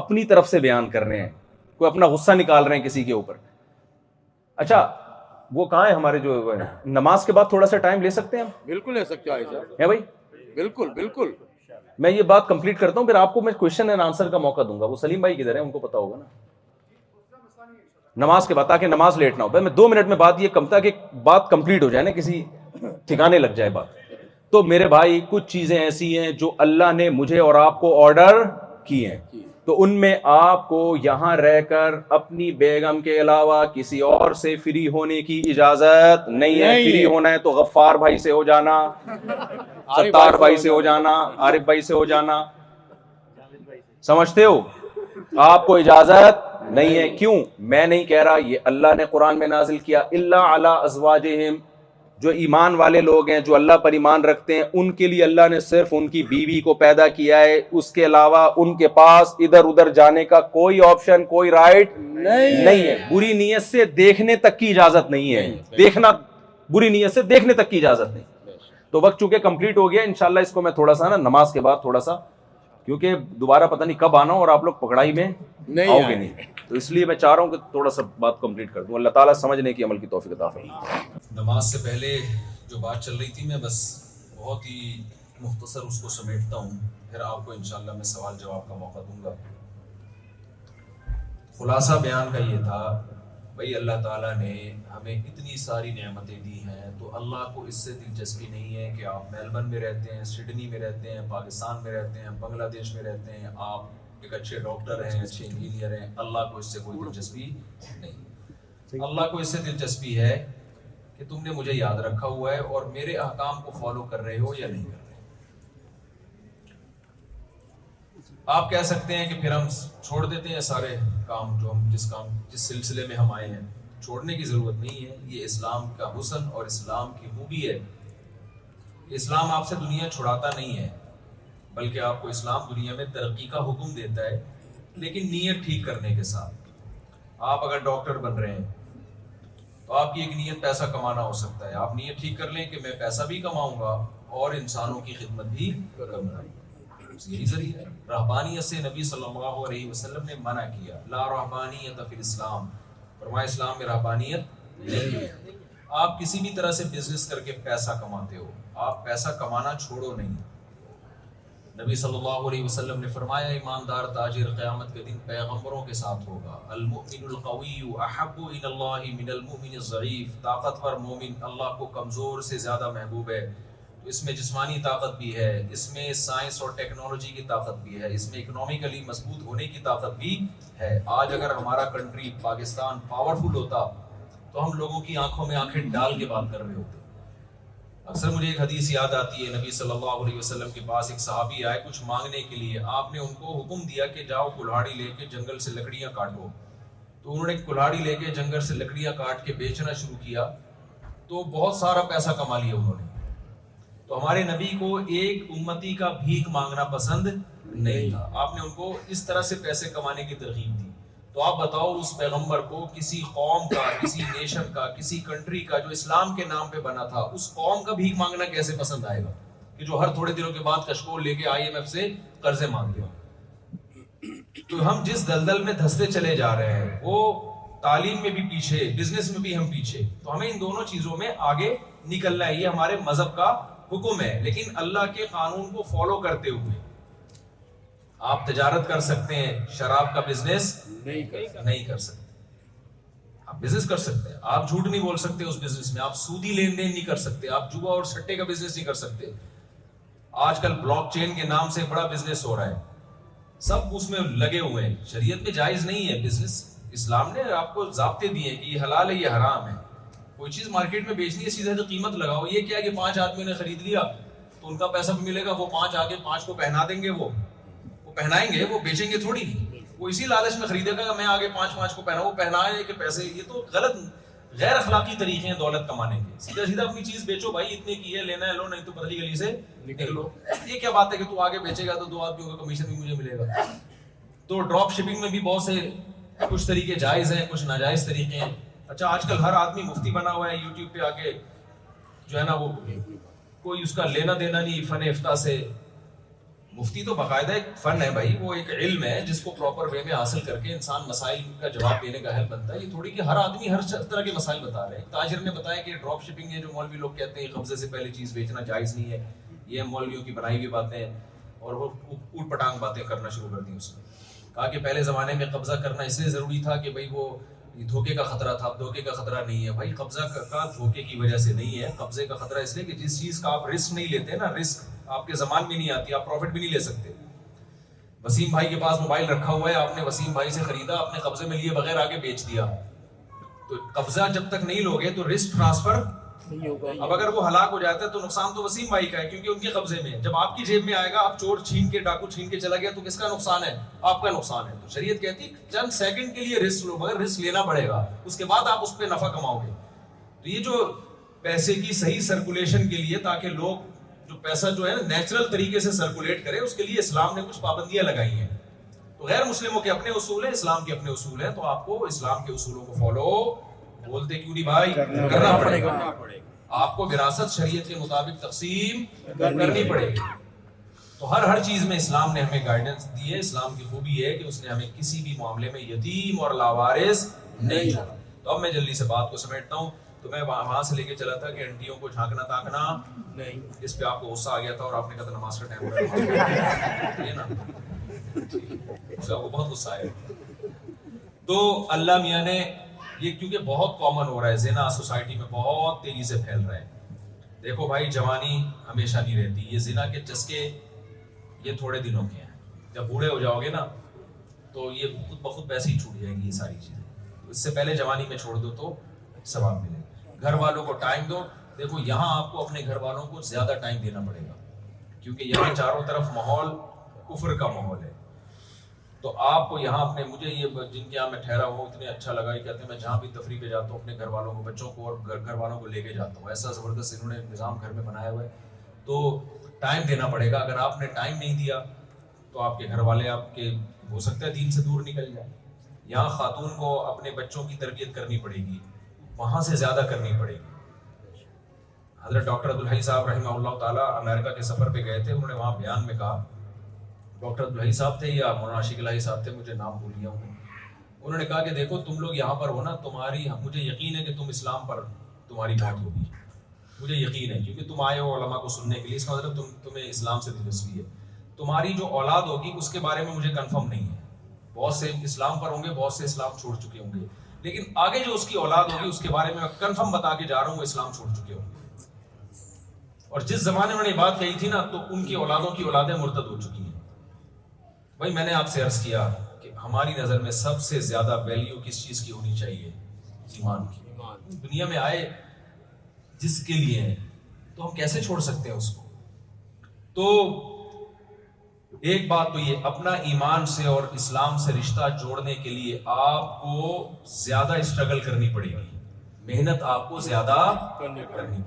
اپنی طرف سے بیان کر رہے ہیں کوئی اپنا غصہ نکال رہے ہیں کسی کے اوپر اچھا وہ کہاں ہے ہمارے جو نماز کے بعد تھوڑا سا ٹائم لے سکتے ہیں بالکل لے سکتے ہیں بھائی بالکل بالکل میں یہ بات کمپلیٹ کرتا ہوں پھر آپ کو میں کوشچن اینڈ آنسر کا موقع دوں گا وہ سلیم بھائی کدھر ہیں ان کو پتا ہوگا نا نماز کے بعد تاکہ نماز لیٹ نہ ہو میں دو منٹ میں بات یہ کہ بات کمپلیٹ ہو جائے نا کسی ٹھکانے لگ جائے بات تو میرے بھائی کچھ چیزیں ایسی ہیں جو اللہ نے مجھے اور آپ کو آرڈر کی ہیں تو ان میں آپ کو یہاں رہ کر اپنی بیگم کے علاوہ کسی اور سے فری ہونے کی اجازت نہیں ہے فری ہونا ہے تو غفار بھائی سے ہو جانا ستار بھائی سے ہو جانا عارف بھائی سے ہو جانا سمجھتے ہو آپ کو اجازت نہیں ہے کیوں میں نہیں کہہ رہا یہ اللہ نے قرآن میں نازل کیا اللہ جو ایمان والے لوگ ہیں جو اللہ پر ایمان رکھتے ہیں ان کے لیے اللہ نے صرف ان کی بیوی کو پیدا کیا ہے اس کے علاوہ ان کے پاس ادھر ادھر جانے کا کوئی آپشن کوئی رائٹ نہیں ہے بری نیت سے دیکھنے تک کی اجازت نہیں ہے دیکھنا بری نیت سے دیکھنے تک کی اجازت نہیں تو وقت چونکہ کمپلیٹ ہو گیا ان اس کو میں تھوڑا سا نا نماز کے بعد تھوڑا سا کیونکہ دوبارہ پتہ نہیں کب آنا اور آپ لوگ پکڑائی میں نہیں تو اس لیے میں چاہ رہا ہوں کہ تھوڑا سا بات کمپلیٹ کر دوں اللہ تعالیٰ سمجھنے کی عمل کی توفیق عطا فرمائے نماز سے پہلے جو بات چل رہی تھی میں بس بہت ہی مختصر اس کو سمیٹتا ہوں پھر آپ کو انشاءاللہ میں سوال جواب کا موقع دوں گا خلاصہ بیان کا یہ تھا بھائی اللہ تعالیٰ نے ہمیں اتنی ساری نعمتیں دی ہیں تو اللہ کو اس سے دلچسپی نہیں ہے کہ آپ میلبن میں رہتے ہیں سڈنی میں رہتے ہیں پاکستان میں رہتے ہیں بنگلہ دیش میں رہتے ہیں آپ ایک اچھے ڈاکٹر ہیں اچھے انجینئر ہیں اللہ کو اس سے کوئی دلچسپی نہیں اللہ کو اس سے دلچسپی ہے کہ تم نے مجھے یاد رکھا ہوا ہے اور میرے احکام کو فالو کر رہے ہو یا نہیں کر رہے آپ کہہ سکتے ہیں کہ پھر ہم چھوڑ دیتے ہیں سارے کام جو ہم جس کام جس سلسلے میں ہم آئے ہیں چھوڑنے کی ضرورت نہیں ہے یہ اسلام کا حسن اور اسلام کی خوبی ہے اسلام آپ سے دنیا چھڑاتا نہیں ہے بلکہ آپ کو اسلام دنیا میں ترقی کا حکم دیتا ہے لیکن نیت ٹھیک کرنے کے ساتھ آپ اگر ڈاکٹر بن رہے ہیں تو آپ کی ایک نیت پیسہ کمانا ہو سکتا ہے آپ نیت ٹھیک کر لیں کہ میں پیسہ بھی کماؤں گا اور انسانوں کی خدمت بھی کرنا ذریعہ رحبانیت سے نبی صلی اللہ علیہ وسلم نے منع کیا لا فی اسلام فرما اسلام میں رحبانیت نہیں ہے آپ کسی بھی طرح سے بزنس کر کے پیسہ کماتے ہو آپ پیسہ کمانا چھوڑو نہیں نبی صلی اللہ علیہ وسلم نے فرمایا ایماندار تاجر قیامت کے دن پیغمبروں کے ساتھ ہوگا المؤمن المؤمن القوی اللہ من الضعیف طاقتور مومن اللہ کو کمزور سے زیادہ محبوب ہے تو اس میں جسمانی طاقت بھی ہے اس میں سائنس اور ٹیکنالوجی کی طاقت بھی ہے اس میں اکنامیکلی مضبوط ہونے کی طاقت بھی ہے آج اگر ہمارا کنٹری پاکستان پاورفل ہوتا تو ہم لوگوں کی آنکھوں میں آنکھیں ڈال کے بات کر رہے ہوتے اکثر مجھے ایک حدیث یاد آتی ہے نبی صلی اللہ علیہ وسلم کے پاس ایک صحابی آئے کچھ مانگنے کے لیے آپ نے ان کو حکم دیا کہ جاؤ کلاڑی لے کے جنگل سے لکڑیاں کاٹو تو انہوں نے کلاڑی لے کے جنگل سے لکڑیاں کاٹ کے بیچنا شروع کیا تو بہت سارا پیسہ کما لیا انہوں نے تو ہمارے نبی کو ایک امتی کا بھیک مانگنا پسند نہیں تھا آپ نے ان کو اس طرح سے پیسے کمانے کی ترغیب دی تو آپ بتاؤ اس پیغمبر کو کسی قوم کا کسی نیشن کا کسی کنٹری کا جو اسلام کے نام پہ بنا تھا اس قوم کا بھیک مانگنا کیسے پسند آئے گا کہ جو ہر تھوڑے دنوں کے کے بعد لے آئی ایم ایف سے قرضے مانگ ہو تو ہم جس دلدل میں دھستے چلے جا رہے ہیں وہ تعلیم میں بھی پیچھے بزنس میں بھی ہم پیچھے تو ہمیں ان دونوں چیزوں میں آگے نکلنا ہے یہ ہمارے مذہب کا حکم ہے لیکن اللہ کے قانون کو فالو کرتے ہوئے آپ تجارت کر سکتے ہیں شراب کا بزنس نہیں کر سکتے آپ بزنس کر سکتے ہیں آپ جھوٹ نہیں بول سکتے اس بزنس میں آپ سودی لین دین نہیں کر سکتے آپ جوا اور سٹے کا بزنس نہیں کر سکتے آج کل بلاک چین کے نام سے بڑا بزنس ہو رہا ہے سب اس میں لگے ہوئے ہیں شریعت میں جائز نہیں ہے بزنس اسلام نے آپ کو ضابطے دیے کہ یہ حلال ہے یہ حرام ہے کوئی چیز مارکیٹ میں بیچنی ہے سیدھا تو قیمت لگاؤ یہ کیا کہ پانچ آدمیوں نے خرید لیا تو ان کا پیسہ بھی ملے گا وہ پانچ آگے پانچ کو پہنا دیں گے وہ پہنائیں گے وہ بیچیں گے تھوڑی وہ اسی لالچ میں خریدے گا کہ میں آگے پانچ پانچ کو پہنا وہ پہنا ہے کہ پیسے یہ تو غلط غیر اخلاقی طریقے ہیں دولت کمانے کے سیدھا سیدھا اپنی چیز بیچو بھائی اتنے کی ہے لینا ہے لو نہیں تو پتلی گلی سے نکل لو یہ کیا بات ہے کہ تو آگے بیچے گا تو دو آدمیوں کا کمیشن بھی مجھے ملے گا تو ڈراپ شپنگ میں بھی بہت سے کچھ طریقے جائز ہیں کچھ ناجائز طریقے ہیں اچھا آج کل ہر آدمی مفتی بنا ہوا ہے یوٹیوب پہ آ کے جو ہے نا وہ کوئی اس کا لینا دینا نہیں فن افتا سے مفتی تو باقاعدہ ایک فن ہے بھائی وہ ایک علم ہے جس کو پراپر وے میں حاصل کر کے انسان مسائل کا جواب دینے کا حل بنتا ہے یہ تھوڑی کہ ہر آدمی ہر طرح کے مسائل بتا رہے ہیں تاجر نے بتایا کہ ڈراپ شپنگ ہے جو مولوی لوگ کہتے ہیں قبضے سے پہلے چیز بیچنا جائز نہیں ہے یہ مولویوں کی بنائی ہوئی باتیں ہیں اور وہ اوٹ پٹانگ باتیں کرنا شروع کر دیں اس میں کہا کہ پہلے زمانے میں قبضہ کرنا اس لیے ضروری تھا کہ بھائی وہ دھوکے کا خطرہ تھا دھوکے کا خطرہ نہیں ہے بھائی قبضہ کا دھوکے کی وجہ سے نہیں ہے قبضے کا خطرہ اس لیے کہ جس چیز کا آپ رسک نہیں لیتے نا رسک آپ کے زمان میں نہیں آتی آپ پروفٹ بھی نہیں لے سکتے وسیم بھائی کے پاس موبائل رکھا ہوا ہے آپ نے وسیم بھائی سے خریدا اپنے قبضے میں لیے بغیر آگے بیچ دیا تو قبضہ جب تک نہیں لوگے تو رسک ٹرانسفر اب اگر وہ ہلاک ہو جاتا ہے تو نقصان تو وسیم بھائی کا ہے کیونکہ ان کے قبضے میں جب آپ کی جیب میں آئے گا آپ چور چھین کے ڈاکو چھین کے چلا گیا تو کس کا نقصان ہے آپ کا نقصان ہے تو شریعت کہتی چند سیکنڈ کے لیے رسک لو مگر رسک لینا پڑے گا اس کے بعد آپ اس پہ نفع کماؤ گے تو یہ جو پیسے کی صحیح سرکولیشن کے لیے تاکہ لوگ پیسہ جو ہے نا نیچرل طریقے سے سرکولیٹ کرے اس کے لیے اسلام نے کچھ پابندیاں لگائی ہیں تو غیر مسلموں کے اپنے اصول ہیں اسلام کے اپنے اصول ہیں تو آپ کو اسلام کے اصولوں کو فالو بولتے کیوں نہیں بھائی کرنا پڑے گا آپ کو وراثت شریعت کے مطابق تقسیم کرنی پڑے گی تو ہر ہر چیز میں اسلام نے ہمیں گائیڈنس دی ہے اسلام کی خوبی ہے کہ اس نے ہمیں کسی بھی معاملے میں یتیم اور لاوارث نہیں چھوڑا تو اب میں جلدی سے بات کو سمیٹتا ہوں تو میں وہاں سے لے کے چلا تھا کہ انڈیوں کو جھانکنا تاکنا نہیں اس پہ آپ کو غصہ آ گیا تھا اور آپ نے کہا تھا نماز کا نا اچھا، تو اللہ میاں نے یہ کیونکہ بہت ہو رہا ہے سوسائٹی میں بہت تیزی سے پھیل رہا ہے دیکھو بھائی جوانی ہمیشہ نہیں رہتی یہ زنا کے چسکے یہ تھوڑے دنوں کے ہیں جب بوڑھے ہو جاؤ گے نا تو یہ خود بخود پیسے ہی چھوٹ جائیں گی یہ ساری چیزیں اس سے پہلے جوانی میں چھوڑ دو تو سواب ملے گھر والوں کو ٹائم دو دیکھو یہاں آپ کو اپنے گھر والوں کو زیادہ ٹائم دینا پڑے گا کیونکہ یہاں چاروں طرف ماحول کفر کا ماحول ہے تو آپ کو یہاں اپنے مجھے یہ جن کے یہاں میں ٹھہرا ہوا اتنے اچھا لگا کہتے ہیں میں جہاں بھی تفریح پہ جاتا ہوں اپنے گھر والوں کو بچوں کو اور گھر والوں کو لے کے جاتا ہوں ایسا زبردست انہوں نے نظام گھر میں بنایا ہوا ہے تو ٹائم دینا پڑے گا اگر آپ نے ٹائم نہیں دیا تو آپ کے گھر والے آپ کے ہو سکتا ہے دین سے دور نکل جائے یہاں خاتون کو اپنے بچوں کی تربیت کرنی پڑے گی وہاں سے زیادہ کرنی پڑے گی حضرت ڈاکٹر عبدالحی صاحب رحمہ اللہ تعالیٰ امریکہ کے سفر پہ گئے تھے انہوں نے وہاں بیان میں کہا ڈاکٹر عبدالحی صاحب تھے یا مولانا شیخ الحی صاحب تھے مجھے نام بھول گیا ہوں انہوں نے کہا کہ دیکھو تم لوگ یہاں پر ہو نا تمہاری مجھے یقین ہے کہ تم اسلام پر تمہاری بات ہوگی مجھے یقین ہے کیونکہ تم آئے ہو علماء کو سننے کے لیے اس کا مطلب تم تمہیں اسلام سے دلچسپی ہے تمہاری جو اولاد ہوگی اس کے بارے میں مجھے کنفرم نہیں ہے بہت سے اسلام پر ہوں گے بہت سے اسلام چھوڑ چکے ہوں گے لیکن آگے جو اس کی اولاد ہوگی اس کے بارے میں کنفرم بتا کے جا رہا ہوں وہ اسلام چھوڑ چکے ہوں گے اور جس زمانے میں نے بات کہی تھی نا تو ان کی اولادوں کی اولادیں مرتد ہو چکی ہیں بھائی میں نے آپ سے عرض کیا کہ ہماری نظر میں سب سے زیادہ ویلیو کس چیز کی ہونی چاہیے ایمان کی دنیا میں آئے جس کے لیے ہیں تو ہم کیسے چھوڑ سکتے ہیں اس کو تو ایک بات تو یہ اپنا ایمان سے اور اسلام سے رشتہ جوڑنے کے لیے آپ کو زیادہ اسٹرگل کرنی پڑے گی محنت آپ کو زیادہ کرنی پڑے گی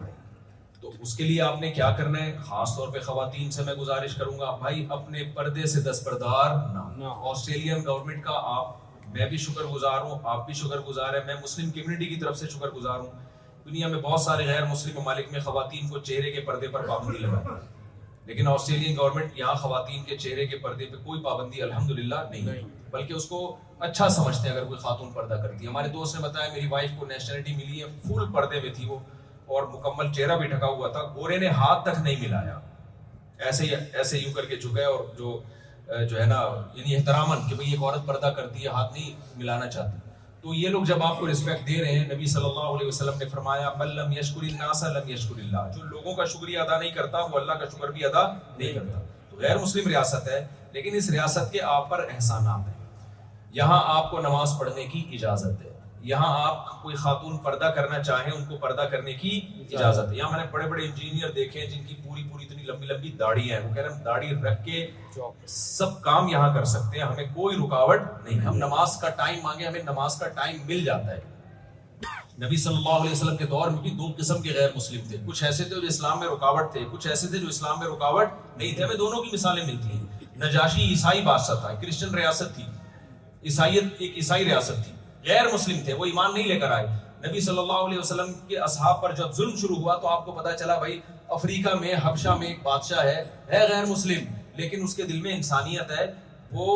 تو اس کے لیے آپ نے کیا کرنا ہے خاص طور پہ خواتین سے میں گزارش کروں گا بھائی اپنے پردے سے دست پردار نہ آسٹریلین گورنمنٹ کا آپ میں بھی شکر گزار ہوں آپ بھی شکر گزار ہیں میں مسلم کمیونٹی کی طرف سے شکر گزار ہوں دنیا میں بہت سارے غیر مسلم ممالک میں خواتین کو چہرے کے پردے پر پابندی لگائی لیکن آسٹریلین گورنمنٹ یہاں خواتین کے چہرے کے پردے پہ کوئی پابندی الحمد للہ نہیں بلکہ اس کو اچھا سمجھتے ہیں اگر کوئی خاتون پردہ کرتی ہے ہمارے دوست نے بتایا میری وائف کو نیشنلٹی ملی ہے فل پردے میں تھی وہ اور مکمل چہرہ بھی ڈھکا ہوا تھا گورے نے ہاتھ تک نہیں ملایا ایسے ہی ایسے یوں کر کے جھکے اور جو جو ہے نا یعنی احترامن کہ بھائی ایک عورت پردہ کرتی ہے ہاتھ نہیں ملانا چاہتی تو یہ لوگ جب آپ کو رسپیکٹ دے رہے ہیں نبی صلی اللہ علیہ وسلم نے فرمایا یشکر الناس لم یشکر اللہ جو لوگوں کا شکریہ ادا نہیں کرتا وہ اللہ کا شکر بھی ادا نہیں کرتا تو غیر مسلم ریاست ہے لیکن اس ریاست کے آپ پر احسانات ہیں یہاں آپ کو نماز پڑھنے کی اجازت ہے یہاں آپ کوئی خاتون پردہ کرنا چاہیں ان کو پردہ کرنے کی اجازت ہے یہاں میں نے بڑے بڑے انجینئر دیکھے ہیں جن کی پوری پوری اتنی لمبی لمبی داڑھی ہیں وہ کہہ رہے ہیں داڑھی رکھ کے سب کام یہاں کر سکتے ہیں ہمیں کوئی رکاوٹ نہیں ہم نماز کا ٹائم مانگے ہمیں نماز کا ٹائم مل جاتا ہے نبی صلی اللہ علیہ وسلم کے دور میں بھی دو قسم کے غیر مسلم تھے کچھ ایسے تھے جو اسلام میں رکاوٹ تھے کچھ ایسے تھے جو اسلام میں رکاوٹ نہیں تھے ہمیں دونوں کی مثالیں ملتی ہیں نجاشی عیسائی بادشاہ تھا کرسچن ریاست تھی عیسائیت ایک عیسائی ریاست تھی غیر مسلم تھے وہ ایمان نہیں لے کر آئے نبی صلی اللہ علیہ وسلم کے اصحاب پر جب ظلم شروع ہوا تو آپ کو پتا چلا بھائی افریقہ میں حبشہ میں ایک بادشاہ ہے ہے غیر مسلم لیکن اس کے دل میں انسانیت ہے وہ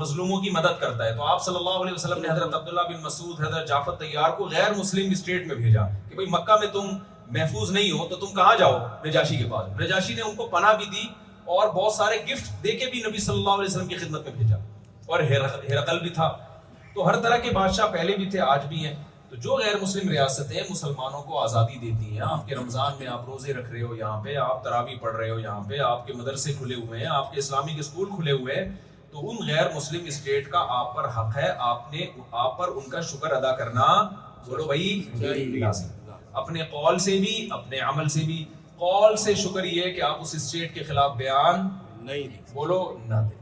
مظلوموں کی مدد کرتا ہے تو آپ صلی اللہ علیہ وسلم نے حضرت عبداللہ بن مسعود حضرت جعفر کو غیر مسلم اسٹیٹ میں بھیجا کہ بھائی مکہ میں تم محفوظ نہیں ہو تو تم کہاں جاؤ رجاشی کے پاس رجاشی نے ان کو پناہ بھی دی اور بہت سارے گفٹ دے کے بھی نبی صلی اللہ علیہ وسلم کی خدمت میں بھیجا اور ہیرقل بھی تھا تو ہر طرح کے بادشاہ پہلے بھی تھے آج بھی ہیں تو جو غیر مسلم ریاستیں مسلمانوں کو آزادی دیتی ہیں آپ کے رمضان میں آپ روزے رکھ رہے ہو یہاں پہ آپ تراوی پڑھ رہے ہو یہاں پہ آپ کے مدرسے کھلے ہوئے ہیں آپ کے اسلامک اسکول کھلے ہوئے ہیں تو ان غیر مسلم اسٹیٹ کا آپ پر حق ہے آپ نے آپ پر ان کا شکر ادا کرنا بولو بھائی جی۔ اپنے قول سے بھی اپنے عمل سے بھی قول سے شکر یہ کہ آپ اس اسٹیٹ کے خلاف بیان نہیں بولو نہ دیں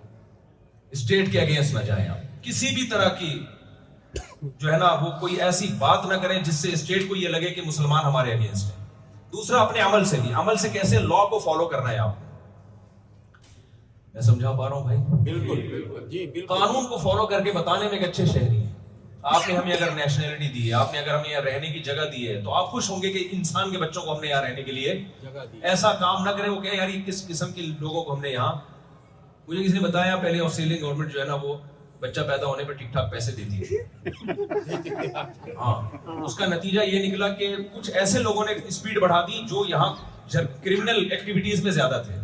اسٹیٹ کے اگینسٹ نہ جائیں آپ کسی بھی طرح کی جو ہے نا وہ کوئی ایسی بات نہ کریں جس سے اسٹیٹ کو یہ لگے کہ مسلمان ہمارے اگینسٹ ہیں دوسرا اپنے عمل عمل سے سے بھی کیسے لا کو فالو ہے قانون کو فالو کر کے بتانے میں ایک اچھے شہری ہیں آپ نے ہمیں اگر نیشنلٹی دی ہے آپ نے اگر ہمیں یہاں رہنے کی جگہ دی ہے تو آپ خوش ہوں گے کہ انسان کے بچوں کو ہم نے یہاں رہنے کے لیے ایسا کام نہ کریں وہ کہ یہ کس قسم کے لوگوں کو ہم نے یہاں مجھے کسی نے بتایا پہلے آسٹریلین گورنمنٹ جو ہے نا وہ بچہ پیدا ہونے پہ ٹھیک ٹھاک پیسے دیتی ہے ہاں اس کا نتیجہ یہ نکلا کہ کچھ ایسے لوگوں نے اسپیڈ بڑھا دی جو یہاں میں زیادہ تھے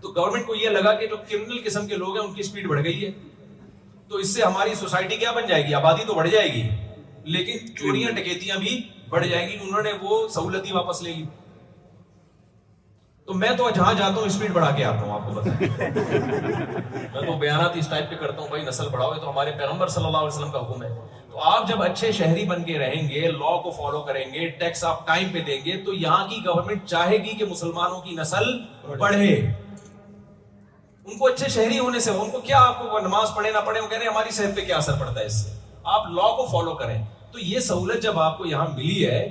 تو گورنمنٹ کو یہ لگا کہ جو کرمنل قسم کے لوگ ہیں ان کی اسپیڈ بڑھ گئی ہے تو اس سے ہماری سوسائٹی کیا بن جائے گی آبادی تو بڑھ جائے گی لیکن چوریاں ٹکیتیاں بھی بڑھ جائیں گی انہوں نے وہ سہولت واپس لے لی تو میں تو جہاں جاتا ہوں اسپیڈ بڑھا کے آتا ہوں آپ کو میں تو بیانات اس ٹائپ کے کرتا ہوں بھائی نسل بڑھاؤ تو ہمارے پیغمبر صلی اللہ علیہ وسلم کا حکم ہے تو آپ جب اچھے شہری بن کے رہیں گے لا کو فالو کریں گے ٹیکس آپ ٹائم پہ دیں گے تو یہاں کی گورنمنٹ چاہے گی کہ مسلمانوں کی نسل پڑھے ان کو اچھے شہری ہونے سے ان کو کیا آپ کو نماز پڑھے نہ پڑھے وہ کہہ ہیں ہماری صحت پہ کیا اثر پڑتا ہے اس سے آپ لا کو فالو کریں تو یہ سہولت جب آپ کو یہاں ملی ہے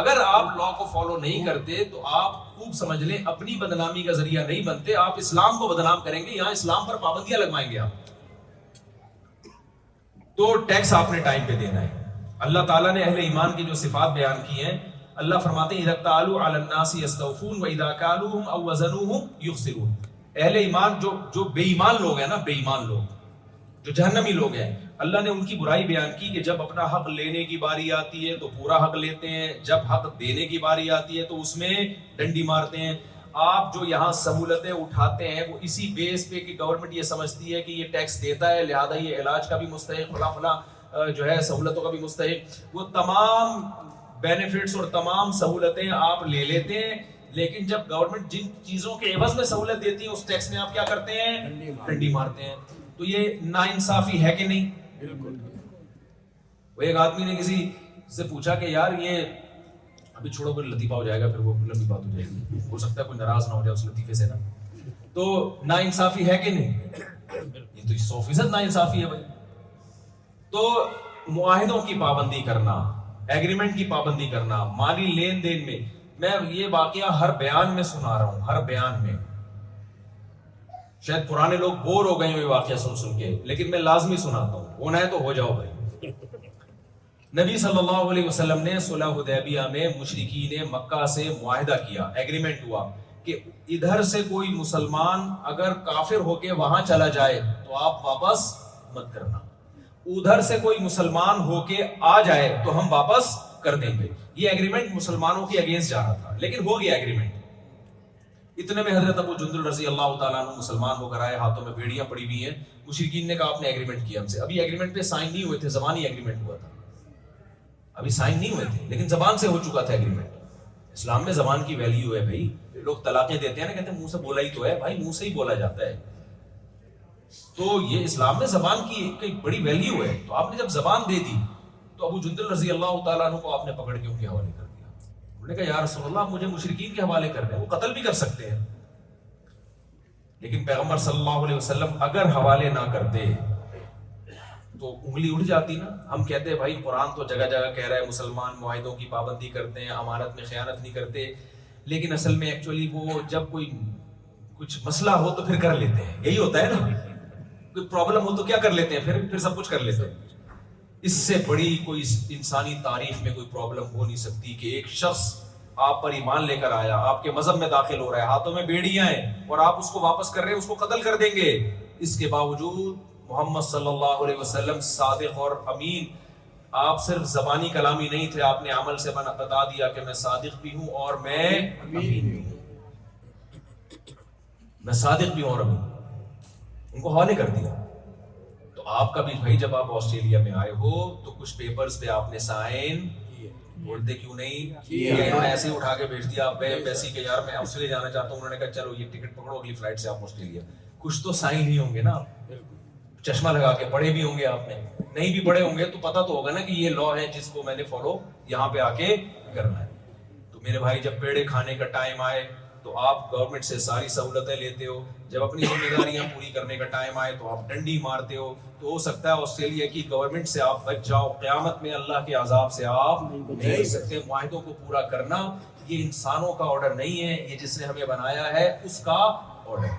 اگر آپ لا کو فالو نہیں کرتے تو آپ خوب سمجھ لیں اپنی بدنامی کا ذریعہ نہیں بنتے آپ اسلام کو بدنام کریں گے یہاں اسلام پر پابندیاں لگوائیں گے آپ تو ٹیکس آپ نے ٹائم پہ دینا ہے اللہ تعالیٰ نے اہل ایمان کی جو صفات بیان کی ہیں اللہ فرماتے ہیں اہل ایمان جو بے ایمان لوگ ہیں نا بے ایمان لوگ جو جہنمی لوگ ہیں اللہ نے ان کی برائی بیان کی کہ جب اپنا حق لینے کی باری آتی ہے تو پورا حق لیتے ہیں جب حق دینے کی باری آتی ہے تو اس میں ڈنڈی مارتے ہیں آپ جو یہاں سہولتیں اٹھاتے ہیں وہ اسی بیس پہ کہ گورنمنٹ یہ سمجھتی ہے کہ یہ ٹیکس دیتا ہے لہٰذا یہ علاج کا بھی مستحق فلا فلاں جو ہے سہولتوں کا بھی مستحق وہ تمام بینیفٹس اور تمام سہولتیں آپ لے لیتے ہیں لیکن جب گورنمنٹ جن چیزوں کے عوض میں سہولت دیتی ہے اس ٹیکس میں آپ کیا کرتے ہیں ڈنڈی مارتے ہیں تو یہ نا انصافی ہے کہ نہیں بالکل ایک آدمی نے کسی سے پوچھا کہ یار یہ ابھی چھوڑو پھر لطیفہ ہو جائے گا پھر وہ لمبی بات ہو جائے گی ہو سکتا ہے کوئی ناراض نہ ہو جائے اس لطیفے سے نا تو نا انصافی ہے کہ نہیں یہ تو سو فیصد نا انصافی ہے بھائی تو معاہدوں کی پابندی کرنا ایگریمنٹ کی پابندی کرنا مالی لین دین میں میں یہ واقعہ ہر بیان میں سنا رہا ہوں ہر بیان میں شاید پرانے لوگ بور ہو گئے ہوں یہ واقعہ سن سن کے لیکن میں لازمی سناتا ہوں نہ ہے تو ہو جاؤ بھائی نبی صلی اللہ علیہ وسلم نے میں مشرقین مکہ سے معاہدہ کیا ایگریمنٹ ہوا کہ ادھر سے کوئی مسلمان اگر کافر ہو کے وہاں چلا جائے تو آپ واپس مت کرنا ادھر سے کوئی مسلمان ہو کے آ جائے تو ہم واپس کر دیں گے یہ ایگریمنٹ مسلمانوں کی اگینسٹ جا رہا تھا لیکن ہو گیا ایگریمنٹ اتنے میں حضرت ابو جندل رضی اللہ تعالیٰ عنہ مسلمان ہو کر آئے ہاتھوں میں بیڑیاں پڑی ہوئی ہیں مشرقین نے کہا آپ نے ایگریمنٹ کیا ہم سے ابھی ایگریمنٹ پہ سائن نہیں ہوئے تھے زبانی ابھی سائن نہیں ہوئے تھے لیکن زبان سے ہو چکا تھا ایگریمنٹ اسلام میں زبان کی ویلیو ہے بھائی لوگ طلاقیں دیتے ہیں نا کہتے ہیں منہ سے بولا ہی تو ہے بھائی منہ سے ہی بولا جاتا ہے تو یہ اسلام میں زبان کی ایک بڑی ویلیو ہے تو آپ نے جب زبان دے دی تو ابو جندل رضی اللہ تعالیٰ عنہ کو آپ نے پکڑ کے ان کے حوالے کر انہوں نے کہا یا رسول اللہ مجھے مشرقین کے حوالے کر کر دیں وہ قتل بھی سکتے ہیں لیکن پیغمبر صلی اللہ علیہ وسلم اگر حوالے نہ کرتے تو انگلی اٹھ جاتی نا ہم کہتے ہیں بھائی قرآن تو جگہ جگہ کہہ رہا ہے مسلمان معاہدوں کی پابندی کرتے ہیں امانت میں خیانت نہیں کرتے لیکن اصل میں ایکچولی وہ جب کوئی کچھ مسئلہ ہو تو پھر کر لیتے ہیں یہی ہوتا ہے نا کوئی پرابلم ہو تو کیا کر لیتے ہیں پھر پھر سب کچھ کر لیتے ہیں اس سے بڑی کوئی انسانی تعریف میں کوئی پرابلم ہو نہیں سکتی کہ ایک شخص آپ پر ایمان لے کر آیا آپ کے مذہب میں داخل ہو رہا ہے ہاتھوں میں بیڑیاں ہیں اور آپ اس کو واپس کر رہے ہیں اس کو قتل کر دیں گے اس کے باوجود محمد صلی اللہ علیہ وسلم صادق اور امین آپ صرف زبانی کلامی نہیں تھے آپ نے عمل سے بتا دیا کہ میں صادق بھی ہوں اور میں امین بھی ہوں میں صادق بھی ہوں اور امین ان کو حوالے کر دیا آپ کا بھی بھائی جب آپ آسٹریلیا میں آئے ہو تو کچھ پیپرز پہ آپ نے سائن بولتے کیوں نہیں ایسے اٹھا کے بھیج دیا آپ ویسی کے یار میں آسٹریلیا جانا چاہتا ہوں انہوں نے کہا چلو یہ ٹکٹ پکڑو اگلی فلائٹ سے آپ آسٹریلیا کچھ تو سائن ہی ہوں گے نا چشمہ لگا کے پڑھے بھی ہوں گے آپ نے نہیں بھی پڑھے ہوں گے تو پتا تو ہوگا نا کہ یہ لا ہے جس کو میں نے فالو یہاں پہ آ کے کرنا ہے تو میرے بھائی جب پیڑے کھانے کا ٹائم آئے تو آپ گورنمنٹ سے ساری سہولتیں لیتے ہو جب اپنی ذمہ داریاں پوری کرنے کا ٹائم آئے تو آپ ڈنڈی مارتے ہو تو ہو سکتا ہے کے گورنمنٹ سے سے آپ آپ بچ جاؤ قیامت میں اللہ عذاب نہیں سکتے معاہدوں کو پورا کرنا یہ انسانوں کا آرڈر نہیں ہے یہ جس نے ہمیں بنایا ہے اس کا ہے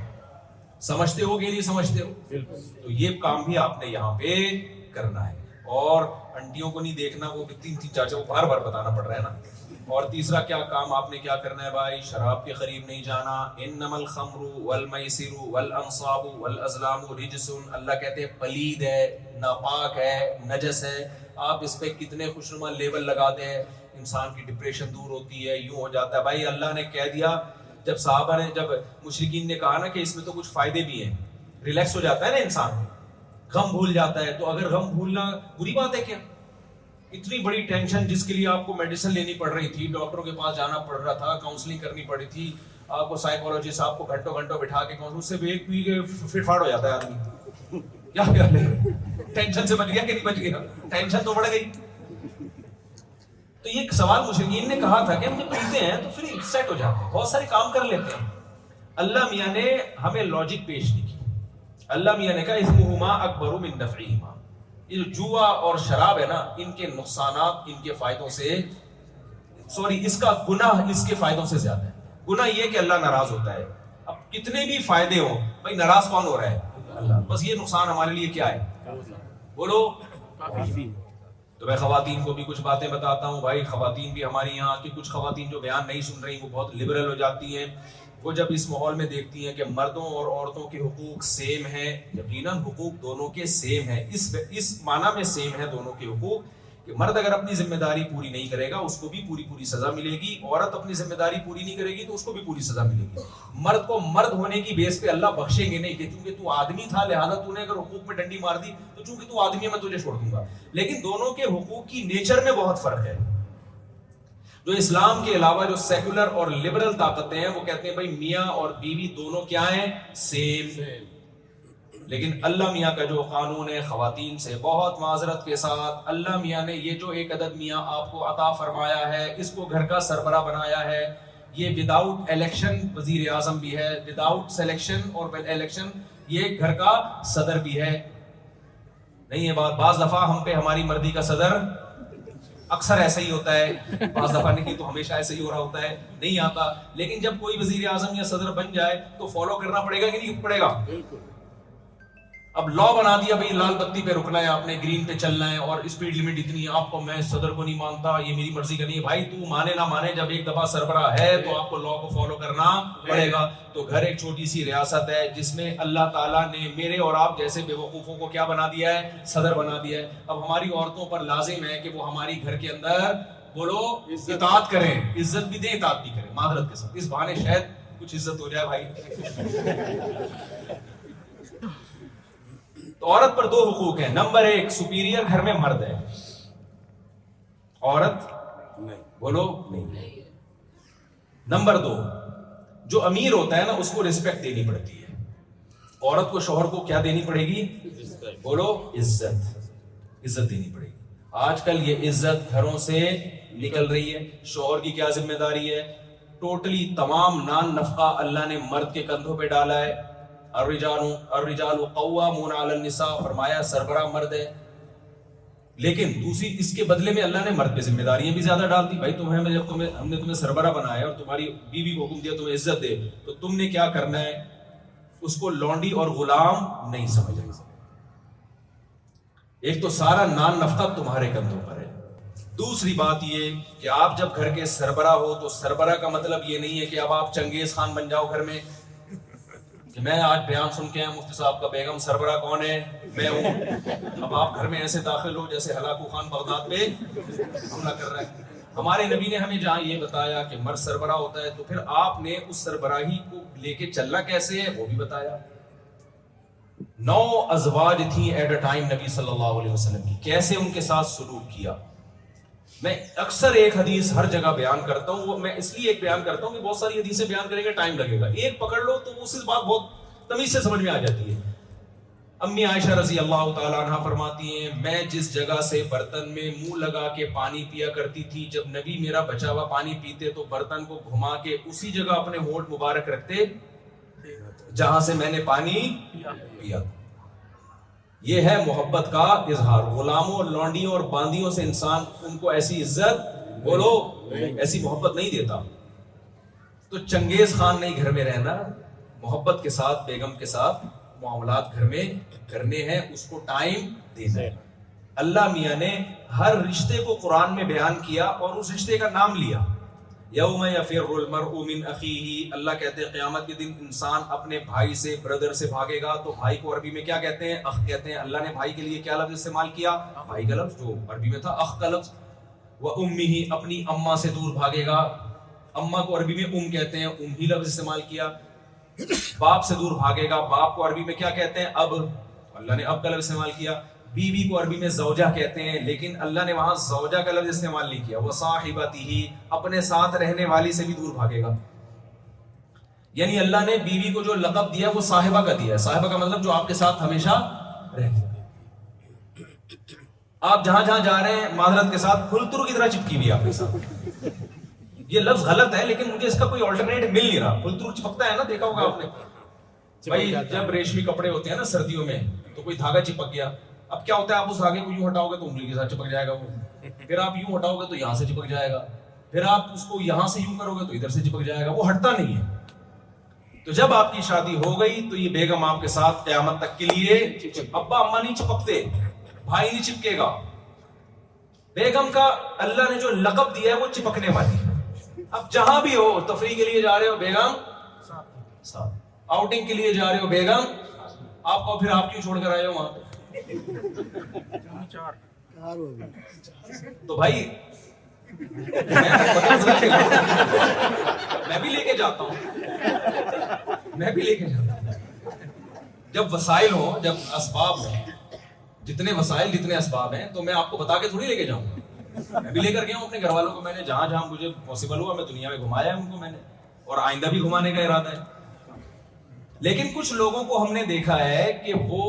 سمجھتے ہو کہ نہیں سمجھتے ہو بالکل تو یہ کام بھی آپ نے یہاں پہ کرنا ہے اور انڈیوں کو نہیں دیکھنا وہ تین تین چاچا کو بار بار بتانا پڑ رہا ہے نا اور تیسرا کیا کام آپ نے کیا کرنا ہے بھائی شراب کے قریب نہیں جانا الخمر والمیسر والانصاب والازلام رجس اللہ کہتے ہیں پلید ہے ناپاک ہے نجس ہے آپ اس پہ کتنے خوشنما لیول لیبل لگاتے ہیں انسان کی ڈپریشن دور ہوتی ہے یوں ہو جاتا ہے بھائی اللہ نے کہہ دیا جب صحابہ نے جب مشرقین نے کہا نا کہ اس میں تو کچھ فائدے بھی ہیں ریلیکس ہو جاتا ہے نا انسان غم بھول جاتا ہے تو اگر غم بھولنا بری بات ہے کیا اتنی بڑی ٹینشن جس کے لیے آپ کو میڈیسن لینی پڑ رہی تھی ڈاکٹروں کے پاس جانا پڑ رہا تھا کاؤنسلنگ کرنی پڑی تھی آپ کو سائیکولوجسٹ آپ کو گھنٹوں گھنٹوں بٹھا کے کاؤنسل اس سے بھی ایک بھی فٹفاڑ ہو جاتا ہے آدمی کیا خیال ہے ٹینشن سے بچ گیا کہ نہیں بچ گیا ٹینشن تو بڑھ گئی تو یہ سوال پوچھیں گے ان نے کہا تھا کہ ہم جب پیتے ہیں تو پھر سیٹ ہو جاتے ہیں بہت سارے کام کر لیتے ہیں اللہ میاں نے ہمیں لاجک پیش نہیں کی اللہ میاں نے کہا اسمہما اکبر من نفعہما یہ جو جوا اور شراب ہے نا ان کے نقصانات ان کے کے فائدوں فائدوں سے سے سوری اس اس کا گناہ زیادہ ہے گناہ یہ کہ اللہ ناراض ہوتا ہے اب کتنے بھی فائدے ہوں بھائی ناراض کون ہو رہا ہے اللہ بس یہ نقصان ہمارے لیے کیا ہے بولو تو میں خواتین کو بھی کچھ باتیں بتاتا ہوں بھائی خواتین بھی ہماری یہاں کی کچھ خواتین جو بیان نہیں سن رہی وہ بہت لبرل ہو جاتی ہیں وہ جب اس ماحول میں دیکھتی ہیں کہ مردوں اور عورتوں کے حقوق سیم ہیں یقیناً حقوق دونوں کے سیم ہیں اس اس معنی میں سیم ہے دونوں کے حقوق کہ مرد اگر اپنی ذمہ داری پوری نہیں کرے گا اس کو بھی پوری پوری سزا ملے گی عورت اپنی ذمہ داری پوری نہیں کرے گی تو اس کو بھی پوری سزا ملے گی مرد کو مرد ہونے کی بیس پہ اللہ بخشیں گے نہیں کہ چونکہ تو آدمی تھا لہٰذا تو نے اگر حقوق میں ڈنڈی مار دی تو چونکہ تو آدمی ہے میں تجھے چھوڑ دوں گا لیکن دونوں کے حقوق کی نیچر میں بہت فرق ہے جو اسلام کے علاوہ جو سیکولر اور لبرل طاقتیں ہیں وہ کہتے ہیں بھائی میاں اور بیوی دونوں کیا ہیں سیف لیکن اللہ میاں کا جو قانون ہے خواتین سے بہت معذرت کے ساتھ اللہ میاں نے یہ جو ایک عدد میاں آپ کو عطا فرمایا ہے اس کو گھر کا سربراہ بنایا ہے یہ وداؤٹ الیکشن وزیر اعظم بھی ہے وداؤٹ سلیکشن اور الیکشن یہ گھر کا صدر بھی ہے نہیں ہے بات بعض دفعہ ہم پہ ہماری مردی کا صدر اکثر ایسا ہی ہوتا ہے بعض دفعہ نہیں تو ہمیشہ ایسا ہی ہو رہا ہوتا ہے نہیں آتا لیکن جب کوئی وزیر اعظم یا صدر بن جائے تو فالو کرنا پڑے گا کہ نہیں پڑے گا بالکل اب لا بنا دیا بھائی لال بتی پہ رکنا ہے آپ نے گرین پہ چلنا ہے اور اسپیڈ لمٹ اتنی ہے آپ کو میں صدر کو نہیں مانتا یہ میری مرضی کا نہیں ہے بھائی تو مانے نہ مانے جب ایک دفعہ سربراہ ہے تو آپ کو لا کو فالو کرنا پڑے گا تو گھر ایک چھوٹی سی ریاست ہے جس میں اللہ تعالیٰ نے میرے اور آپ جیسے بے وقوفوں کو کیا بنا دیا ہے صدر بنا دیا ہے اب ہماری عورتوں پر لازم ہے کہ وہ ہماری گھر کے اندر بولو اطاعت کریں عزت بھی دیں اطاعت بھی کریں معذرت کے ساتھ اس بہانے شاید کچھ عزت ہو جائے بھائی عورت پر دو حقوق ہیں نمبر ایک سپیریئر گھر میں مرد ہے نا اس کو ریسپیکٹ دینی پڑتی ہے عورت کو شوہر کو کیا دینی پڑے گی بولو عزت عزت دینی پڑے گی آج کل یہ عزت گھروں سے نکل رہی ہے شوہر کی کیا ذمہ داری ہے ٹوٹلی تمام نان نفقہ اللہ نے مرد کے کندھوں پہ ڈالا ہے فرمایا سربراہ مرد ہے لیکن دوسری اس کے بدلے میں اللہ نے مرد پہ ذمہ داریاں بھی زیادہ ڈال دی بھائی تمہیں جب تمہیں ہم نے تمہیں سربراہ بنایا اور تمہاری بیوی کو حکم دیا تمہیں عزت دے تو تم نے کیا کرنا ہے اس کو لانڈی اور غلام نہیں سمجھ رہی ایک تو سارا نان نفقہ تمہارے کندھوں پر ہے دوسری بات یہ کہ آپ جب گھر کے سربراہ ہو تو سربراہ کا مطلب یہ نہیں ہے کہ اب آپ چنگیز خان بن جاؤ گھر میں میں آج بیان سن کے مفتی صاحب کا بیگم سربراہ کون ہے میں ہوں اب آپ گھر میں ایسے داخل ہو جیسے ہلاکو خان بغداد پہ کر ہے ہمارے نبی نے ہمیں جہاں یہ بتایا کہ مرد سربراہ ہوتا ہے تو پھر آپ نے اس سربراہی کو لے کے چلنا کیسے ہے وہ بھی بتایا نو ازواج تھی ایٹ اے ٹائم نبی صلی اللہ علیہ وسلم کی کیسے ان کے ساتھ سلوک کیا میں اکثر ایک حدیث ہر جگہ بیان کرتا ہوں وہ میں اس لیے ایک بیان کرتا ہوں کہ بہت ساری حدیثیں بیان کریں گے ٹائم لگے گا ایک پکڑ لو تو اس سے بات بہت تمیز سمجھ میں آ جاتی ہے امی عائشہ رضی اللہ تعالیٰ عنہ فرماتی ہیں میں جس جگہ سے برتن میں منہ لگا کے پانی پیا کرتی تھی جب نبی میرا بچا ہوا پانی پیتے تو برتن کو گھما کے اسی جگہ اپنے ہونٹ مبارک رکھتے جہاں سے میں نے پانی پیا یہ ہے محبت کا اظہار غلاموں لانڈیوں اور باندیوں سے انسان ان کو ایسی عزت بولو ایسی محبت نہیں دیتا تو چنگیز خان نہیں گھر میں رہنا محبت کے ساتھ بیگم کے ساتھ معاملات گھر میں کرنے ہیں اس کو ٹائم دینا اللہ میاں نے ہر رشتے کو قرآن میں بیان کیا اور اس رشتے کا نام لیا یوم اخیہ اللہ کہتے ہیں قیامت کے دن انسان اپنے بھائی سے سے بردر بھاگے گا تو بھائی کو عربی میں کیا کہتے ہیں اخ کہتے ہیں اللہ نے بھائی کے لیے کیا لفظ استعمال کیا بھائی کا لفظ جو عربی میں تھا اخ کا لفظ وہ امی ہی اپنی اما سے دور بھاگے گا اما کو عربی میں ام کہتے ہیں ام ہی لفظ استعمال کیا باپ سے دور بھاگے گا باپ کو عربی میں کیا کہتے ہیں اب اللہ نے اب کا لفظ استعمال کیا بیوی کو عربی میں زوجہ کہتے ہیں لیکن اللہ نے وہاں زوجہ کا لفظ استعمال نہیں کیا وہ صاحبہ ہی اپنے ساتھ رہنے والی سے بھی دور بھاگے گا یعنی اللہ نے بیوی کو جو لقب دیا وہ صاحبہ کا دیا صاحبہ کا مطلب جو آپ کے ساتھ ہمیشہ رہتی ہے آپ جہاں جہاں جا رہے ہیں معذرت کے ساتھ کی طرح چپکی ہوئی آپ کے ساتھ یہ لفظ غلط ہے لیکن مجھے اس کا کوئی آلٹرنیٹ مل نہیں رہا پھلتر چپکتا ہے نا دیکھا ہوگا آپ نے بھائی جب ریشمی کپڑے ہوتے ہیں نا سردیوں میں تو کوئی دھاگا چپک گیا اب کیا ہوتا ہے آپ اس آگے کو یوں ہٹاؤ گے تو انگلی کے ساتھ چپک جائے گا وہ پھر آپ یوں ہٹاؤ گے تو یہاں سے چپک جائے گا پھر آپ اس کو یہاں سے یوں کرو گے تو ادھر سے چپک جائے گا وہ ہٹتا نہیں ہے تو جب آپ کی شادی ہو گئی تو یہ بیگم آپ کے ساتھ قیامت تک کے لیے ابا اما نہیں چپکتے بھائی نہیں چپکے گا بیگم کا اللہ نے جو لقب دیا ہے وہ چپکنے والی اب جہاں بھی ہو تفریح کے لیے جا رہے ہو بیگم آؤٹنگ کے لیے جا رہے ہو بیگم آپ کو پھر آپ کیوں چھوڑ کر آئے ہو وہاں تو بھائی میں میں بھی بھی لے لے کے کے جاتا جاتا ہوں ہوں ہوں جب جب وسائل اسباب ہوں جتنے جتنے وسائل اسباب ہیں تو میں آپ کو بتا کے تھوڑی لے کے جاؤں گا میں بھی لے کر گیا ہوں اپنے گھر والوں کو میں نے جہاں جہاں مجھے پاسبل ہوا میں دنیا میں گھمایا ان کو میں نے اور آئندہ بھی گھمانے کا ارادہ ہے لیکن کچھ لوگوں کو ہم نے دیکھا ہے کہ وہ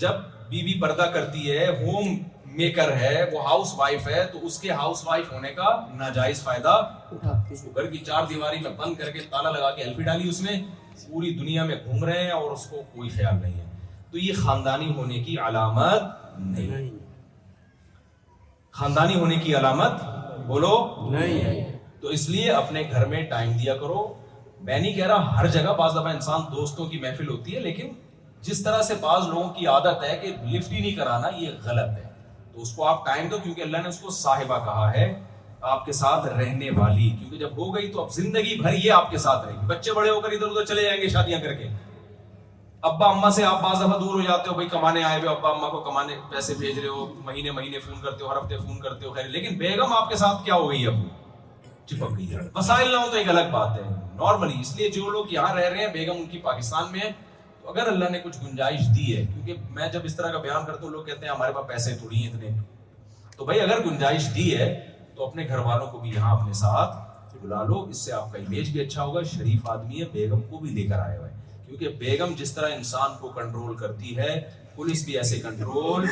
جب بی بی پردہ کرتی ہے ہوم میکر ہے وہ ہاؤس وائف ہے تو اس کے ہاؤس وائف ہونے کا ناجائز فائدہ اس اس کو گھر کی چار دیواری میں میں بند کر کے کے لگا ڈالی پوری دنیا گھوم رہے ہیں اور کوئی خیال نہیں ہے تو یہ خاندانی ہونے کی علامت نہیں خاندانی ہونے کی علامت بولو نہیں تو اس لیے اپنے گھر میں ٹائم دیا کرو میں نہیں کہہ رہا ہر جگہ بعض دفعہ انسان دوستوں کی محفل ہوتی ہے لیکن جس طرح سے بعض لوگوں کی عادت ہے کہ لفٹ ہی نہیں کرانا یہ غلط ہے تو اس کو آپ ٹائم دو کیونکہ اللہ نے اس کو صاحبہ کہا ہے آپ کے ساتھ رہنے والی کیونکہ جب ہو گئی تو اب زندگی بھر یہ آپ کے ساتھ رہے گی بچے بڑے ہو کر ادھر ادھر چلے جائیں گے شادیاں کر کے ابا اما سے آپ بعض دفعہ دور ہو جاتے ہو بھائی کمانے آئے ہوئے ابا اما کو کمانے پیسے بھیج رہے ہو مہینے مہینے فون کرتے ہو ہر ہفتے فون کرتے ہو خیر لیکن بیگم آپ کے ساتھ کیا ہو گئی اب چپک گئی وسائل نہ ہو تو ایک الگ بات ہے نارملی اس لیے جو لوگ یہاں رہ رہے ہیں بیگم ان کی پاکستان میں ہے تو اگر اللہ نے کچھ گنجائش دی ہے کیونکہ میں جب اس طرح کا بیان کرتا ہوں لوگ کہتے ہیں ہمارے پاس پیسے تھوڑی ہیں اتنے تو بھائی اگر گنجائش دی ہے تو اپنے گھر والوں کو بھی یہاں اپنے ساتھ بلا لو اس سے آپ کا امیج بھی اچھا ہوگا شریف آدمی ہے بیگم کو بھی لے کر آئے ہوئے کیونکہ بیگم جس طرح انسان کو کنٹرول کرتی ہے پولیس بھی ایسے کنٹرول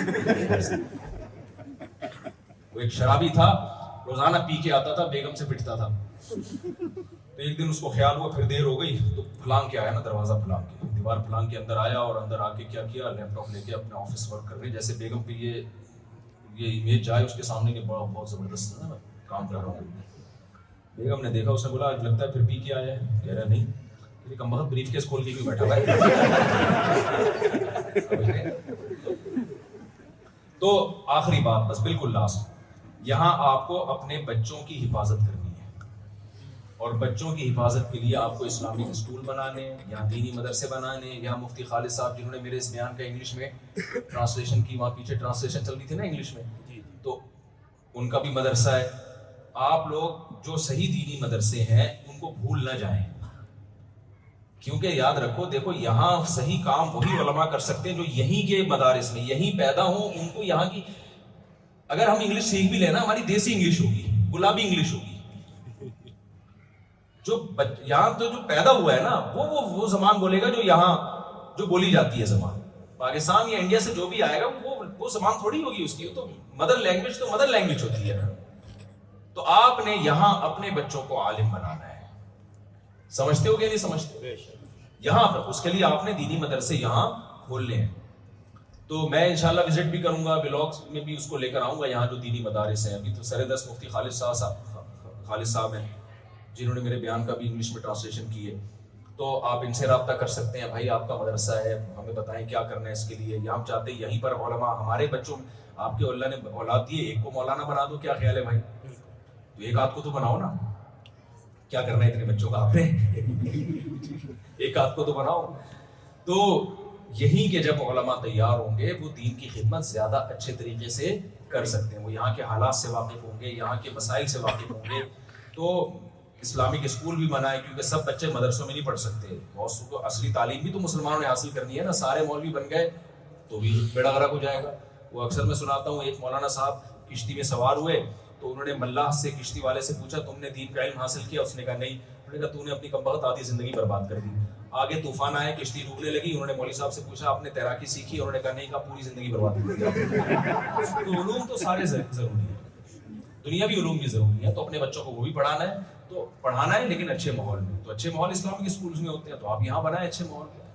وہ ایک شرابی تھا روزانہ پی کے آتا تھا بیگم سے پٹتا تھا تو ایک دن اس کو خیال ہوا پھر دیر ہو گئی تو پھلان کے آیا نا دروازہ پھلان کے دیوار پھلان کے اندر آیا اور اندر آ کے کیا کیا لیپ ٹاپ لے کے اپنے آفس ورک کر رہے جیسے بیگم پہ یہ یہ امیج جائے اس کے سامنے کے بڑا بہت زبردست ہے نا کام کر رہا ہوں بیگم نے دیکھا اس نے بولا آج لگتا ہے پھر پی کے آیا ہے کہہ رہا نہیں کہ کم بہت بریف کیس کھول کے بھی بیٹھا ہوا ہے تو آخری بات بس بالکل لاسٹ یہاں آپ کو اپنے بچوں کی حفاظت کرنی اور بچوں کی حفاظت کے لیے آپ کو اسلامک اسکول بنانے یا دینی مدرسے بنانے یا مفتی خالد صاحب جنہوں نے میرے اس بیان کا انگلش میں ٹرانسلیشن کی وہاں پیچھے ٹرانسلیشن چل رہی تھی نا انگلش میں جی، جی۔ تو ان کا بھی مدرسہ ہے آپ لوگ جو صحیح دینی مدرسے ہیں ان کو بھول نہ جائیں کیونکہ یاد رکھو دیکھو یہاں صحیح کام وہی علماء کر سکتے ہیں جو یہیں کے مدارس میں یہیں پیدا ہوں ان کو یہاں کی اگر ہم انگلش سیکھ بھی لیں ہماری دیسی انگلش ہوگی گلابی انگلش ہوگی جو یہاں تو جو پیدا ہوا ہے نا وہ وہ, وہ زبان بولے گا جو یہاں جو بولی جاتی ہے زبان پاکستان یا انڈیا سے جو بھی آئے گا وہ وہ تھوڑی ہوگی اس کی تو تو تو مدر مدر لینگویج لینگویج ہوتی ہے آپ نے یہاں اپنے بچوں کو عالم بنانا ہے سمجھتے ہو گیا نہیں سمجھتے یہاں پر اس کے لیے آپ نے دینی مدرسے یہاں کھولنے ہیں تو میں انشاءاللہ وزٹ بھی کروں گا بلاگس میں بھی اس کو لے کر آؤں گا یہاں جو دینی مدارس ہیں ابھی تو سر دس مفتی خالد صاحب خالد صاحب ہیں جنہوں نے میرے بیان کا بھی انگلش میں ٹرانسلیشن کی ہے تو آپ ان سے رابطہ کر سکتے ہیں بھائی آپ کا مدرسہ ہے ہمیں بتائیں کیا کرنا ہے اس کے لیے ہم چاہتے ہیں یہیں پر علماء ہمارے بچوں آپ کے اللہ نے اولاد دی ایک کو مولانا بنا دو کیا خیال ہے بھائی تو ایک آدھ کو تو بناؤ نا کیا کرنا ہے اتنے بچوں کا آپ نے ایک آدھ کو تو بناؤ تو یہی کہ جب علماء تیار ہوں گے وہ دین کی خدمت زیادہ اچھے طریقے سے کر سکتے ہیں وہ یہاں کے حالات سے واقف ہوں گے یہاں کے مسائل سے واقف ہوں گے تو اسلامک اسکول بھی بنائے کیونکہ سب بچے مدرسوں میں نہیں پڑھ سکتے بہت اصلی تعلیم بھی تو مسلمانوں نے حاصل کرنی ہے نا سارے مولوی بن گئے تو بھی بیڑا غرق ہو جائے گا وہ اکثر میں سناتا ہوں ایک مولانا صاحب کشتی میں سوار ہوئے تو انہوں نے ملاح سے کشتی والے سے پوچھا تم نے دین کا علم حاصل کیا اس نے کہا نہیں انہوں نے نے کہا تو اپنی کم بہت آدھی زندگی برباد کر دی آگے طوفان آئے کشتی ڈوبنے لگی انہوں نے مولوی صاحب سے پوچھا آپ نے تیراکی سیکھی انہوں نے کہا نہیں کہا پوری زندگی برباد کر تو علوم تو سارے ضروری ہے دنیا بھی علوم بھی ضروری ہے تو اپنے بچوں کو وہ بھی پڑھانا ہے تو پڑھانا ہے لیکن اچھے ماحول میں تو اچھے ماحول اسلامک اسکولس میں ہوتے ہیں تو آپ یہاں بنائیں اچھے ماحول میں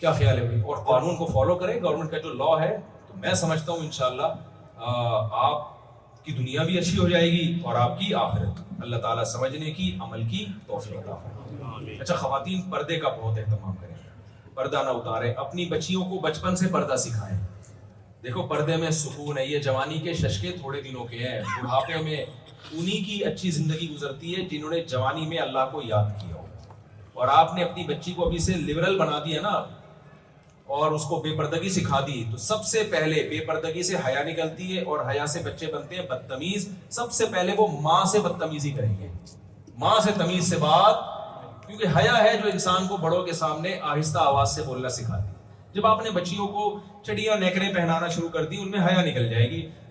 کیا خیال ہے بھائی اور قانون کو فالو کریں گورنمنٹ کا جو لا ہے تو میں سمجھتا ہوں ان شاء اللہ آپ کی دنیا بھی اچھی ہو جائے گی اور آپ کی آخرت اللہ تعالیٰ سمجھنے کی عمل کی توفیق عطا اچھا خواتین پردے کا بہت اہتمام کریں پردہ نہ اتاریں اپنی بچیوں کو بچپن سے پردہ سکھائیں دیکھو پردے میں سکون ہے یہ جوانی کے ششکے تھوڑے دنوں کے ہیں بڑھاپے میں انہی کی اچھی زندگی گزرتی ہے جنہوں نے جوانی میں اللہ کو یاد کیا ہو اور آپ نے اپنی بچی کو ابھی سے لبرل بنا دیا نا اور اس کو بے پردگی سکھا دی تو سب سے پہلے بے پردگی سے حیا نکلتی ہے اور حیا سے بچے بنتے ہیں بدتمیز سب سے پہلے وہ ماں سے بدتمیزی کریں گے ماں سے تمیز سے بات کیونکہ حیا ہے جو انسان کو بڑوں کے سامنے آہستہ آواز سے بولنا سکھاتی ہے جب آپ نے بچیوں کو چڑیاں نیکریں پہنانا شروع کر دی ان میں حیا نکل جائے گی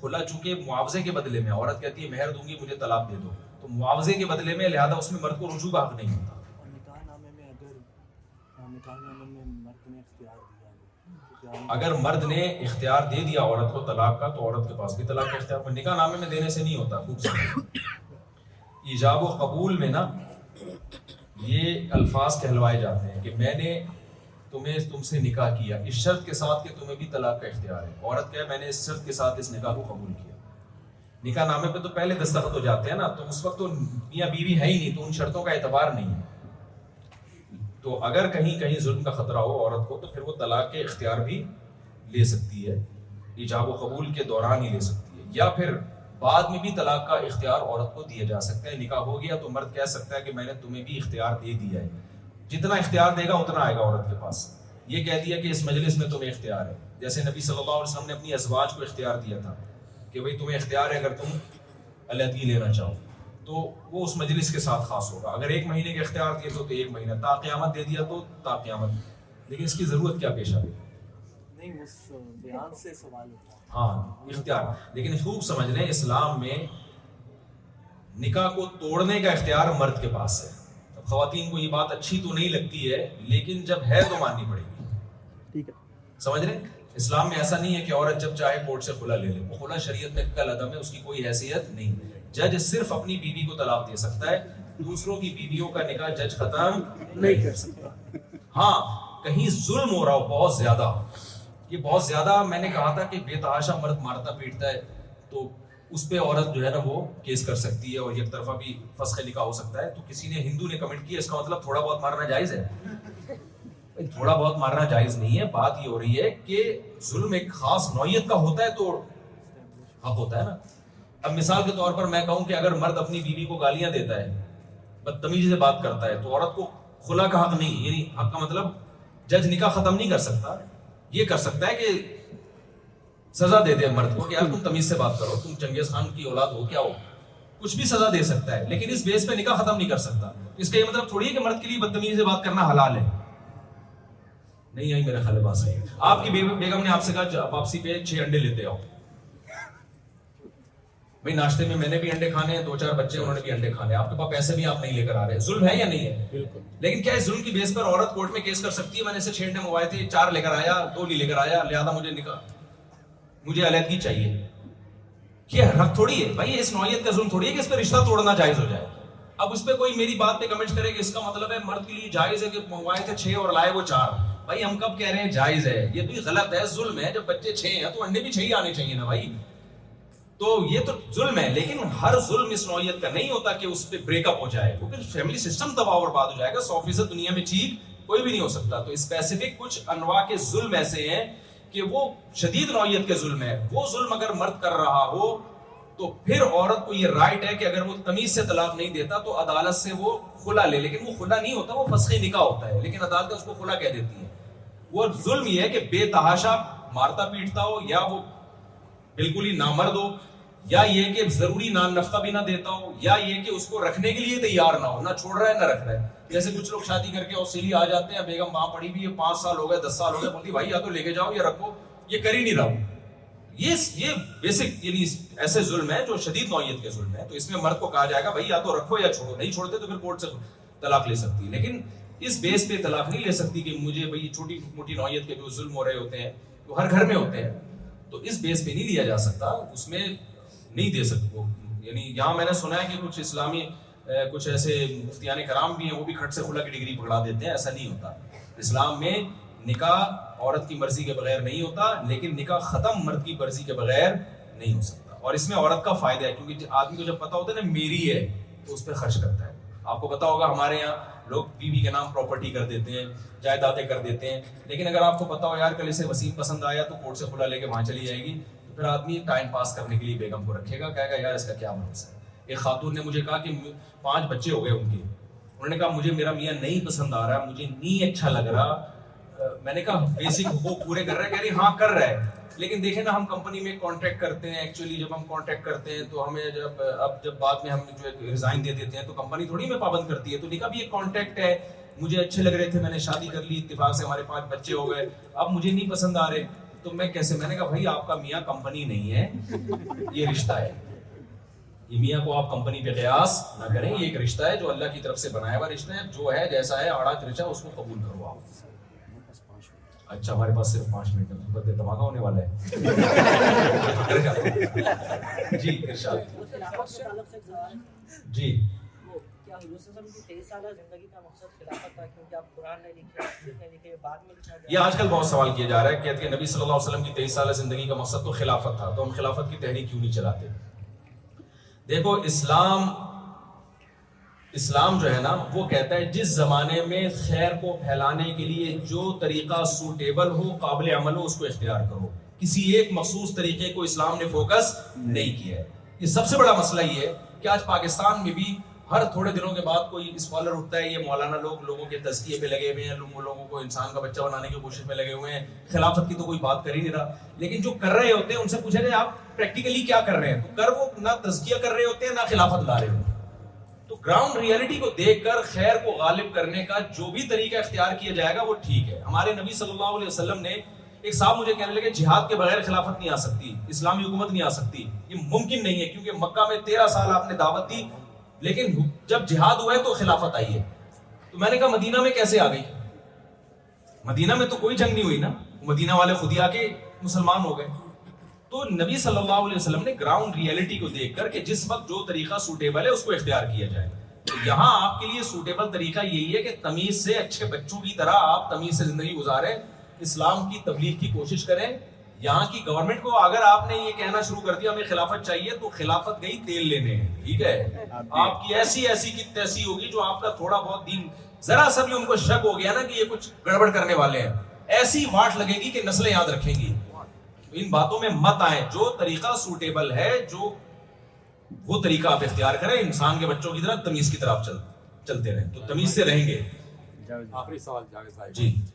کھلا چونکہ معاوضے کے بدلے میں عورت کہتی ہے مہر دوں گی مجھے طلاق دے دو تو معاوضے کے بدلے میں لہذا اس میں مرد کو رجوع کا حق نہیں ہوتا اگر مرد نے اختیار دے دیا عورت کو طلاق کا تو عورت کے پاس بھی طلاق کا اختیار پر نکاح نامے میں دینے سے نہیں ہوتا ایجاب و قبول میں نا یہ الفاظ کہلوائے جاتے ہیں کہ میں نے تمہیں تم سے نکاح کیا اس شرط کے ساتھ کہ تمہیں بھی طلاق کا اختیار ہے عورت میں نے اس اس شرط کے ساتھ نکاح کو قبول کیا نکاح نامے پہ تو تو تو پہلے دستخط ہو جاتے ہیں نا اس وقت میاں بیوی ہے ہی نہیں تو ان شرطوں کا اعتبار نہیں ہے تو اگر کہیں کہیں ظلم کا خطرہ ہو عورت کو تو پھر وہ طلاق کے اختیار بھی لے سکتی ہے ایجاب و قبول کے دوران ہی لے سکتی ہے یا پھر بعد میں بھی طلاق کا اختیار عورت کو دیا جا سکتا ہے نکاح ہو گیا تو مرد کہہ سکتا ہے کہ میں نے تمہیں بھی اختیار دے دیا ہے جتنا اختیار دے گا اتنا آئے گا عورت کے پاس یہ کہہ دیا کہ اس مجلس میں تمہیں اختیار ہے جیسے نبی صلی اللہ علیہ وسلم نے اپنی ازواج کو اختیار دیا تھا کہ بھائی تمہیں اختیار ہے اگر تم علیحدگی لینا چاہو تو وہ اس مجلس کے ساتھ خاص ہوگا اگر ایک مہینے کے اختیار دیے تو ایک مہینہ تا قیامت دے دیا تو تا قیامت لیکن اس کی ضرورت کیا پیش آ گئی ہاں اختیار لیکن خوب سمجھ لیں اسلام میں نکاح کو توڑنے کا اختیار مرد کے پاس ہے خواتین کو یہ بات اچھی تو نہیں لگتی ہے لیکن جب ہے تو ماننی پڑے گی ٹھیک ہے سمجھ رہے ہیں اسلام میں ایسا نہیں ہے کہ عورت جب چاہے کورٹ سے کھلا لے لے وہ کھلا شریعت میں کل عدم ہے اس کی کوئی حیثیت نہیں جج صرف اپنی بیوی کو طلاق دے سکتا ہے دوسروں کی بیویوں کا نکاح جج ختم نہیں کر سکتا ہاں کہیں ظلم ہو رہا ہو بہت زیادہ یہ بہت زیادہ میں نے کہا تھا کہ بے تحاشا مرد مارتا پیٹتا ہے تو اس پہ عورت جو ہے نا وہ کیس کر سکتی ہے اور یہ طرفہ بھی فسخ لکھا ہو سکتا ہے تو کسی نے ہندو نے کمنٹ کیا اس کا مطلب تھوڑا بہت مارنا جائز ہے تھوڑا بہت مارنا جائز نہیں ہے بات یہ ہو رہی ہے کہ ظلم ایک خاص نوعیت کا ہوتا ہے تو حق ہوتا ہے نا اب مثال کے طور پر میں کہوں کہ اگر مرد اپنی بیوی کو گالیاں دیتا ہے بدتمیزی سے بات کرتا ہے تو عورت کو کھلا کا حق نہیں یعنی حق کا مطلب جج نکاح ختم نہیں کر سکتا یہ کر سکتا ہے کہ سزا دے دے مرد کو یار تم تمیز سے بات کرو تم چنگیز خان کی اولاد ہو کیا ہو کچھ بھی سزا دے سکتا ہے لیکن اس بیس پہ نکاح ختم نہیں کر سکتا اس کا یہ مطلب تھوڑی ہے کہ مرد کے لیے بدتمیزی سے بات کرنا حلال ہے نہیں آئی میرا خیال ہے آپ کی بیگم نے آپ سے کہا واپسی پہ چھ انڈے لیتے آؤ بھائی ناشتے میں میں نے بھی انڈے کھانے ہیں دو چار بچے انہوں نے بھی انڈے کھانے آپ کے پاس پیسے بھی آپ نہیں لے کر آ رہے ظلم ہے یا نہیں ہے بالکل لیکن کیا اس ظلم کی بیس پر عورت کورٹ میں کیس کر سکتی ہے میں نے اسے چھ انڈے منگوائے تھے چار لے کر آیا دو نہیں لے کر آیا لہٰذا مجھے نکاح مجھے علیحدگی چاہیے یہ حق تھوڑی ہے بھائی اس نوعیت کا ظلم تھوڑی ہے کہ اس پہ رشتہ توڑنا جائز ہو جائے اب اس پہ کوئی میری بات پہ کمنٹ کرے کہ اس کا مطلب ہے مرد کے لیے جائز ہے کہ منگوائے تھے چھ اور لائے وہ چار بھائی ہم کب کہہ رہے ہیں جائز ہے یہ بھی غلط ہے ظلم ہے جب بچے چھ ہیں تو انڈے بھی چھ ہی آنے چاہیے نا بھائی تو یہ تو ظلم ہے لیکن ہر ظلم اس نوعیت کا نہیں ہوتا کہ اس پہ بریک اپ ہو جائے وہ پھر فیملی سسٹم دباؤ اور بات ہو جائے گا سو فیصد دنیا میں ٹھیک کوئی بھی نہیں ہو سکتا تو اسپیسیفک کچھ انواع کے ظلم ایسے ہیں کہ وہ شدید نوعیت کے ظلم ہے وہ ظلم اگر مرد کر رہا ہو تو پھر عورت کو یہ رائٹ ہے کہ اگر وہ تمیز سے طلاق نہیں دیتا تو عدالت سے وہ کھلا لے لیکن وہ کھلا نہیں ہوتا وہ فسخی نکاح ہوتا ہے لیکن عدالت اس کو کھلا کہہ دیتی ہے وہ ظلم یہ ہے کہ بے تحاشا مارتا پیٹتا ہو یا وہ بالکل ہی نامرد ہو یا یہ کہ ضروری نان نفقہ بھی نہ دیتا ہو یا یہ کہ اس کو رکھنے کے لیے تیار نہ ہو نہ چھوڑ رہا ہے نہ رکھ رہا ہے جیسے کچھ لوگ شادی کر کے اوسیلی آ جاتے ہیں بیگم ماں پڑی بھی ہے پانچ سال ہو گئے دس سال ہو گئے بولتی بھائی یا تو لے کے جاؤ یا رکھو یہ کر ہی نہیں رہا یہ یہ بیسک یعنی ایسے ظلم ہے جو شدید نوعیت کے ظلم ہے تو اس میں مرد کو کہا جائے گا بھائی یا تو رکھو یا چھوڑو نہیں چھوڑتے تو پھر کورٹ سے طلاق لے سکتی ہے لیکن اس بیس پہ طلاق نہیں لے سکتی کہ مجھے بھائی چھوٹی موٹی نوعیت کے جو ظلم ہو رہے ہوتے ہیں وہ ہر گھر میں ہوتے ہیں تو اس بیس پہ نہیں لیا جا سکتا اس میں نہیں دے جی۔ وہ یعنی یہاں میں نے سنا ہے کہ کچھ اسلامی کچھ ایسے مفتیان کرام بھی ہیں وہ بھی کھٹ سے کھلا کی ڈگری پکڑا دیتے ہیں ایسا نہیں ہوتا اسلام میں نکاح عورت کی مرضی کے بغیر نہیں ہوتا لیکن نکاح ختم مرد کی مرضی کے بغیر نہیں ہو سکتا اور اس میں عورت کا فائدہ ہے کیونکہ آدمی کو جب پتا ہوتا ہے نا میری ہے تو اس پہ خرچ کرتا ہے آپ کو پتا ہوگا ہمارے یہاں لوگ بیوی بی کے نام پراپرٹی کر دیتے ہیں جائیدادیں کر دیتے ہیں لیکن اگر آپ کو پتا ہو یار کل اسے وسیم پسند آیا تو کورٹ سے کھلا لے کے وہاں چلی جائے گی پھر آدمی ٹائم پاس کرنے کے لیے بیگم کو رکھے گا کہے گا یار اس کا کیا مرض ہے ایک خاتون نے مجھے کہا کہ پانچ بچے ہو گئے ان کے انہوں نے کہا مجھے میرا میاں نہیں پسند آ رہا مجھے نہیں اچھا لگ رہا میں نے کہا بیسک وہ پورے کر رہا ہے کہہ رہی ہاں کر رہا ہے لیکن دیکھیں نا ہم کمپنی میں کانٹیکٹ کرتے ہیں ایکچولی جب ہم کانٹیکٹ کرتے ہیں تو ہمیں جب اب جب بعد میں ہم جو ہے ریزائن دے دیتے ہیں تو کمپنی تھوڑی میں پابند کرتی ہے تو لکھا بھی یہ کانٹیکٹ ہے مجھے اچھے لگ رہے تھے میں نے شادی کر لی اتفاق سے ہمارے پانچ بچے ہو گئے اب مجھے نہیں پسند آ رہے تو میں کیسے میں نے کہا بھائی آپ کا میاں کمپنی نہیں ہے یہ رشتہ ہے یہ میاں کو آپ کمپنی پہ قیاس نہ کریں یہ ایک رشتہ ہے جو اللہ کی طرف سے بنایا ہوا رشتہ ہے جو ہے جیسا ہے آڑا ترچا اس کو قبول کرو آپ اچھا ہمارے پاس صرف پانچ منٹ ہے مصیبت دھماکہ ہونے والا ہے جی ارشاد جی یہ آج کل بہت سوال کیا جا رہا ہے کہتے ہیں نبی صلی اللہ علیہ وسلم کی تیئیس سالہ زندگی کا مقصد تو خلافت تھا تو ہم خلافت کی تحریک کیوں نہیں چلاتے دیکھو اسلام اسلام جو ہے نا وہ کہتا ہے جس زمانے میں خیر کو پھیلانے کے لیے جو طریقہ سوٹیبل ہو قابل عمل ہو اس کو اختیار کرو کسی ایک مخصوص طریقے کو اسلام نے فوکس نہیں کیا ہے یہ سب سے بڑا مسئلہ یہ ہے کہ آج پاکستان میں بھی ہر تھوڑے دنوں کے بعد کوئی اسکالر اٹھتا ہے یہ مولانا لوگ لوگوں کے تزکیے پہ لگے ہوئے ہیں لوگوں کو انسان کا بچہ بنانے کی کوشش میں لگے ہوئے ہیں خلافت کی تو کوئی بات کر ہی نہیں رہا لیکن جو کر رہے ہوتے ہیں ان سے پوچھا جائے آپ پریکٹیکلی کیا کر کر رہے ہیں تو وہ نہ کر رہے ہوتے ہیں نہ خلافت لا رہے ہوتے ہیں تو گراؤنڈ ریئلٹی کو دیکھ کر خیر کو غالب کرنے کا جو بھی طریقہ اختیار کیا جائے گا وہ ٹھیک ہے ہمارے نبی صلی اللہ علیہ وسلم نے ایک صاحب مجھے کہنے لگے جہاد کے بغیر خلافت نہیں آ سکتی اسلامی حکومت نہیں آ سکتی یہ ممکن نہیں ہے کیونکہ مکہ میں تیرہ سال آپ نے دعوت دی لیکن جب جہاد ہوا ہے ہے تو تو خلافت آئی میں نے کہا مدینہ میں کیسے مدینہ میں تو کوئی جنگ نہیں ہوئی نا مدینہ والے خود ہی مسلمان ہو گئے تو نبی صلی اللہ علیہ وسلم نے گراؤنڈ ریئلٹی کو دیکھ کر کہ جس وقت جو طریقہ سوٹیبل ہے اس کو اختیار کیا جائے تو یہاں آپ کے لیے سوٹیبل طریقہ یہی ہے کہ تمیز سے اچھے بچوں کی طرح آپ تمیز سے زندگی گزاریں اسلام کی تبلیغ کی کوشش کریں یہاں کی گورنمنٹ کو اگر آپ نے یہ کہنا شروع کر دیا ہمیں خلافت چاہیے تو خلافت گئی تیل لینے ٹھیک ہے آپ کی کی ایسی ایسی تیسی ہوگی جو آپ کا تھوڑا بہت دین ذرا سا بھی ان کو شک ہو گیا نا کہ یہ کچھ گڑبڑ کرنے والے ہیں ایسی واٹ لگے گی کہ نسلیں یاد رکھیں گی ان باتوں میں مت آئیں جو طریقہ سوٹیبل ہے جو وہ طریقہ آپ اختیار کریں انسان کے بچوں کی طرح تمیز کی طرف چلتے رہیں تو تمیز سے رہیں گے جی۔ آخری سوال صاحب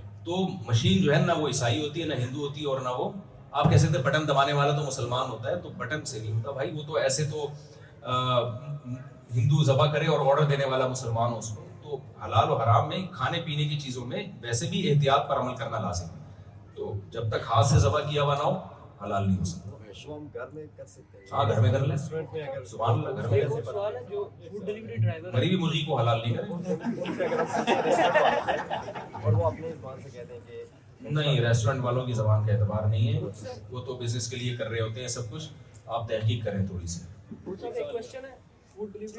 تو مشین جو ہے نہ وہ عیسائی ہوتی ہے نہ ہندو ہوتی ہے اور نہ وہ آپ کہہ سکتے بٹن دبانے والا تو مسلمان ہوتا ہے تو بٹن سے نہیں ہوتا بھائی وہ تو ایسے تو ہندو ذبح کرے اور آڈر دینے والا مسلمان ہو اس کو تو حلال و حرام میں کھانے پینے کی چیزوں میں ویسے بھی احتیاط پر عمل کرنا لازم ہے تو جب تک ہاتھ سے ذبح کیا ہوا نہ ہو حلال نہیں ہو سکتا ہاں غریبی مرغی کو حلال نہیں ریسٹورینٹ والوں کی زبان کا اعتبار نہیں ہے وہ تو بزنس کے لیے کر رہے ہوتے ہیں سب کچھ آپ تحقیق کریں تھوڑی سی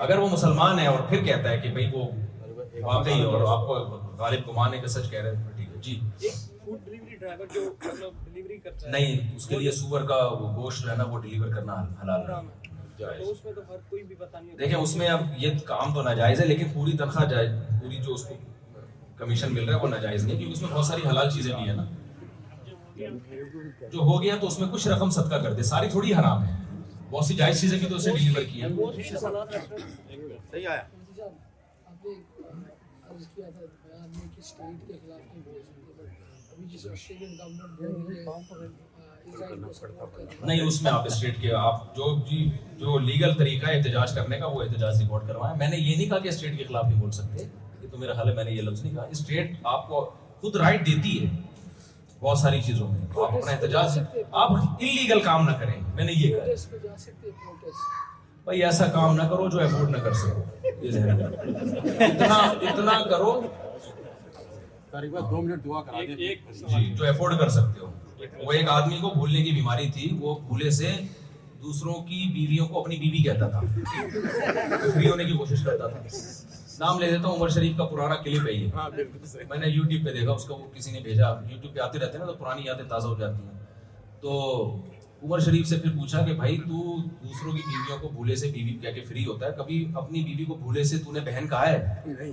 اگر وہ مسلمان ہے اور پھر کہتا ہے کہ بھائی وہ غالب کو مانے کا سچ کہہ رہے ہیں جی ڈرائیور جو مطلب ڈلیوری کرتا ہے نہیں اس کے لیے سور کا وہ گوشت ہے نا وہ ڈلیور کرنا حلال ہے دیکھیں اس میں اب یہ کام تو ناجائز ہے لیکن پوری تنخواہ جائے پوری جو اس کو کمیشن مل رہا ہے وہ ناجائز نہیں کیونکہ اس میں بہت ساری حلال چیزیں بھی ہیں نا جو ہو گیا تو اس میں کچھ رقم صدقہ کر دے ساری تھوڑی حرام ہے بہت سی جائز چیزیں بھی تو اسے ڈلیور کی ہیں نہیں اس میں آپ اسٹیٹ کے آپ جو جی جو لیگل طریقہ ہے احتجاج کرنے کا وہ احتجاج رپورٹ کروائیں میں نے یہ نہیں کہا کہ اسٹیٹ کے خلاف نہیں بول سکتے یہ تو میرا حل ہے میں نے یہ لفظ نہیں کہا اسٹیٹ آپ کو خود رائٹ دیتی ہے بہت ساری چیزوں میں آپ اپنا احتجاج آپ انلیگل کام نہ کریں میں نے یہ کہا بھائی ایسا کام نہ کرو جو افورڈ نہ کر سکو اتنا اتنا کرو جو جی، افورڈ کر سکتے ہو وہ ایک آدمی کو بھولنے کی بیماری تھی وہ بھولے سے دوسروں کی بیویوں کو اپنی بیوی کہتا تھا فری ہونے کی کوشش کرتا تھا نام لے دیتا ہوں عمر شریف کا پرانا کلپ ہے یہ ہاں، میں نے یوٹیوب پہ دیکھا اس کا وہ کسی نے بھیجا یوٹیوب پہ آتے رہتے ہیں نا تو پرانی یادیں تازہ ہو جاتی ہیں تو عمر شریف سے پھر پوچھا کہ بھائی تو دوسروں کی بیویوں کو بھولے سے بیوی کہہ کے فری ہوتا ہے کبھی اپنی بیوی کو بھولے سے تو نے بہن کہا ہے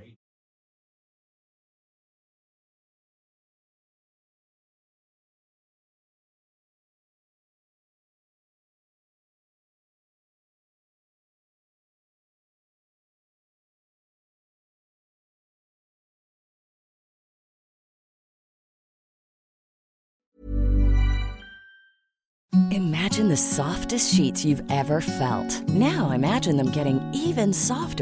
سافٹ شیٹ فیلٹ نو ایم دم کی soft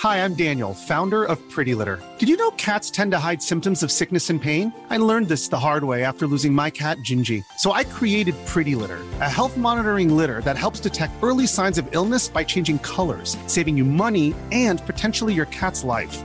Hi, I'm Daniel, founder of Pretty Litter. Did you know cats tend to hide symptoms of sickness and pain? I learned this the hard way after losing my cat, Gingy. So I created Pretty Litter, a health monitoring litter that helps detect early signs of illness by changing colors, saving you money and potentially your cat's life.